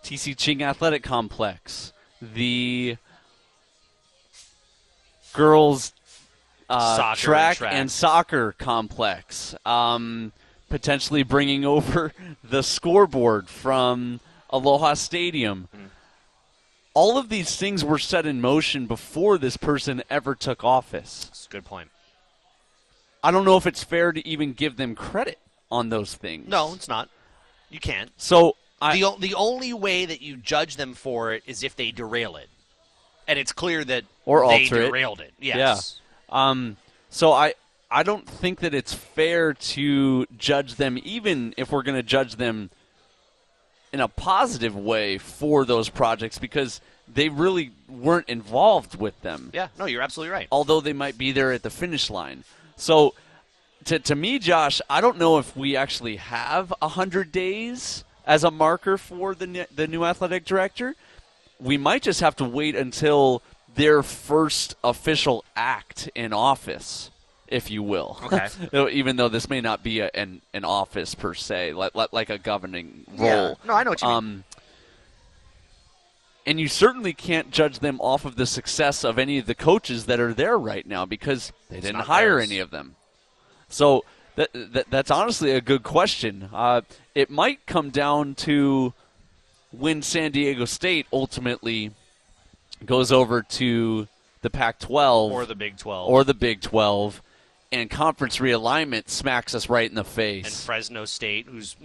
TC Ching Athletic Complex, the girls uh, Soccer and track, track. and soccer complex, um, potentially bringing (laughs) over the scoreboard from Aloha Stadium. Hmm. All of these things were set in motion before this person ever took office. That's a good point. I don't know if it's fair to even give them credit on those things. No, it's not. You can't. So I, the, the only way that you judge them for it is if they derail it, and it's clear that Or they alter it. derailed it. Yes. um, so I I don't think that it's fair to judge them, even if we're going to judge them in a positive way for those projects, because they really weren't involved with them. Yeah. No, you're absolutely right. although they might be there at the finish line. So, to, to me, Josh, I don't know if we actually have 100 days as a marker for the, the new athletic director. We might just have to wait until their first official act in office, if you will. Okay. (laughs) Even though this may not be a, an, an office per se, like, like, like a governing role. Yeah. role. No, I know what you mean. Um, and you certainly can't judge them off of the success of any of the coaches that are there right now because they didn't not hire theirs. any of them. So that, that that's honestly a good question. Uh, it might come down to when San Diego State ultimately goes over to the Pac-12 Or the Big 12. or the Big 12, and conference realignment smacks us right in the face. and. Fresno State, who's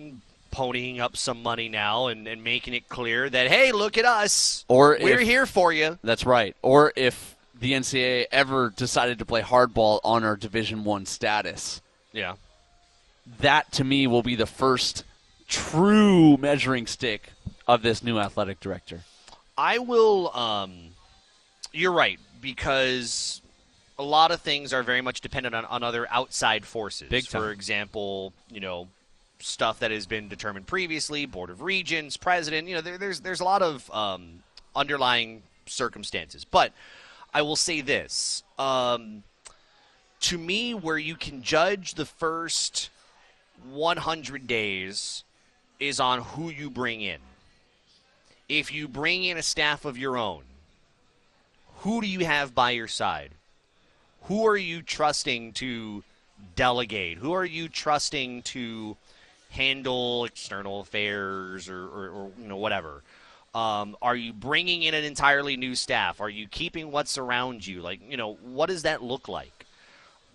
ponying up some money now and, and making it clear that hey, look at us, Or we're if- here for you. That's right. Or if the NCAA ever decided to play hardball on our Division One status, Yeah. that to me will be the first true measuring stick of this new athletic director. I will. Um, you're right because a lot of things are very much dependent on, on other outside forces. Big time. For example, you know, stuff that has been determined previously, board of regents, president. You know, there, there's there's a lot of um, underlying circumstances. But I will say this: um, to me, where you can judge the first 100 days is on who you bring in if you bring in a staff of your own, who do you have by your side? Who are you trusting to delegate? Who are you trusting to handle external affairs or, or, or you know whatever? Um, are you bringing in an entirely new staff? Are you keeping what's around you? Like you know, what does that look like?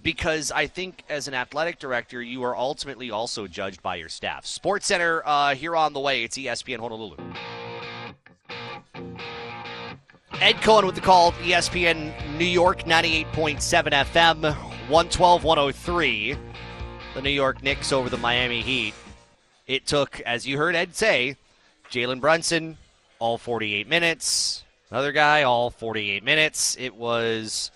Because I think as an athletic director, you are ultimately also judged by your staff. Sports Center uh, here on the way. It's ESPN Honolulu. Ed Cohen with the call, ESPN New York 98.7 FM, 112 103. The New York Knicks over the Miami Heat. It took, as you heard Ed say, Jalen Brunson, all 48 minutes. Another guy, all 48 minutes. It was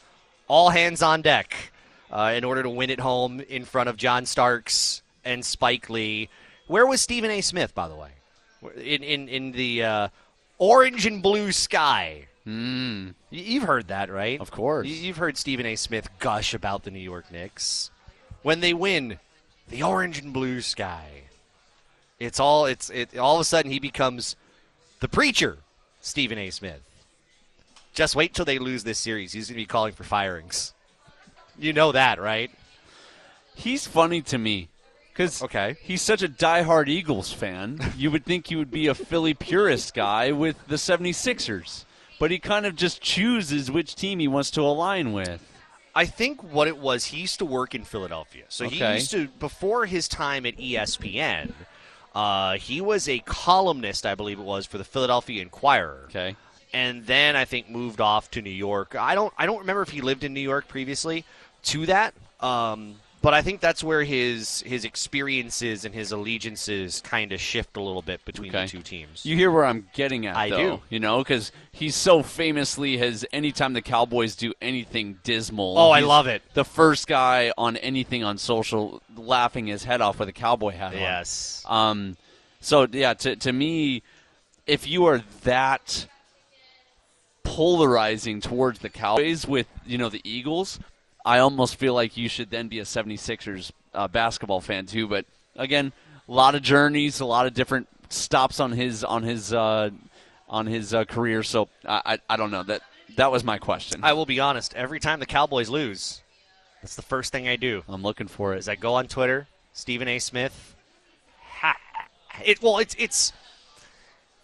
all hands on deck uh, in order to win it home in front of John Starks and Spike Lee. Where was Stephen A. Smith, by the way? In in in the uh, orange and blue sky. Mm, You've heard that, right? Of course. You've heard Stephen A. Smith gush about the New York Knicks when they win the orange and blue sky. It's all it's it. All of a sudden, he becomes the preacher, Stephen A. Smith. Just wait till they lose this series. He's going to be calling for firings. You know that, right? he's funny to me because Okay. he's such a diehard Eagles fan. you would think he would be a Philly purist guy with the 76ers, but he kind of just chooses which team he wants to align with. I think what it was, he used to work in Philadelphia. So he used to, before his time at ESPN, uh, he was a columnist, I believe it was, for the Philadelphia Inquirer. Okay. And then I think moved off to New York. I don't, I don't remember if he lived in New York previously to that. Um, but I think that's where his his experiences and his allegiances kind of shift a little bit between Okay. the two teams. You hear where I'm getting at, I though, do. You know, because he so famously has. Anytime the Cowboys do anything dismal, Oh, I love it. The first guy on anything on social laughing his head off with a cowboy hat on. yes. Um, so yeah, to to me, if you are that polarizing towards the Cowboys with you know the Eagles, I almost feel like you should then be a 76ers uh, basketball fan too. But again, a lot of journeys, a lot of different stops on his on his uh, on his uh, career. So I, I I don't know that that was my question. I will be honest. Every time the Cowboys lose, that's the first thing I do. I'm looking for it. is I go on Twitter, Stephen A. Smith. Ha, it well, it's it's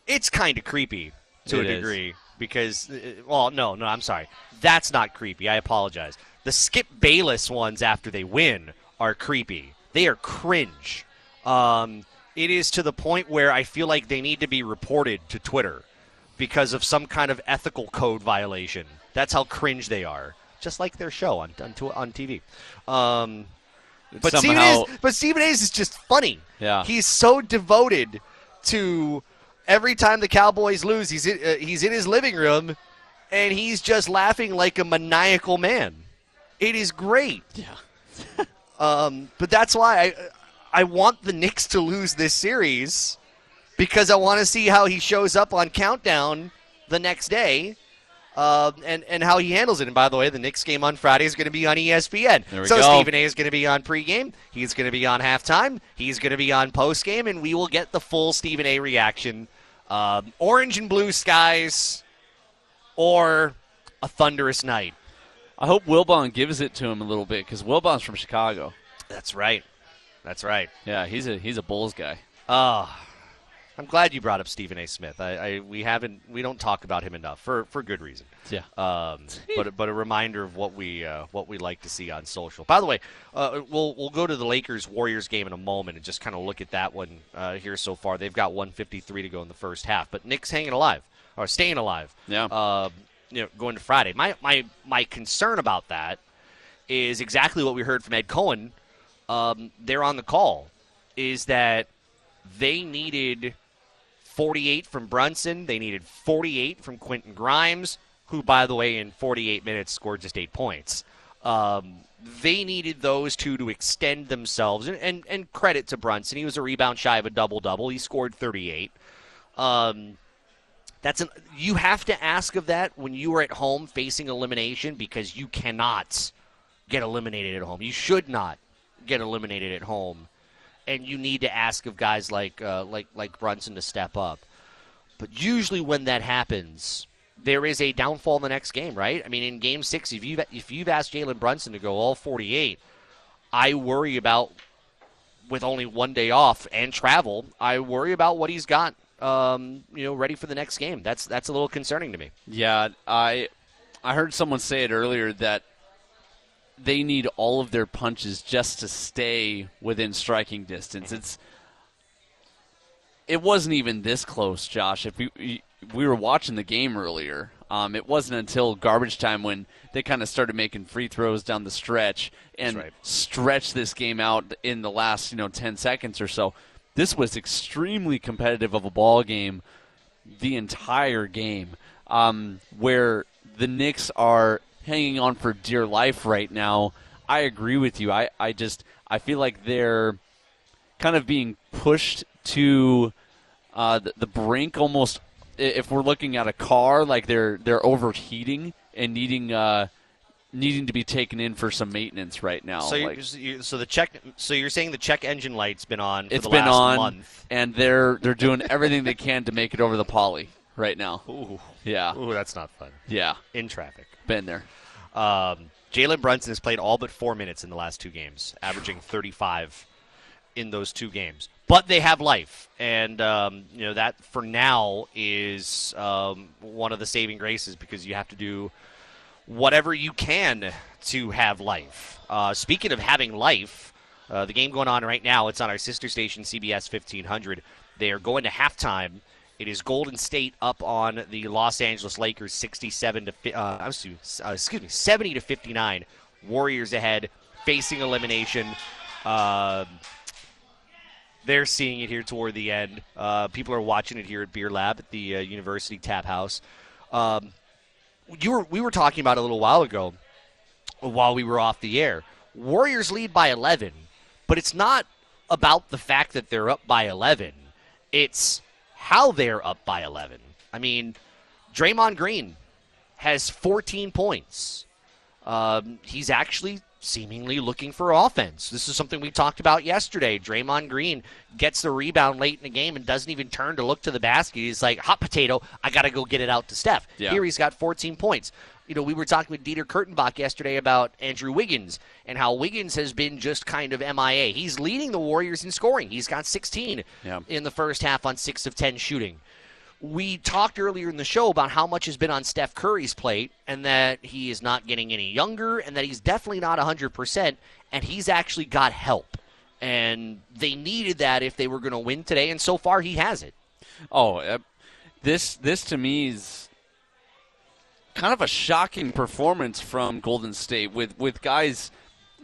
it's kind of creepy to It a is. degree because uh, well, no, no, I'm sorry, that's not creepy. I apologize. The Skip Bayless ones after they win are creepy. They are cringe. Um, it is to the point where I feel like they need to be reported to Twitter because of some kind of ethical code violation. That's how cringe they are. Just like their show on on, on TV. Um, but Stephen Somehow- A's, but Stephen A's is just funny. Yeah. he's so devoted to every time the Cowboys lose, he's in, uh, he's in his living room, and he's just laughing like a maniacal man. It is great. Yeah. (laughs) um, but that's why I I want the Knicks to lose this series because I want to see how he shows up on countdown the next day. Uh, and, and how he handles it. And by the way, the Knicks game on Friday is going to be on ESPN. So go. Stephen A is going to be on pregame. He's going to be on halftime. He's going to be on postgame, and we will get the full Stephen A reaction. Um, orange and blue skies, or a thunderous night. I hope Wilbon gives it to him a little bit because Wilbon's from Chicago. That's right. That's right. Yeah, he's a he's a Bulls guy. Ah, I'm glad you brought up Stephen A. Smith. I, I we haven't we don't talk about him enough for for good reason. Yeah. Um, (laughs) but but a reminder of what we uh, what we like to see on social. By the way, uh, we'll we'll go to the Lakers Warriors game in a moment and just kind of look at that one uh, here so far. They've got 153 to go in the first half, but Knicks hanging alive or staying alive. Yeah. You know, going to Friday. My my my concern about that is exactly what we heard from Ed Cohen. Um, they're on the call. Is that they needed 48 from Brunson. They needed 48 from Quentin Grimes, who, by the way, in 48 minutes scored just eight points. Um, they needed those two to extend themselves, and, and, and credit to Brunson. He was a rebound shy of a double double. He scored 38. Um, that's an, you have to ask of that when you are at home facing elimination because you cannot get eliminated at home. You should not get eliminated at home and you need to ask of guys like uh, like like Brunson to step up. But usually when that happens, there is a downfall in the next game, right? I mean, in Game Six, if you've if you've asked Jalen Brunson to go all 48, I worry about with only one day off and travel. I worry about what he's got, um, you know, ready for the next game. That's that's a little concerning to me. Yeah, I I heard someone say it earlier that they need all of their punches just to stay within striking distance. It's it wasn't even this close, Josh. If we we were watching the game earlier, um, it wasn't until garbage time when they kind of started making free throws down the stretch and right. stretched this game out in the last you know ten seconds or so. This was extremely competitive of a ball game the entire game, um, where the Knicks are hanging on for dear life right now. I agree with you. I, I just I feel like they're kind of being pushed to uh, the, the brink almost. If we're looking at a car, like they're they're overheating and needing uh, needing to be taken in for some maintenance right now. So, Like, you're, so the check. So you're saying the check engine light's been on for it's the been last on, month. and they're they're doing everything they can to make it over the Pali right now. (laughs) Ooh, Yeah, ooh, that's not fun. yeah, In traffic. been there. Um, Jalen Brunson has played all but four minutes in the last two games, averaging 35 in those two games. But they have life, and um, you know that for now is um, one of the saving graces because you have to do whatever you can to have life. Uh, speaking of having life, uh, the game going on right now, it's on our sister station, CBS 1500. They are going to halftime. It is Golden State up on the Los Angeles Lakers, 67 to uh, uh, excuse me, 70 to 59. Warriors ahead, facing elimination. Um they're seeing it here toward the end. Uh, people are watching it here at Beer Lab at the uh, University Tap House. Um, you were we were talking about a little while ago while we were off the air. Warriors lead by 11, but it's not about the fact that they're up by 11. It's how they're up by 11. I mean, Draymond Green has 14 points. Um, he's actually seemingly looking for offense. This is something we talked about yesterday. Draymond Green gets the rebound late in the game and doesn't even turn to look to the basket. He's like, hot potato, I got to go get it out to Steph. Yeah. Here he's got 14 points. You know, we were talking with Dieter Kurtenbach yesterday about Andrew Wiggins and how Wiggins has been just kind of MIA. He's leading the Warriors in scoring. He's got 16 Yeah. in the first half on 6 of 10 shooting we talked earlier in the show about how much has been on Steph Curry's plate and that he is not getting any younger and that he's definitely not 100% and he's actually got help. And they needed that if they were going to win today and so far he has it. Oh, uh, this this to me is kind of a shocking performance from Golden State with with guys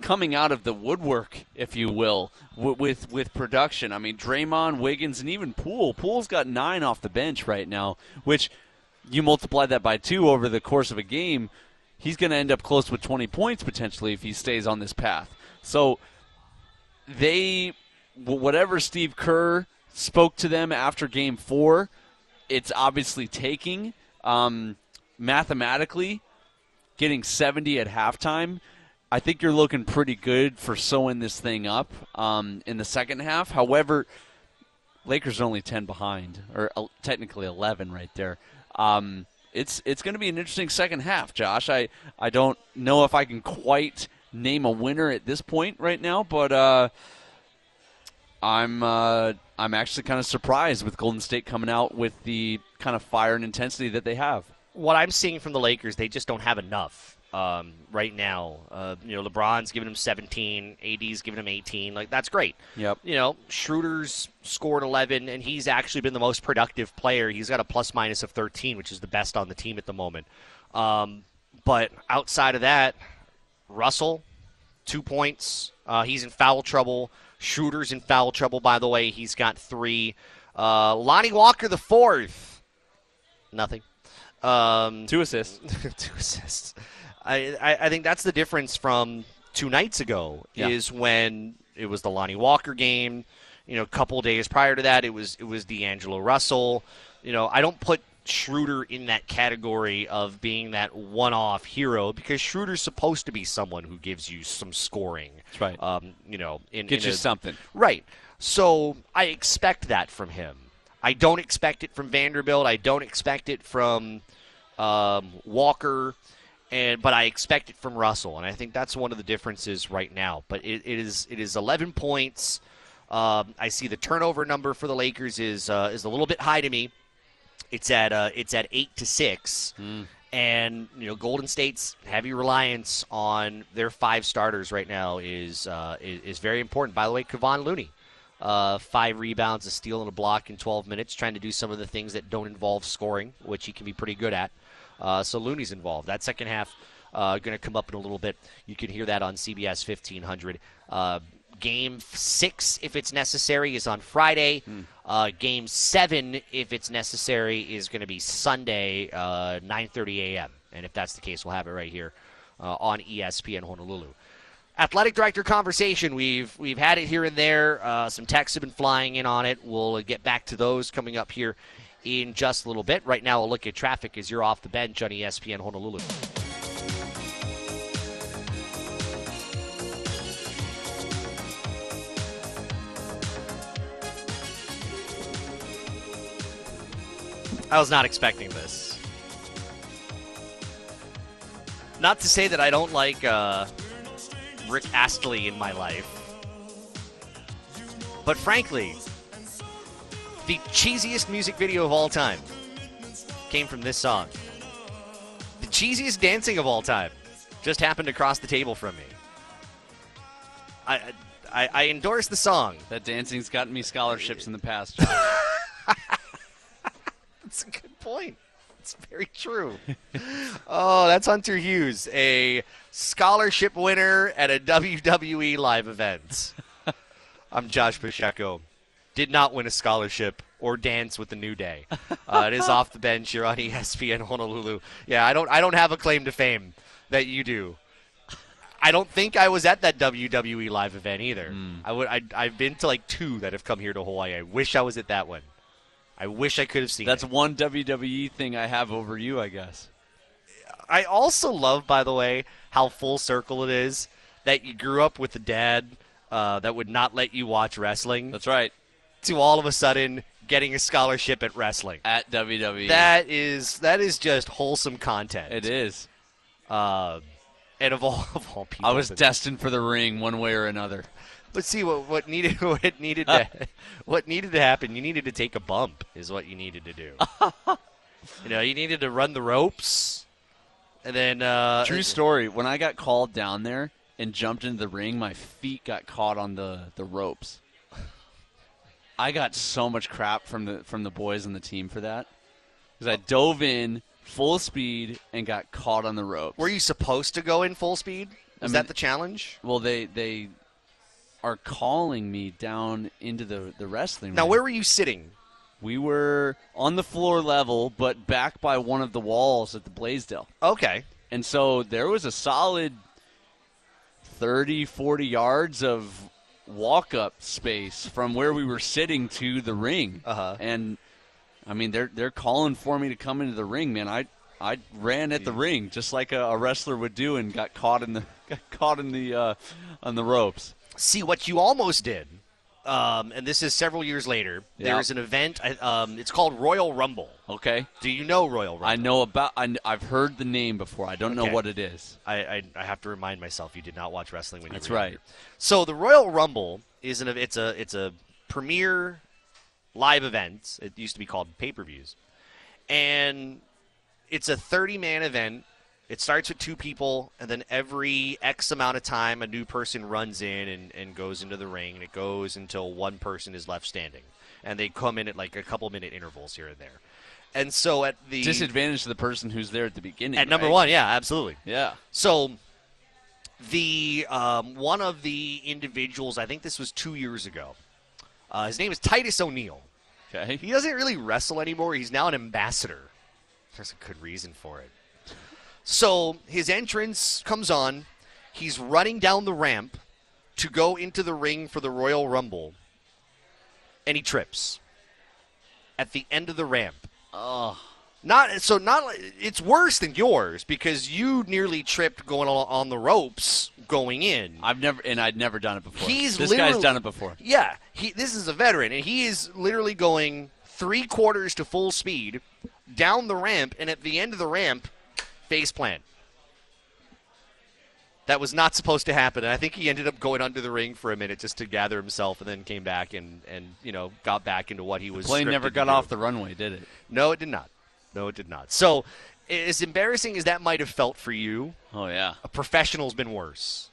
coming out of the woodwork, if you will, with with, with production. I mean, Draymond, Wiggins, and even Poole. Poole's got nine off the bench right now, which you multiply that by two over the course of a game, he's going to end up close with 20 points potentially if he stays on this path. So they, whatever Steve Kerr spoke to them after game four, it's obviously taking. Um, mathematically, getting 70 at halftime, I think you're looking pretty good for sewing this thing up um, in the second half. However, Lakers are only 10 behind, or uh, technically 11 right there. Um, it's it's going to be an interesting second half, Josh. I, I don't know if I can quite name a winner at this point right now, but uh, I'm uh, I'm actually kind of surprised with Golden State coming out with the kind of fire and intensity that they have. what I'm seeing from the Lakers, they just don't have enough um, right now. Uh, you know, LeBron's giving him 17, AD's giving him 18. Like that's great. Yep. You know, Schroeder's scored 11, and he's actually been the most productive player. He's got a plus minus of 13, which is the best on the team at the moment. Um, but outside of that, Russell, two points. Uh, he's in foul trouble. Schroeder's in foul trouble, by the way. He's got three. Uh, Lonnie Walker, the fourth. Nothing. Um, Two assists. (laughs) two assists. I, I I think that's the difference from two nights ago. Yeah. Is when it was the Lonnie Walker game. You know, a couple days prior to that, it was it was D'Angelo Russell. You know, I don't put Schroeder in that category of being that one-off hero because Schroeder's supposed to be someone who gives you some scoring. That's right. Um, you know, in, Get in you a- something. Right. So I expect that from him. I don't expect it from Vanderbilt. I don't expect it from um, Walker, and but I expect it from Russell, and I think that's one of the differences right now. But it, it is it is 11 points. Um, I see the turnover number for the Lakers is uh, is a little bit high to me. It's at uh, it's at eight to six, and you know Golden State's heavy reliance on their five starters right now is uh, is, is very important. By the way, Kevon Looney, uh, five rebounds, a steal, and a block in 12 minutes, trying to do some of the things that don't involve scoring, which he can be pretty good at. Uh, so Looney's involved. That second half uh, going to come up in a little bit. You can hear that on CBS 1500. Uh, game six, if it's necessary, is on Friday. Uh, game seven, if it's necessary, is going to be Sunday, uh, 9:30 a.m. And if that's the case, we'll have it right here uh, on ESPN Honolulu. Athletic director conversation. We've we've had it here and there. Uh, some texts have been flying in on it. We'll uh, get back to those coming up here in just a little bit. Right now, a look at traffic as you're off the bench on ESPN Honolulu. I was not expecting this. Not to say that I don't like uh, Rick Astley in my life, but frankly, the cheesiest music video of all time came from this song. The cheesiest dancing of all time just happened across the table from me. I I, I endorse the song. That dancing's gotten me scholarships in the past. (laughs) That's a good point. It's very true. oh, that's Hunter Hughes, a scholarship winner at a WWE live event. (laughs) I'm Josh Pacheco. Did not win a scholarship or dance with the New Day. Uh, it is off the bench here on ESPN Honolulu. Yeah, I don't. I don't have a claim to fame that you do. I don't think I was at that WWE live event either. I would. I, I've been to like two that have come here to Hawaii. I wish I was at that one. I wish I could have seen. That's it. one WWE thing I have over you, I guess. I also love, by the way, how full circle it is that you grew up with a dad uh, that would not let you watch wrestling That's right. To all of a sudden getting a scholarship at wrestling. At WWE. That is that is just wholesome content. it is. Uh, and of all (laughs) of all people, I was destined for the ring one way or another. But see what what needed (laughs) what needed to (laughs) what needed to happen. You needed to take a bump, is what you needed to do. you know, you needed to run the ropes, and then uh, True story. When I got called down there and jumped into the ring, my feet got caught on the, the ropes. I got so much crap from the from the boys on the team for that because I dove in full speed and got caught on the ropes. Were you supposed to go in full speed? I mean- that the challenge? Well, they they are calling me down into the the wrestling. Now, ring. where were you sitting? we were on the floor level, but back by one of the walls at the Blaisdell. Okay. And so there was a solid 30, 40 yards of walk up space from where we were sitting to the ring. Uh-huh. And I mean they're they're calling for me to come into the ring, man. I I ran at the ring just like a, a wrestler would do and got caught in the (laughs) got caught in the uh, on the ropes. See what you almost did, um, and this is several years later. Yeah. There's an event. Um, it's called Royal Rumble. Okay? Do you know Royal Rumble? I know about I, have heard the name before. I don't know what it is. I, I, I have to remind myself you did not watch wrestling when That's you were That's right. younger. So the Royal Rumble is an it's a it's a premier live event. It used to be called pay per views. And it's a 30 man event. It starts with two people, and then every X amount of time, a new person runs in and, and goes into the ring, and it goes until one person is left standing. And they come in at like a couple minute intervals here and there. And so at the Disadvantage to the person who's there at the beginning. at number one, yeah, absolutely. Yeah. So the um, one of the individuals, I think this was two years ago. Uh, his name is Titus O'Neil. Okay. He doesn't really wrestle anymore. He's now an ambassador. There's a good reason for it. So his entrance comes on. He's running down the ramp to go into the ring for the Royal Rumble, and he trips at the end of the ramp. Oh. Not so. Not it's worse than yours because you nearly tripped going on, on the ropes going in. I've never and I'd never done it before. He's this guy's done it before. Yeah, he. This is a veteran, and he is literally going three quarters to full speed down the ramp, and at the end of the ramp, face plant. That was not supposed to happen, and I think he ended up going under the ring for a minute just to gather himself, and then came back and and you know got back into what he was. Plane never got off the runway, did it? No, it did not. No, it did not. So, as embarrassing as that might have felt for you, Oh yeah. a professional's been worse.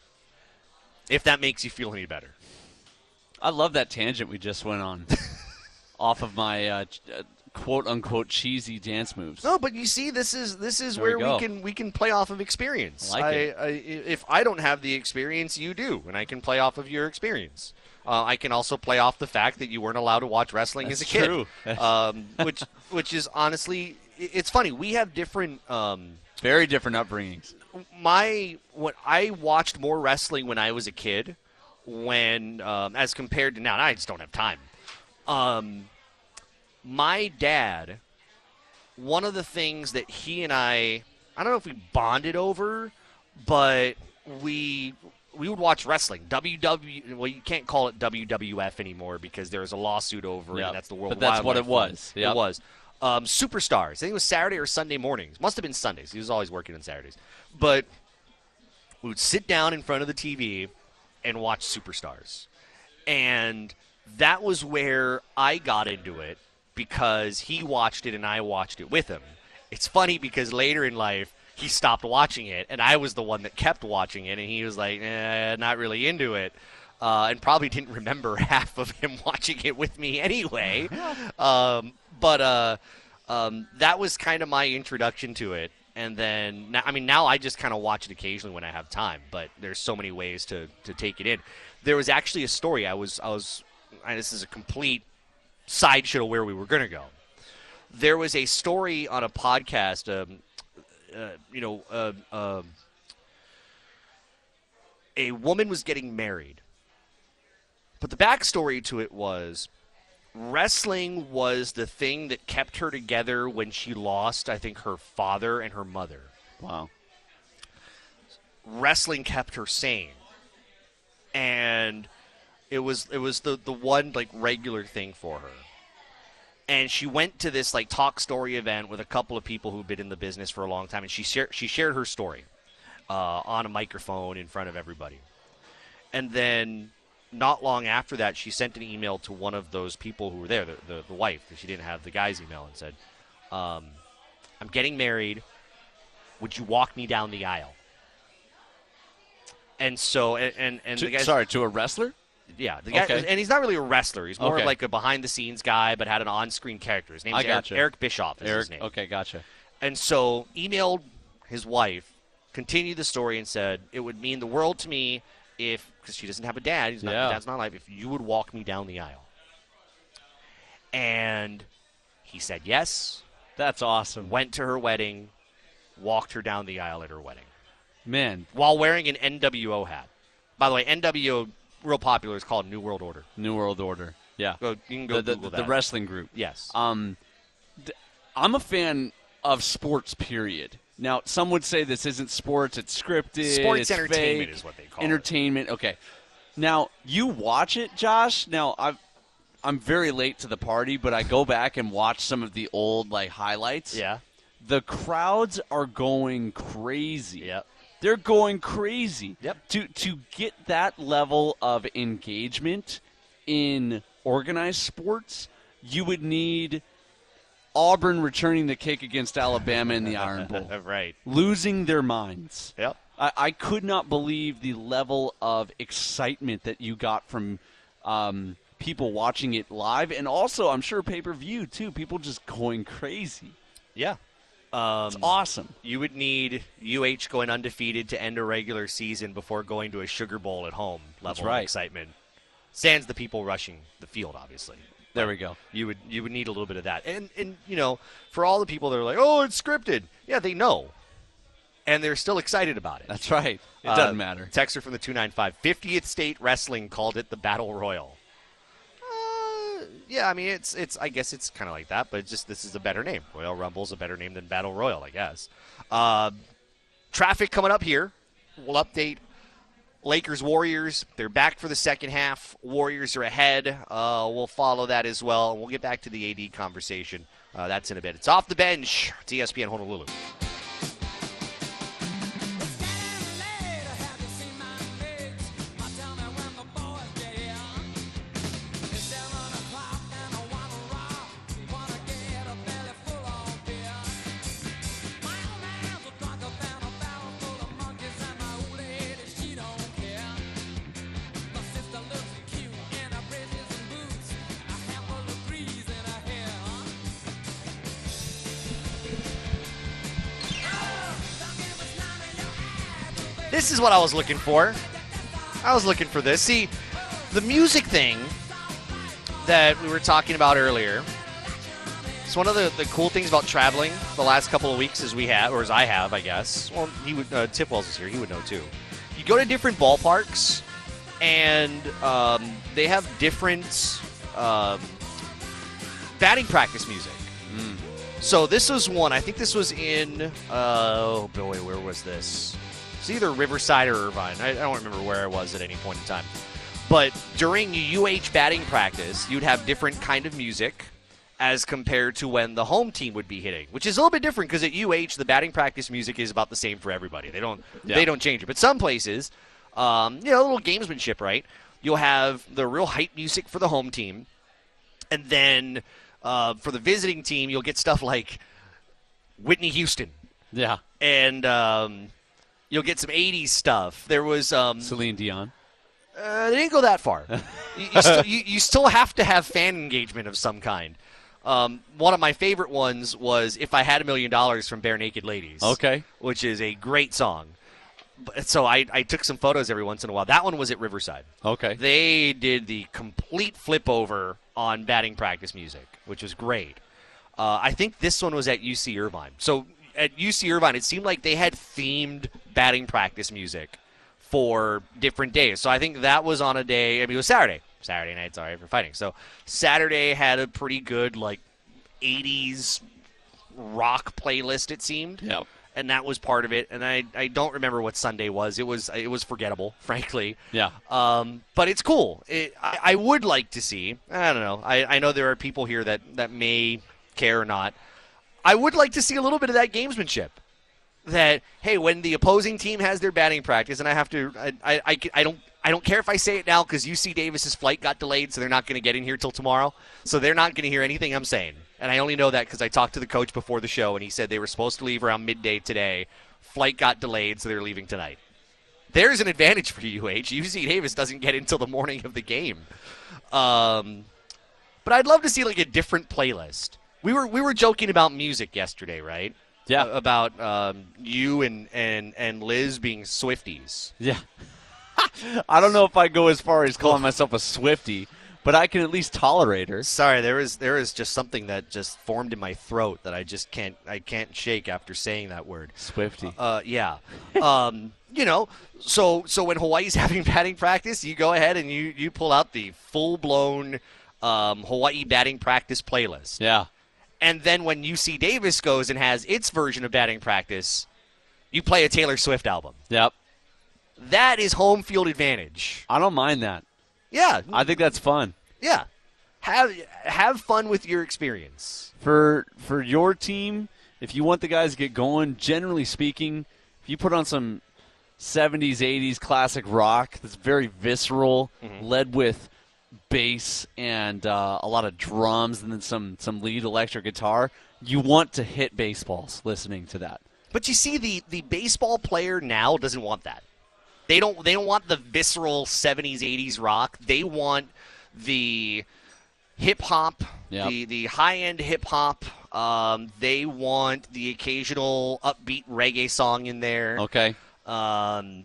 If that makes you feel any better. I love that tangent we just went on, (laughs) off of my uh, uh, quote unquote cheesy dance moves. No, but you see, this is this is There where we, go. can we can play off of experience. I like it. I, if I don't have the experience, you do, and I can play off of your experience. Uh, I can also play off the fact that you weren't allowed to watch wrestling as a kid, true. (laughs) um, which which is honestly, it's funny. We have different. Um, Very different upbringings. my what I watched more wrestling when I was a kid, when um, as compared to now. I just don't have time. Um, my dad, one of the things that he and I, I don't know if we bonded over, but we we would watch wrestling. WW. Well, you can't call it WWF anymore because there's a lawsuit over it. And that's the World. But that's what it was. Yep. It was. Um, Superstars. I think it was Saturday or Sunday mornings. Must have been Sundays. He was always working on Saturdays. But we would sit down in front of the TV and watch Superstars. And that was where I got into it because he watched it and I watched it with him. It's funny because later in life, he stopped watching it, and I was the one that kept watching it, and he was like, eh, not really into it. Uh, and probably didn't remember (laughs) half of him (laughs) watching it with me anyway. (laughs) um, but uh, um, that was kind of my introduction to it. And then, now, I mean, now I just kind of watch it occasionally when I have time. But there's so many ways to, to take it in. There was actually a story I was I was. This is a complete sideshow where we were going to go. There was a story on a podcast. Um, uh, you know, uh, um a woman was getting married, but the backstory to it was wrestling was the thing that kept her together when she lost, I think, her father and her mother. Wow. Wrestling kept her sane, and it was it was the the one like regular thing for her. And she went to this like talk story event with a couple of people who've been in the business for a long time, and she shared she shared her story uh, on a microphone in front of everybody. And then not long after that, she sent an email to one of those people who were there, the, the, the wife, because she didn't have the guy's email, and said, um, I'm getting married. Would you walk me down the aisle? And so, and, and, and To- sorry, to a wrestler? Yeah, the guy, Okay. and he's not really a wrestler. He's more Okay. like a behind the scenes guy, but had an on screen character. His name's I Eric. Eric Bischoff. Is Eric. his name. Okay, gotcha. And so emailed his wife, continued the story, and said it would mean the world to me if, because she doesn't have a dad, he's not, Yeah. dad's not alive, if you would walk me down the aisle. And he said yes, That's awesome. went to her wedding, walked her down the aisle at her wedding Man, while wearing an NWO hat. By the way, NWO, real popular, is called New World Order. New World Order. Yeah. Go, you can go the, the, Google the that. wrestling group. Yes. Um, d- I'm a fan of sports. Period. Now, some would say this isn't sports; it's scripted. Sports it's entertainment fake, is what they call it. entertainment. Okay. Now you watch it, Josh. Now I've. I'm very late to the party, but I go back and watch some of the old like highlights. yeah. The crowds are going crazy. Yep. They're going crazy. Yep. To to get that level of engagement in organized sports, you would need Auburn returning the kick against Alabama in the Iron Bowl, (laughs) right. losing their minds. Yep. I, I could not believe the level of excitement that you got from um, people watching it live, and also I'm sure pay per view too. People just going crazy. Yeah. Um, It's awesome. You would need UH going undefeated to end a regular season before going to a Sugar Bowl at home level right. of excitement. Sans the people rushing the field, obviously. There we go. You would you would need a little bit of that, and and you know for all the people that are like, oh, it's scripted. Yeah, they know, and they're still excited about it. That's right. It Uh, doesn't matter. Texter from the 295. 50th State Wrestling called it the Battle Royal. Yeah, I mean, it's, it's. I guess it's kind of like that, but just this is a better name. Royal Rumble's a better name than Battle Royal, I guess. Uh, traffic coming up here. We'll update Lakers Warriors. They're back for the second half. Warriors are ahead. Uh, we'll follow that as well. We'll get back to the AD conversation. Uh, that's in a bit. It's off the bench. It's ESPN Honolulu. This is what I was looking for. I was looking for this. See, the music thing that we were talking about earlier. It's one of the, the cool things about traveling the last couple of weeks as we have, or as I have, I guess. Well, he would. Uh, Tipwells is here. He would know too. You go to different ballparks, and um, they have different um, batting practice music. So this was one. I think this was in. Uh, oh boy, where was this? It's either Riverside or Irvine. I, I don't remember where I was at any point in time. But during UH batting practice, you'd have different kind of music as compared to when the home team would be hitting, which is a little bit different because at UH the batting practice music is about the same for everybody. They don't Yeah. they don't change it. But some places, um, you know, a little gamesmanship, right? You'll have the real hype music for the home team, and then uh, for the visiting team, you'll get stuff like Whitney Houston, Yeah. and um, you'll get some '80s stuff. There was um, Celine Dion. uh, they didn't go that far. (laughs) you, you, still, you, you still have to have fan engagement of some kind. Um, one of my favorite ones was "If I Had a Million Dollars" from Barenaked Ladies. Okay. which is a great song. So I, I took some photos every once in a while. That one was at Riverside. Okay. They did the complete flip over on batting practice music, which was great. Uh, I think this one was at UC Irvine. So at UC Irvine, it seemed like they had themed batting practice music for different days. So I think that was on a day. I mean, it was Saturday. Saturday night, sorry for fighting. So Saturday had a pretty good like '80s rock playlist. It seemed Yep. and that was part of it. And I, I don't remember what Sunday was. It was it was forgettable, (laughs) frankly. Yeah. Um, but it's cool. It, I, I would like to see. I don't know. I, I know there are people here that that may care or not. I would like to see a little bit of that gamesmanship. That hey, when the opposing team has their batting practice, and I have to, I, I, I, I don't. I don't care if I say it now because UC Davis's flight got delayed, so they're not going to get in here till tomorrow. So they're not going to hear anything I'm saying, and I only know that because I talked to the coach before the show, and he said they were supposed to leave around midday today. Flight got delayed, so they're leaving tonight. There's an advantage for UH. UC Davis doesn't get in until the morning of the game. Um, but I'd love to see like a different playlist. We were we were joking about music yesterday, right? Yeah. About um, you and, and and Liz being Swifties. Yeah. (laughs) I don't know if I go as far as calling myself a Swifty, but I can at least tolerate her. Sorry, there is there is just something that just formed in my throat that I just can't I can't shake after saying that word. Swifty. Uh, yeah. (laughs) um, you know, so so when Hawaii's (laughs) having batting practice, you go ahead and you you pull out the full blown um, Hawaii batting practice playlist. Yeah. And then when UC Davis goes and has its version of batting practice, you play a Taylor Swift album. Yep. That is home field advantage. I don't mind that. Yeah, I think that's fun. yeah. Have have fun with your experience. For for your team, if you want the guys to get going, generally speaking, if you put on some 70s, 80s classic rock that's very visceral, mm-hmm. led with bass and uh, a lot of drums and then some some lead electric guitar, you want to hit baseballs listening to that. But you see, the the baseball player now doesn't want that. They don't. They don't want the visceral '70s, '80s rock. They want the hip hop, Yep. the the high end hip hop. Um, they want the occasional upbeat reggae song in there. Okay. Um,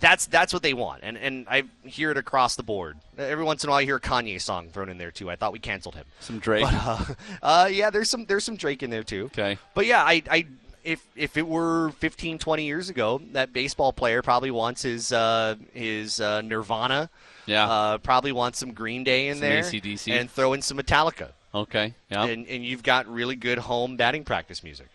that's that's what they want, and and I hear it across the board. Every once in a while, I hear a Kanye song thrown in there too. I thought we canceled him. Some Drake. But, uh, (laughs) uh, yeah, there's some there's some Drake in there too. okay. But yeah, I, I if if it were 15, 20 years ago, that baseball player probably wants his uh, his uh, Nirvana. Yeah. Uh, probably wants some Green Day in Some there, AC/DC. and throw in some Metallica, Okay. Yeah. and and you've got really good home batting practice music.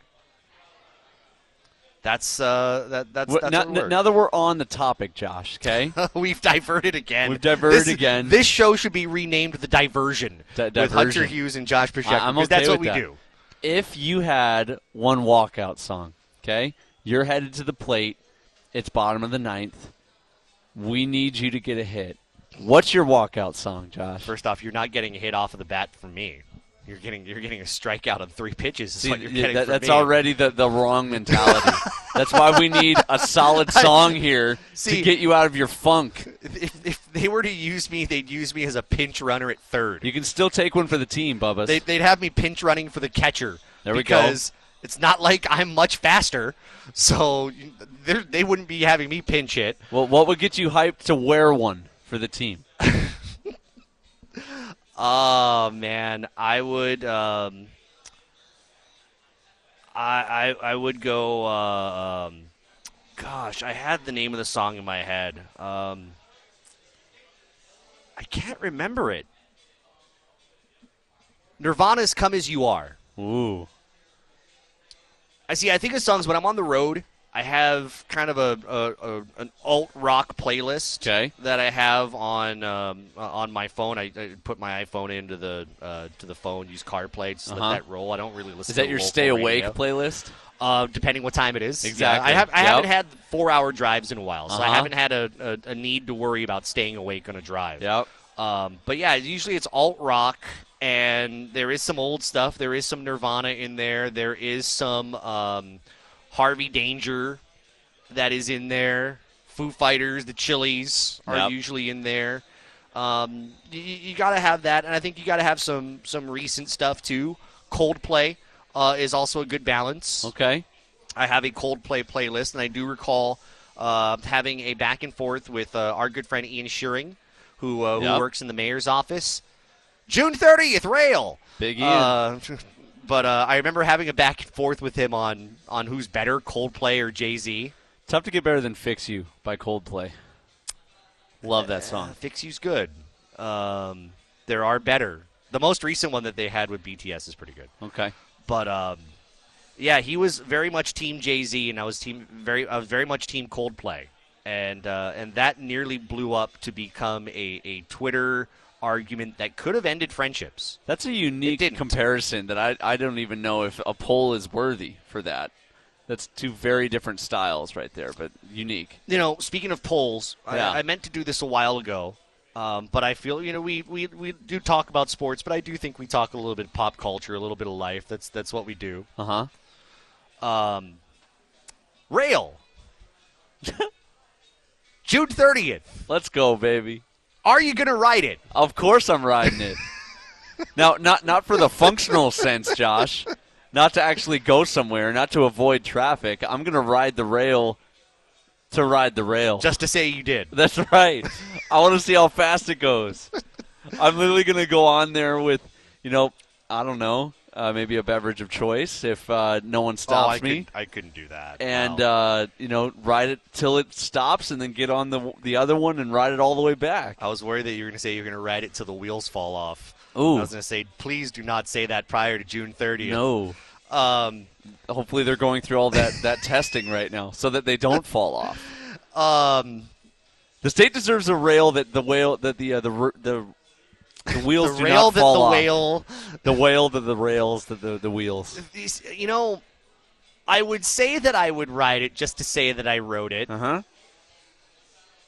That's uh that that's, that's now, what we're- now that we're on the topic, Josh. Okay. (laughs) We've diverted again. We've diverted This- again. This show should be renamed the Diversion Di- with Hunter Hughes and Josh Pacheco because okay that's what we that. do. if you had one walkout song, okay, you're headed to the plate. It's bottom of the ninth. We need you to get a hit. What's your walkout song, Josh? First off, you're not getting a hit off of the bat from me. You're getting you're getting a strikeout on three pitches. Is See, what you're getting that- that's me. already the, the wrong mentality. (laughs) that's why we need a solid (laughs) song here See- to get you out of your funk. If, if they were to use me, they'd use me as a pinch runner at third. You can still take one for the team, Bubba. They, they'd have me pinch running for the catcher. There we go. because it's not like I'm much faster, so they're- wouldn't be having me pinch it. well, what would get you hyped to wear one for the team? Oh man, I would. Um, I, I I would go. Uh, um, gosh, I had the name of the song in my head. Um, I can't remember it. Nirvana's "Come as You Are." Ooh. I see. I think of songs when I'm on the road. I have kind of a, a, a an alt rock playlist Okay. that I have on um, uh, on my phone. I, I put my iPhone into the uh, to the phone, use CarPlay, just Uh-huh. let that roll. I don't really listen. Is to that your stay awake radio. playlist? Uh, depending what time it is. Yeah, Exactly. I have. I Yep. haven't had four hour drives in a while, so I Uh-huh. haven't had a, a, a need to worry about staying awake on a drive. Yep. Um, but yeah, usually it's alt rock, and there is some old stuff. There is some Nirvana in there. There is some um, Harvey Danger that is in there. Foo Fighters, the Chili's are Yep. usually in there. Um, you, you got to have that, and I think you got to have some some recent stuff too. Coldplay uh, is also a good balance. Okay. I have a Coldplay playlist, and I do recall uh, having a back and forth with uh, our good friend Ian Shearing, who uh, Yep. who works in the mayor's office. June thirtieth, rail. Big Ian. (laughs) Uh, but uh, I remember having a back and forth with him on on who's better, Coldplay or Jay Z. Tough to get better than Fix You by Coldplay. Love that song. Fix You's good. Um, there are better. The most recent one that they had with BTS is pretty good. Okay. But um, yeah, he was very much Team Jay Z, and I was team very I was very much Team Coldplay, and uh, and that nearly blew up to become a, a Twitter argument that could have ended friendships. That's a unique comparison that I, I don't even know if a poll is worthy for that. That's two very different styles right there, but unique. You know, speaking of polls, Yeah. I, I meant to do this a while ago. Um, but I feel you know we, we, we do talk about sports, but I do think we talk a little bit pop culture, a little bit of life. That's that's what we do. Uh huh. Um, rail. (laughs) June thirtieth. Let's go, baby. Are you gonna ride it? Of course I'm riding it. (laughs) now, not not for the functional sense, Josh. Not to actually go somewhere, not to avoid traffic. I'm gonna ride the rail to ride the rail. Just to say you did. That's right. I want to see how fast it goes. I'm literally going to go on there with, you know, I don't know, uh, maybe a beverage of choice if uh, no one stops I me. Couldn't, I couldn't do that. and Wow. uh, you know, ride it till it stops, and then get on the the other one and ride it all the way back. I was worried that you were going to say you're going to ride it till the wheels fall off. Ooh. I was going to say, please do not say that prior to June 30th. No, Um, hopefully they're going through all that that testing right now so that they don't fall off. (laughs) um, The state deserves a rail that the whale that the uh, the the the wheels the do rail not that fall the off. whale. The whale that the rails that the the wheels. You know, I would say that I would ride it just to say that I rode it. Uh huh.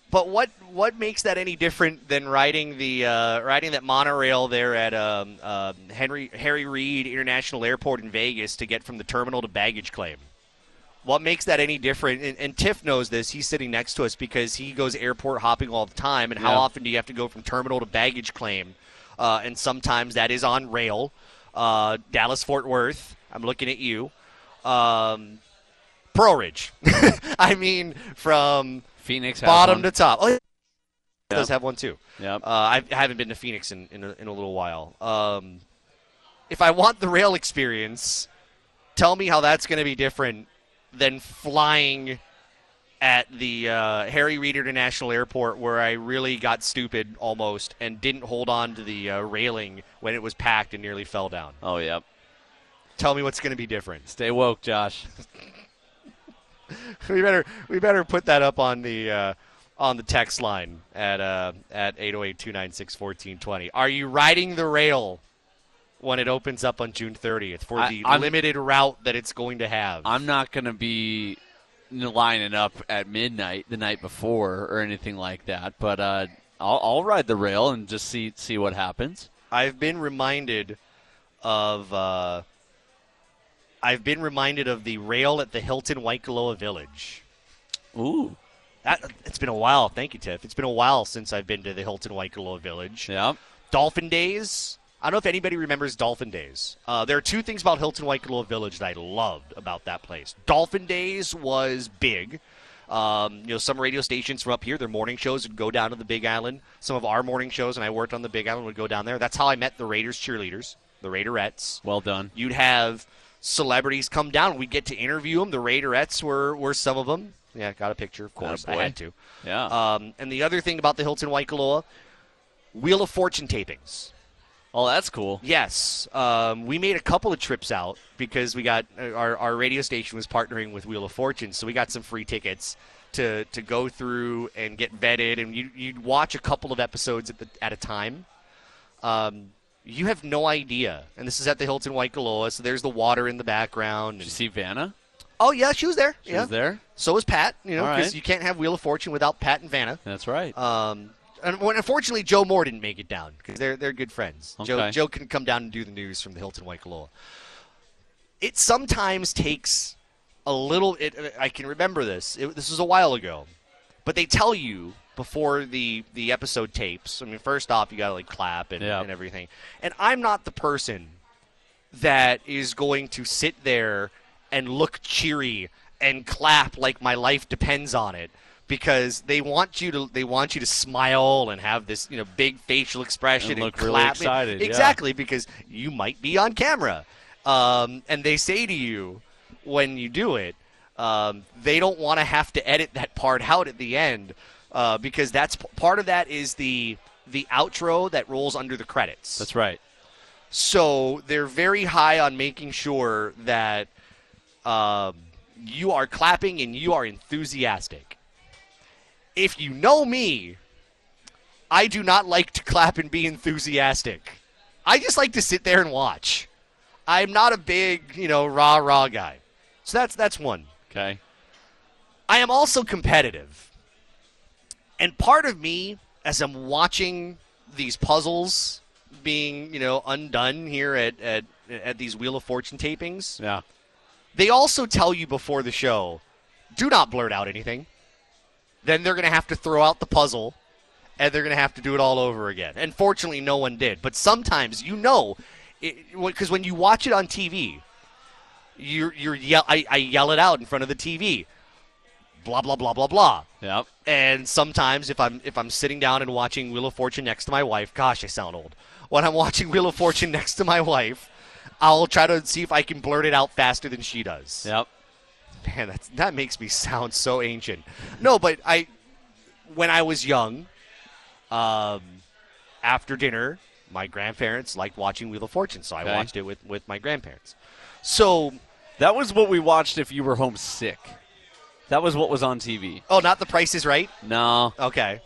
But what what makes that any different than riding the uh, riding that monorail there at um, uh, Henry Harry Reid International Airport in Vegas to get from the terminal to baggage claim? What makes that any different? And, and Tiff knows this. He's sitting next to us because he goes airport hopping all the time. And how often do you have to go from terminal to baggage claim? Uh, and sometimes that is on rail. Uh, Dallas Fort Worth. I'm looking at you. Um, Pearlridge. (laughs) I mean, from Phoenix bottom to top. Oh, yeah. Yep. does have one too. Yep. Uh, I I haven't been to Phoenix in in a, in a little while. Um, if I want the rail experience, tell me how that's going to be different than flying at the uh, Harry Reid International Airport, where I really got stupid almost and didn't hold on to the uh, railing when it was packed and nearly fell down. oh, yep. Tell me what's going to be different. Stay woke, Josh. (laughs) we better we better put that up on the uh, on the text line at uh, at 808-296-1420. Are you riding the rail when it opens up on June 30th for I- the I'm- limited route that it's going to have? I'm not going to be lining up at midnight the night before or anything like that, but uh, I'll, I'll ride the rail and just see see what happens. I've been reminded of uh, I've been reminded of the rail at the Hilton Waikoloa Village. Ooh, That, it's been a while. Thank you, Tiff. It's been a while since I've been to the Hilton Waikoloa Village. yeah. Dolphin Days. I don't know if anybody remembers Dolphin Days. Uh, there are two things about Hilton Waikoloa Village that I loved about that place. Dolphin Days was big. Um, you know, some radio stations from up here, their morning shows would go down to the Big Island. Some of our morning shows, and I worked on the Big Island, would go down there. That's how I met the Raiders cheerleaders, the Raiderettes. Well done. You'd have celebrities come down. We'd get to interview them. The Raiderettes were, were some of them. Yeah, got a picture, of course. I had to. Yeah. Um, and the other thing about the Hilton Waikoloa, Wheel of Fortune tapings. Oh, that's cool. Yes, um, we made a couple of trips out because we got our, our radio station was partnering with Wheel of Fortune, so we got some free tickets to to go through and get vetted, and you you'd watch a couple of episodes at the at a time. Um, you have no idea, and this is at the Hilton White Waikoloa, so there's the water in the background. Did you see Vanna? oh yeah, she was there. She yeah, was there. so was Pat. You know, because right. you can't have Wheel of Fortune without Pat and Vanna. That's right. Um, and unfortunately, Joe Moore didn't make it down because they're they're good friends. Joe Okay. Joe can come down and do the news from the Hilton Waikoloa. It sometimes takes a little. It, uh, I can remember this. It, this was a while ago, but they tell you before the the episode tapes. I mean, first off, you got to like clap and, Yeah. and everything. And I'm not the person that is going to sit there and look cheery and clap like my life depends on it because they want you to they want you to smile and have this you know big facial expression And and, look really clap excited, yeah. exactly because you might be on camera um, and they say to you when you do it um, they don't want to have to edit that part out at the end uh, because that's part of that is the the outro that rolls under the credits That's right. so they're very high on making sure that um, you are clapping and you are enthusiastic. If you know me, I do not like to clap and be enthusiastic. I just like to sit there and watch. I'm not a big, you know, rah rah guy. So that's that's one. Okay. I am also competitive. And part of me, as I'm watching these puzzles being, you know, undone here at, at, at these Wheel of Fortune tapings, Yeah. they also tell you before the show do not blurt out anything. Then they're going to have to throw out the puzzle and they're going to have to do it all over again. And fortunately, no one did. But sometimes you know, because when you watch it on TV, you're, you're yell, I, I yell it out in front of the TV. Blah blah blah blah blah. Yep. And sometimes if I'm if I'm sitting down and watching Wheel of Fortune next to my wife, gosh, I sound old. When I'm (laughs) watching Wheel of Fortune next to my wife, I'll try to see if I can blurt it out faster than she does. Yep. Man, that's, that makes me sound so ancient. No, but I, when I was young, um, after dinner, my grandparents liked watching Wheel of Fortune, so I Okay. watched it with, with my grandparents. So, That was what we watched if you were homesick. That was what was on TV. oh, not The Price is Right? No. Okay.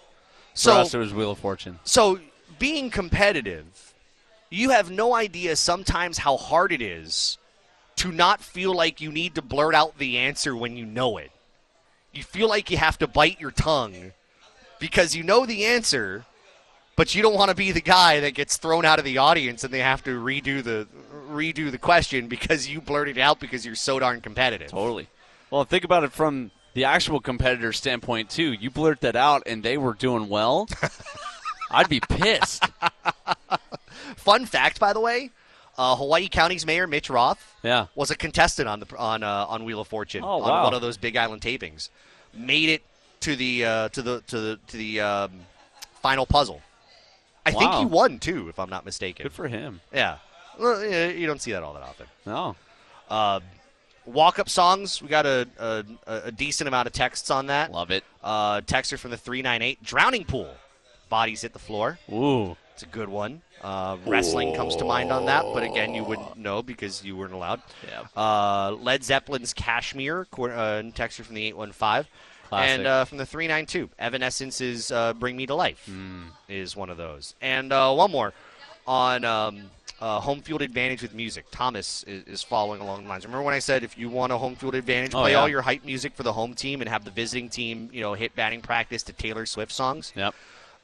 For So, us, it was Wheel of Fortune. so being competitive, you have no idea sometimes how hard it is to not feel like you need to blurt out the answer when you know it. You feel like you have to bite your tongue because you know the answer, but you don't want to be the guy that gets thrown out of the audience and they have to redo the redo the question because you blurted out because you're so darn competitive. Totally. Well, think about it from the actual competitor standpoint too. You blurt that out, and they were doing well. (laughs) I'd be pissed. Fun fact, by the way, uh, Hawaii County's mayor Mitch Roth Yeah. was a contestant on the on uh, on Wheel of Fortune Oh, on wow. one of those Big Island tapings. Made it to the uh, to the to the to the um, final puzzle. I think he won too, if I'm not mistaken. Good for him. yeah. Well, you don't see that all that often. No. Uh, walk up songs. We got a, a a decent amount of texts on that. Love it. Uh, texter from the three nine eight. Drowning pool. Bodies hit the floor. Ooh. It's a good one. Uh, wrestling comes to mind on that, but again, you wouldn't know because you weren't allowed. Yeah. Uh, Led Zeppelin's Kashmir, cor- uh, texture from the 815. Classic. And uh, from the 392, Evanescence's uh, Bring Me to Life Hmm. is one of those. And uh, one more on um, uh, home field advantage with music. Thomas is, is following along the lines. Remember when I said if you want a home field advantage, Oh, play yeah. all your hype music for the home team and have the visiting team, you know, hit batting practice to Taylor Swift songs? Yep.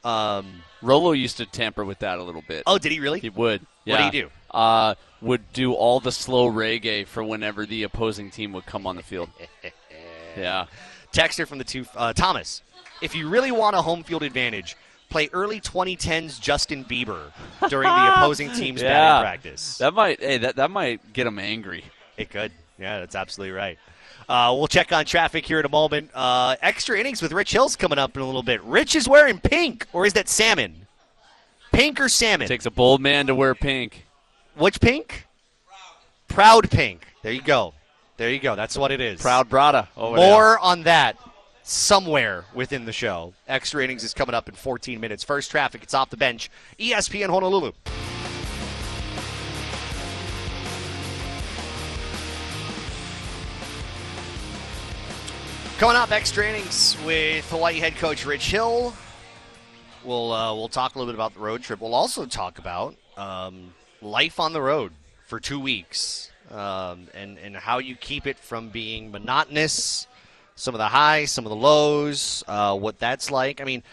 Um, Rolo used to tamper with that a little bit. oh, did he really? He would. What Yeah. do you do? Uh, would do all the slow reggae for whenever the opposing team would come on the field. (laughs) yeah. Texter from the two, uh, Thomas. If you really want a home field advantage, play early 2010s Justin Bieber during the opposing (laughs) team's Yeah. batting practice. That might. Hey, that that might get him angry. It could. Yeah, that's absolutely right. Uh, we'll check on traffic here in a moment. Uh, extra innings with Rich Hill's coming up in a little bit. Rich is wearing pink, or is that salmon? Pink or salmon? Takes a bold man to wear pink. Which pink? Proud pink. There you go. There you go. That's what it is. Proud Brada. Over there. More on that somewhere within the show. Extra innings is coming up in 14 minutes. First traffic, it's off the bench. ESPN Honolulu. Coming up, extra innings with Hawaii head coach Rich Hill. We'll uh, we'll talk a little bit about the road trip. We'll also talk about um, life on the road for two weeks um, and and how you keep it from being monotonous. Some of the highs, some of the lows, uh, what that's like. I mean,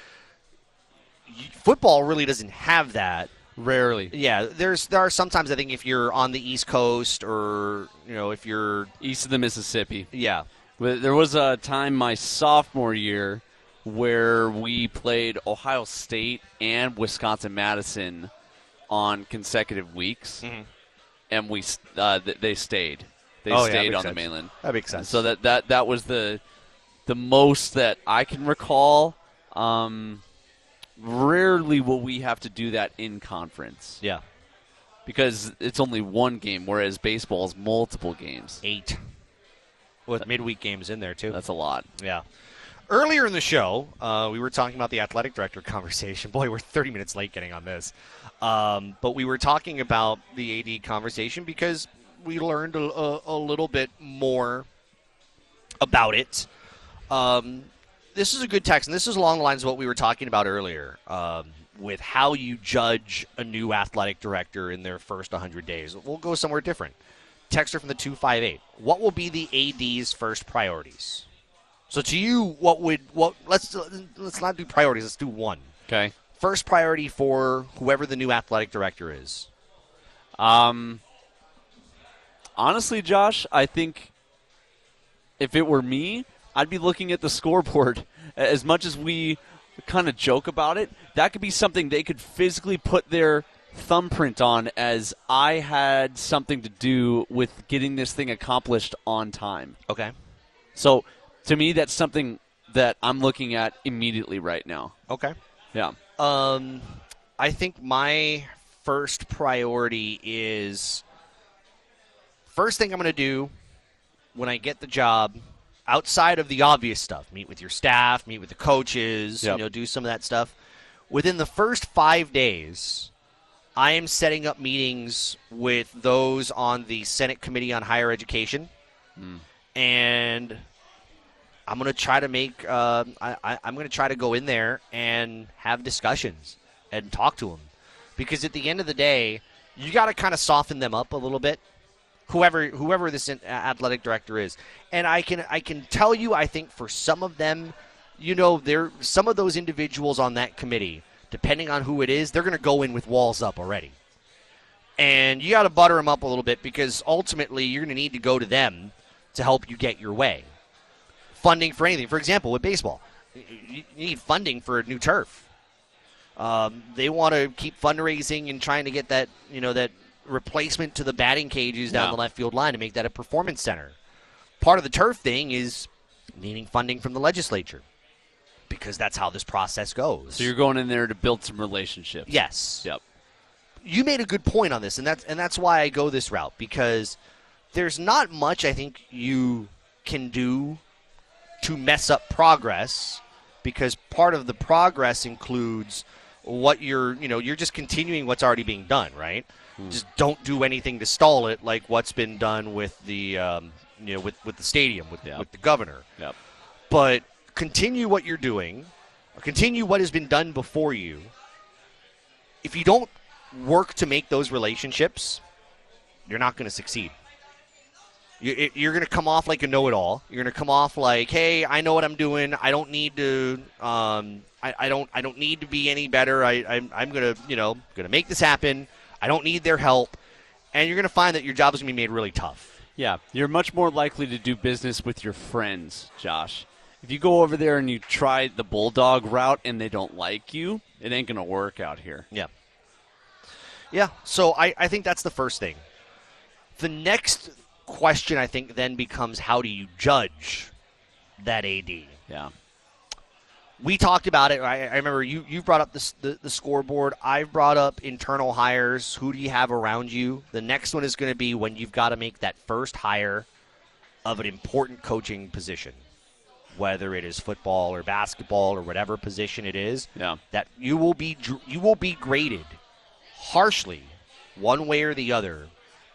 football really doesn't have that. Rarely. Yeah, there's there are sometimes I think if you're on the East Coast or you know if you're East of the Mississippi. yeah There was a time my sophomore year where we played Ohio State and Wisconsin Madison on consecutive weeks, and we uh, th- they stayed. They Mm-hmm. Oh, stayed makes on sense. the mainland. that makes sense. So that, that that was the the most that I can recall. Um, rarely will we have to do that in conference yeah because it's only one game, whereas baseball is multiple games. eight with midweek games in there too. That's a lot. Yeah. Earlier in the show, uh, we were talking about the athletic director (laughs) conversation. Boy, we're 30 minutes late getting on this. Um, but we were talking about the AD conversation because we learned a, a, a little bit more about it. Um, this is a good text, and this is along the lines of what we were talking about earlier um, with how you judge a new athletic director in their first 100 days. We'll go somewhere different. Texter from the 258. What will be the AD's first priorities? So to you, what would what? Let's let's not do priorities. Let's do one. Okay. First priority for whoever the new athletic director is. Um, honestly, Josh, I think if it were me, I'd be looking at the (laughs) scoreboard. As much as we kind of joke about it, that could be something they could physically put their thumbprint on as I had something to do with getting this thing accomplished on time. Okay. So to me, that's something that I'm looking at immediately right now. Okay. Yeah. Um, I think my first priority is first thing I'm going to do when I get the job, outside of the obvious stuff, meet with your staff, meet with the coaches, Yep. you know, do some of that stuff. Within the first five days, I am setting up meetings with those on the Senate Committee on Higher Education, and I'm going to try to make. Uh, I, I, I'm going to try to go in there and have discussions and talk to them, because at the end of the day, you got to kind of soften them up a little bit. Whoever whoever this athletic director is, and I can I can tell you, I think for some of them, you know, there some of those individuals on that committee, depending on who it is, they're going to go in with walls up already. And you got to butter them up a little bit because ultimately you're going to need to go to them to help you get your way. Funding for anything. For example, with baseball, you need funding for a new turf. Um, they want to keep fundraising and trying to get that, you know, that replacement to the batting cages down Yeah. the left field line to make that a performance center. Part of the turf thing is needing funding from the legislature because that's how this process goes. So you're going in there to build some relationships. yes, Yep. you made a good point on this, and that's and that's why I go this route because there's not much I think you can do to mess up progress because part of the progress includes what you're you know you're just continuing what's already being done right just don't do anything to stall it like what's been done with the um, you know with, with the stadium with, Yeah. with the governor Yep. but continue what you're doing, continue what has been done before you. If you don't work to make those relationships, you're not going to succeed. You- it- You're going to come off like a know-it-all. You're going to come off like, "Hey, I know what I'm doing. I don't need to. Um, I, I don't. I don't need to be any better. I, I'm, I'm going to, you know, going to make this happen. I don't need their help." And you're going to find that your job is going to be made really tough. Yeah, you're much more likely to do business with your friends, Josh. If you go over there and you try the bulldog route and they don't like you, it ain't gonna work out here. Yeah. Yeah. So I, I think that's the first thing. The next question I think then becomes how do you judge that AD? Yeah. We talked about it. I, I remember you you brought up the, the the scoreboard. I've brought up internal hires. Who do you have around you? The next one is going to be when you've got to make that first hire of an important coaching position, whether it is football or basketball or whatever position it is Yeah. that you will be you will be graded harshly one way or the other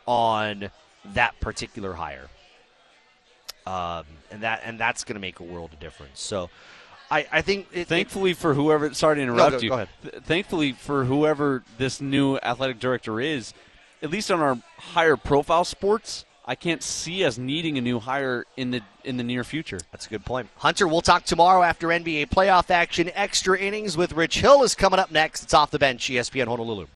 on that particular hire um, and that and that's going to make a world of difference so i i think it, Thankfully for whoever, sorry to interrupt go- you. go ahead. Th- Thankfully for whoever this new athletic director is, at least on our higher profile sports, I can't see us needing a new hire in the in the near future. that's a good point. Hunter we'll talk tomorrow after nba playoff action. Extra innings with rich hill is coming up next. It's off the bench espn honolulu